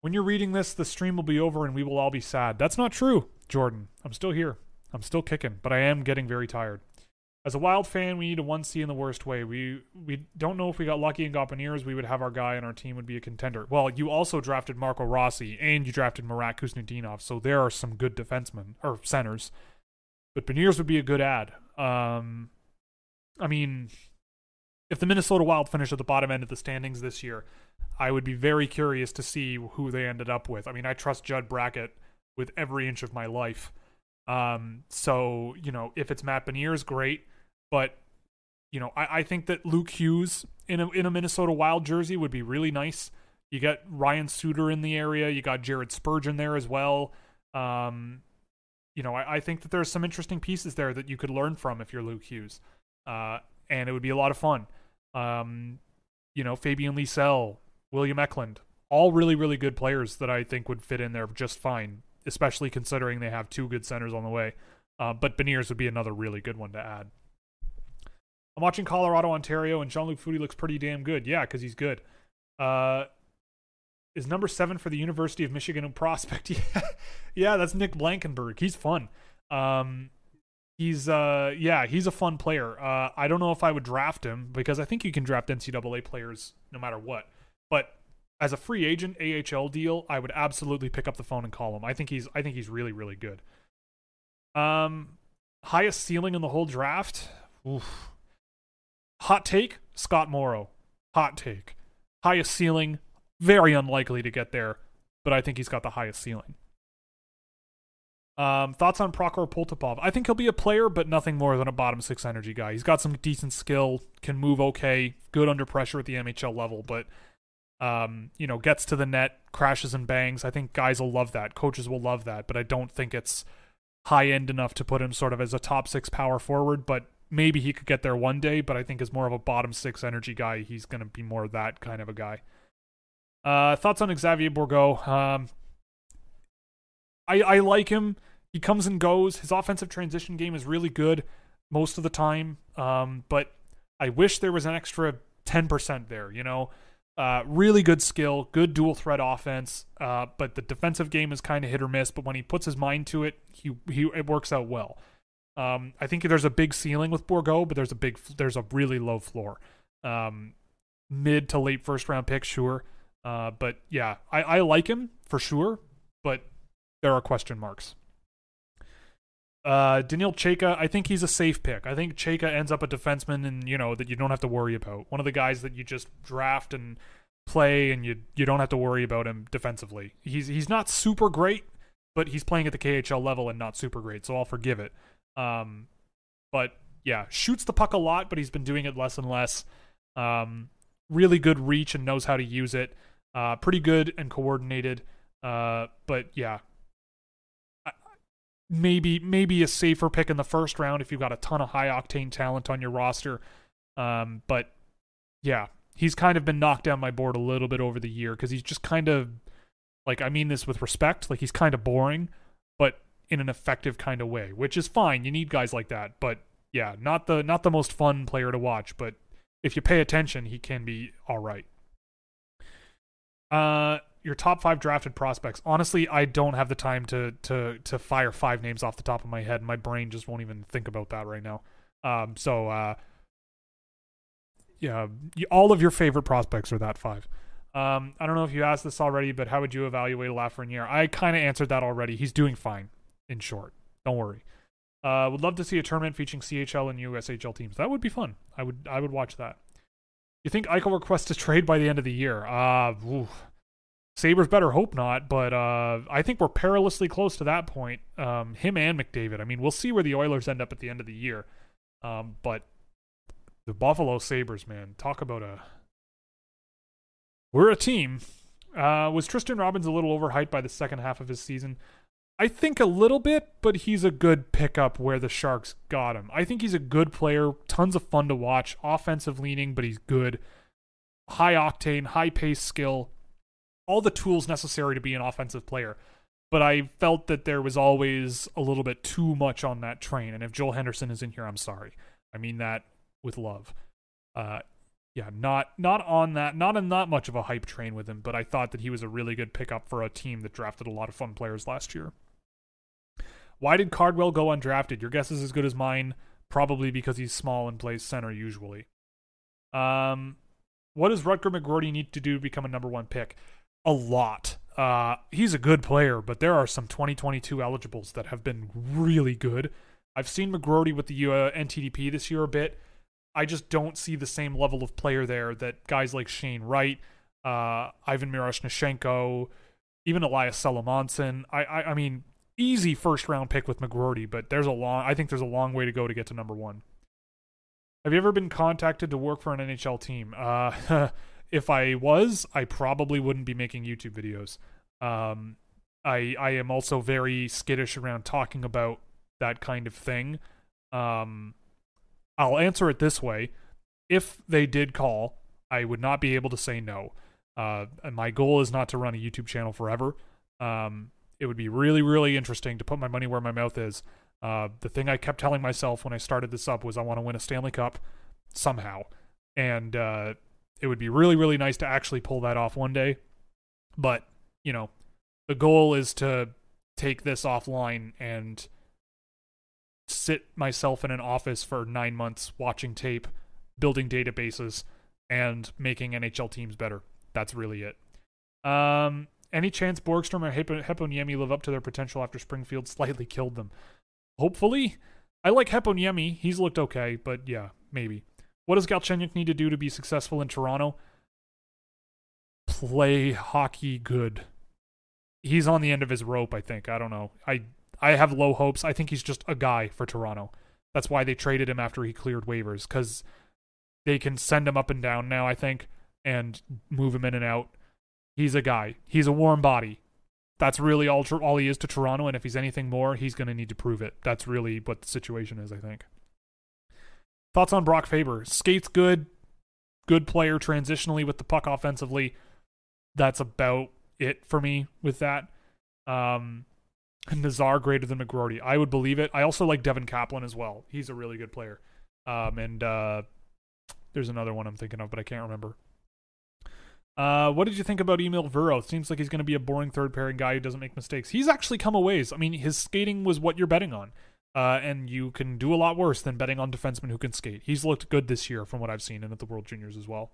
Speaker 2: When you're reading this, the stream will be over and we will all be sad. That's not true, Jordan. I'm still here. I'm still kicking, but I am getting very tired. As a Wild fan, we need a 1C in the worst way. We we don't know if we got lucky and got we would have our guy and our team would be a contender. Well, you also drafted Marco Rossi and you drafted Marat Khusnutdinov, so there are some good defensemen or centers. But Beniers would be a good ad. Um, I mean, if the Minnesota Wild finish at the bottom end of the standings this year, I would be very curious to see who they ended up with. I mean, I trust Judd Brackett with every inch of my life. Um, so you know, if it's Matt Beniers, great. But you know, I, I think that Luke Hughes in a in a Minnesota Wild jersey would be really nice. You got Ryan Suter in the area. You got Jared Spurgeon there as well. Um, you know, I, I, think that there's some interesting pieces there that you could learn from if you're Luke Hughes. Uh, and it would be a lot of fun. Um, you know, Fabian Lysell, William Eklund, all really, really good players that I think would fit in there just fine especially considering they have two good centers on the way. Uh, but Beniers would be another really good one to add. I'm watching Colorado, Ontario, and Jean Luc Foudy looks pretty damn good. Yeah, because he's good. Uh, is number seven for the University of Michigan prospect? yeah, yeah, that's Nick Blankenburg. He's fun. Um, he's uh yeah he's a fun player. Uh, I don't know if I would draft him because I think you can draft NCAA players no matter what. But as a free agent AHL deal, I would absolutely pick up the phone and call him. I think he's I think he's really really good. Um, highest ceiling in the whole draft. Oof. Hot take: Scott Morrow. Hot take. Highest ceiling. Very unlikely to get there, but I think he's got the highest ceiling. Um, thoughts on Prokhor Poltapov? I think he'll be a player, but nothing more than a bottom six energy guy. He's got some decent skill, can move okay, good under pressure at the MHL level, but um, you know, gets to the net, crashes and bangs. I think guys will love that. Coaches will love that, but I don't think it's high end enough to put him sort of as a top six power forward. But maybe he could get there one day. But I think as more of a bottom six energy guy, he's going to be more that kind of a guy. Uh, thoughts on Xavier Bourgault? Um, I I like him. He comes and goes. His offensive transition game is really good most of the time. Um, but I wish there was an extra ten percent there. You know, uh, really good skill, good dual threat offense. Uh, but the defensive game is kind of hit or miss. But when he puts his mind to it, he he it works out well. Um, I think there's a big ceiling with Bourgault, but there's a big there's a really low floor. Um, mid to late first round pick, sure. Uh, but yeah, I, I like him for sure, but there are question marks. Uh, Daniil Chayka, I think he's a safe pick. I think Chayka ends up a defenseman, and you know that you don't have to worry about. One of the guys that you just draft and play, and you you don't have to worry about him defensively. He's he's not super great, but he's playing at the KHL level and not super great, so I'll forgive it. Um, but yeah, shoots the puck a lot, but he's been doing it less and less. Um, really good reach and knows how to use it. Uh, pretty good and coordinated. Uh, but yeah, maybe maybe a safer pick in the first round if you've got a ton of high octane talent on your roster. Um, but yeah, he's kind of been knocked down my board a little bit over the year because he's just kind of like I mean this with respect, like he's kind of boring, but in an effective kind of way, which is fine. You need guys like that, but yeah, not the not the most fun player to watch, but if you pay attention, he can be all right. Uh, your top five drafted prospects. Honestly, I don't have the time to to to fire five names off the top of my head. My brain just won't even think about that right now. Um, so uh, yeah, all of your favorite prospects are that five. Um, I don't know if you asked this already, but how would you evaluate Lafreniere? I kind of answered that already. He's doing fine. In short, don't worry. Uh, would love to see a tournament featuring CHL and USHL teams. That would be fun. I would I would watch that. You think Eichel requests a trade by the end of the year? Uh, Sabres better hope not, but uh, I think we're perilously close to that point. Um, him and McDavid. I mean, we'll see where the Oilers end up at the end of the year. Um, but the Buffalo Sabres, man, talk about a. We're a team. Uh, was Tristen Robins a little overhyped by the second half of his season? I think a little bit, but he's a good pickup where the Sharks got him. I think he's a good player, tons of fun to watch, offensive leaning, but he's good. High octane, high pace skill all the tools necessary to be an offensive player. But I felt that there was always a little bit too much on that train. And if Joel Henderson is in here, I'm sorry. I mean that with love. Uh, yeah, not not on that, not in not much of a hype train with him. But I thought that he was a really good pickup for a team that drafted a lot of fun players last year. Why did Cardwell go undrafted? Your guess is as good as mine. Probably because he's small and plays center usually. Um, what does Rutger McGroarty need to do to become a number one pick? A lot. Uh, he's a good player, but there are some 2022 eligibles that have been really good. I've seen McGroarty with the uh, NTDP this year a bit. I just don't see the same level of player there that guys like Shane Wright, uh, Ivan Miroshnichenko, even Elias Salomonsson. I, I, I mean, easy first round pick with McGroarty, but there's a long. I think there's a long way to go to get to number one. Have you ever been contacted to work for an NHL team? Uh, if I was, I probably wouldn't be making YouTube videos. Um, I I am also very skittish around talking about that kind of thing. Um, I'll answer it this way: if they did call, I would not be able to say no. Uh, my goal is not to run a YouTube channel forever. Um, it would be really, really interesting to put my money where my mouth is. Uh, the thing I kept telling myself when I started this up was I want to win a Stanley Cup somehow, and uh, it would be really, really nice to actually pull that off one day. But, you know, the goal is to take this offline and sit myself in an office for nine months watching tape, building databases, and making NHL teams better. That's really it. Um, any chance Borgstrom or Hep- Heponiemi live up to their potential after Springfield slightly killed them? Hopefully. I like Heponiemi. He's looked okay, but yeah, maybe. What does Galchenyuk need to do to be successful in Toronto? Play hockey good. He's on the end of his rope, I think. I don't know. I I have low hopes. I think he's just a guy for Toronto. That's why they traded him after he cleared waivers cuz they can send him up and down now, I think, and move him in and out. He's a guy. He's a warm body. That's really all all he is to Toronto and if he's anything more, he's going to need to prove it. That's really what the situation is, I think. Thoughts on Brock Faber? Skates good, good player transitionally with the puck offensively. That's about it for me with that. Um, Nazar greater than McGroarty. I would believe it. I also like Devin Kaplan as well. He's a really good player. Um, and uh, there's another one I'm thinking of, but I can't remember. Uh, what did you think about Eemil Viro? Seems like he's going to be a boring third pairing guy who doesn't make mistakes. He's actually come a ways. I mean, his skating was what you're betting on. Uh, and you can do a lot worse than betting on defensemen who can skate. He's looked good this year from what I've seen and at the World Juniors as well.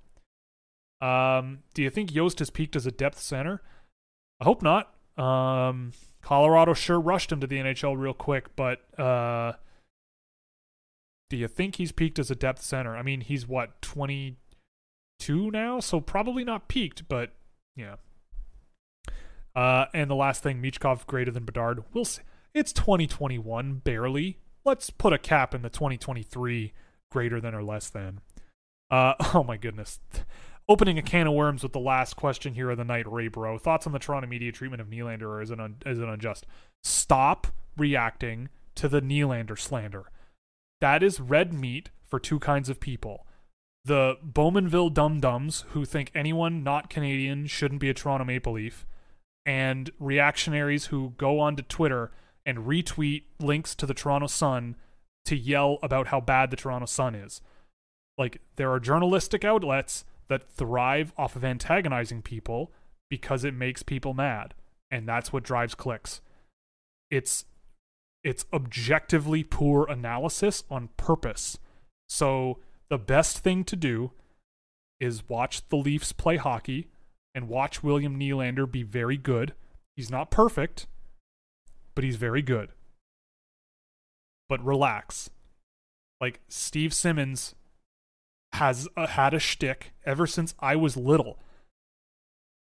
Speaker 2: Um, do you think Jost has peaked as a depth center? I hope not. Um, Colorado sure rushed him to the NHL real quick, but uh, do you think he's peaked as a depth center? I mean, he's what, 22 now? So probably not peaked, but yeah. Uh, and the last thing, Michkov greater than Bedard. We'll see. It's 2021, barely. Let's put a cap in the 2023 greater than or less than. Uh, oh my goodness. Opening a can of worms with the last question here of the night, Ray Bro. Thoughts on the Toronto media treatment of Nylander is it, un- is it unjust? Stop reacting to the Nylander slander. That is red meat for two kinds of people. The Bowmanville dum dums who think anyone not Canadian shouldn't be a Toronto Maple Leaf, and reactionaries who go onto Twitter and retweet links to the Toronto Sun to yell about how bad the Toronto Sun is. Like, there are journalistic outlets that thrive off of antagonizing people because it makes people mad, and that's what drives clicks. It's it's objectively poor analysis on purpose. So the best thing to do is watch the Leafs play hockey and watch William Nylander be very good. He's not perfect, but he's very good. But relax. Like Steve Simmons has uh, had a shtick ever since I was little.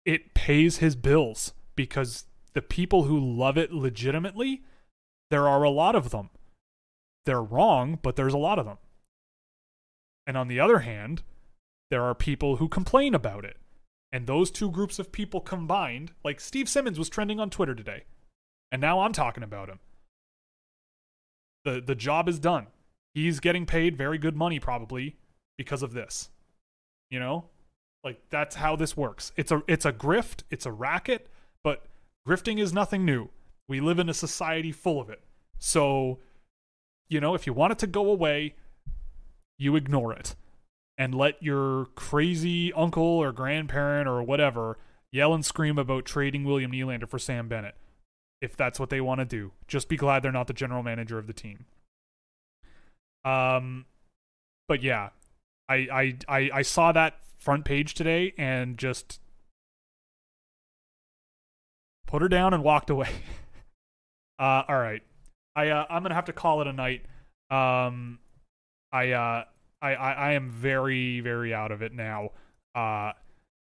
Speaker 2: It pays his bills because the people who love it legitimately, there are a lot of them. They're wrong, but there's a lot of them. And on the other hand, there are people who complain about it. And those two groups of people combined, like Steve Simmons was trending on Twitter today. And now I'm talking about him. The the job is done. He's getting paid very good money probably because of this. You know? Like that's how this works. It's a it's a grift, it's a racket, but grifting is nothing new. We live in a society full of it. So, you know, if you want it to go away, you ignore it and let your crazy uncle or grandparent or whatever yell and scream about trading William Nylander for Sam Bennett if that's what they want to do. Just be glad they're not the general manager of the team. Um but yeah, I I I, I saw that front page today and just put her down and walked away. uh all right. I uh, I'm to have to call it a night. Um I uh I, I I am very very out of it now. Uh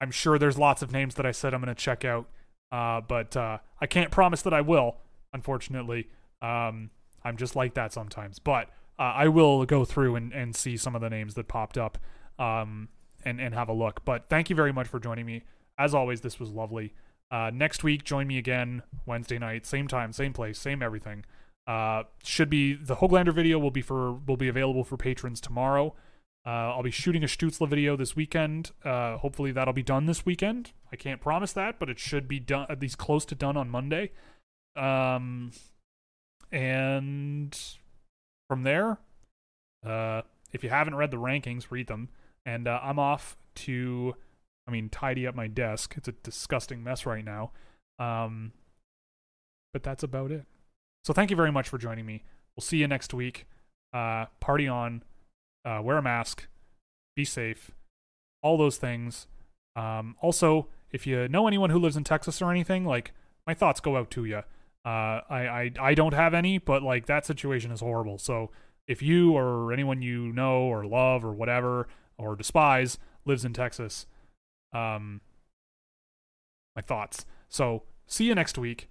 Speaker 2: I'm sure there's lots of names that I said I'm to check out. Uh but uh I can't promise that I will, unfortunately. Um I'm just like that sometimes. But uh, I will go through and, and see some of the names that popped up um, and, and have a look. But thank you very much for joining me. As always, this was lovely. Uh, next week, join me again Wednesday night, same time, same place, same everything. Uh, should be the Hoglander video will be for will be available for patrons tomorrow. Uh, I'll be shooting a Stutzle video this weekend. Uh, hopefully that'll be done this weekend. I can't promise that, but it should be done at least close to done on Monday. Um, and from there, uh, if you haven't read the rankings, read them. And uh, I'm off to, I mean, tidy up my desk. It's a disgusting mess right now. Um, but that's about it. So thank you very much for joining me. We'll see you next week. Uh, party on. Uh, wear a mask. Be safe. All those things. Um, also, if you know anyone who lives in Texas or anything, like my thoughts go out to you. Uh, I, I I don't have any, but like that situation is horrible. So if you or anyone you know or love or whatever or despise lives in Texas, um, my thoughts. So see you next week.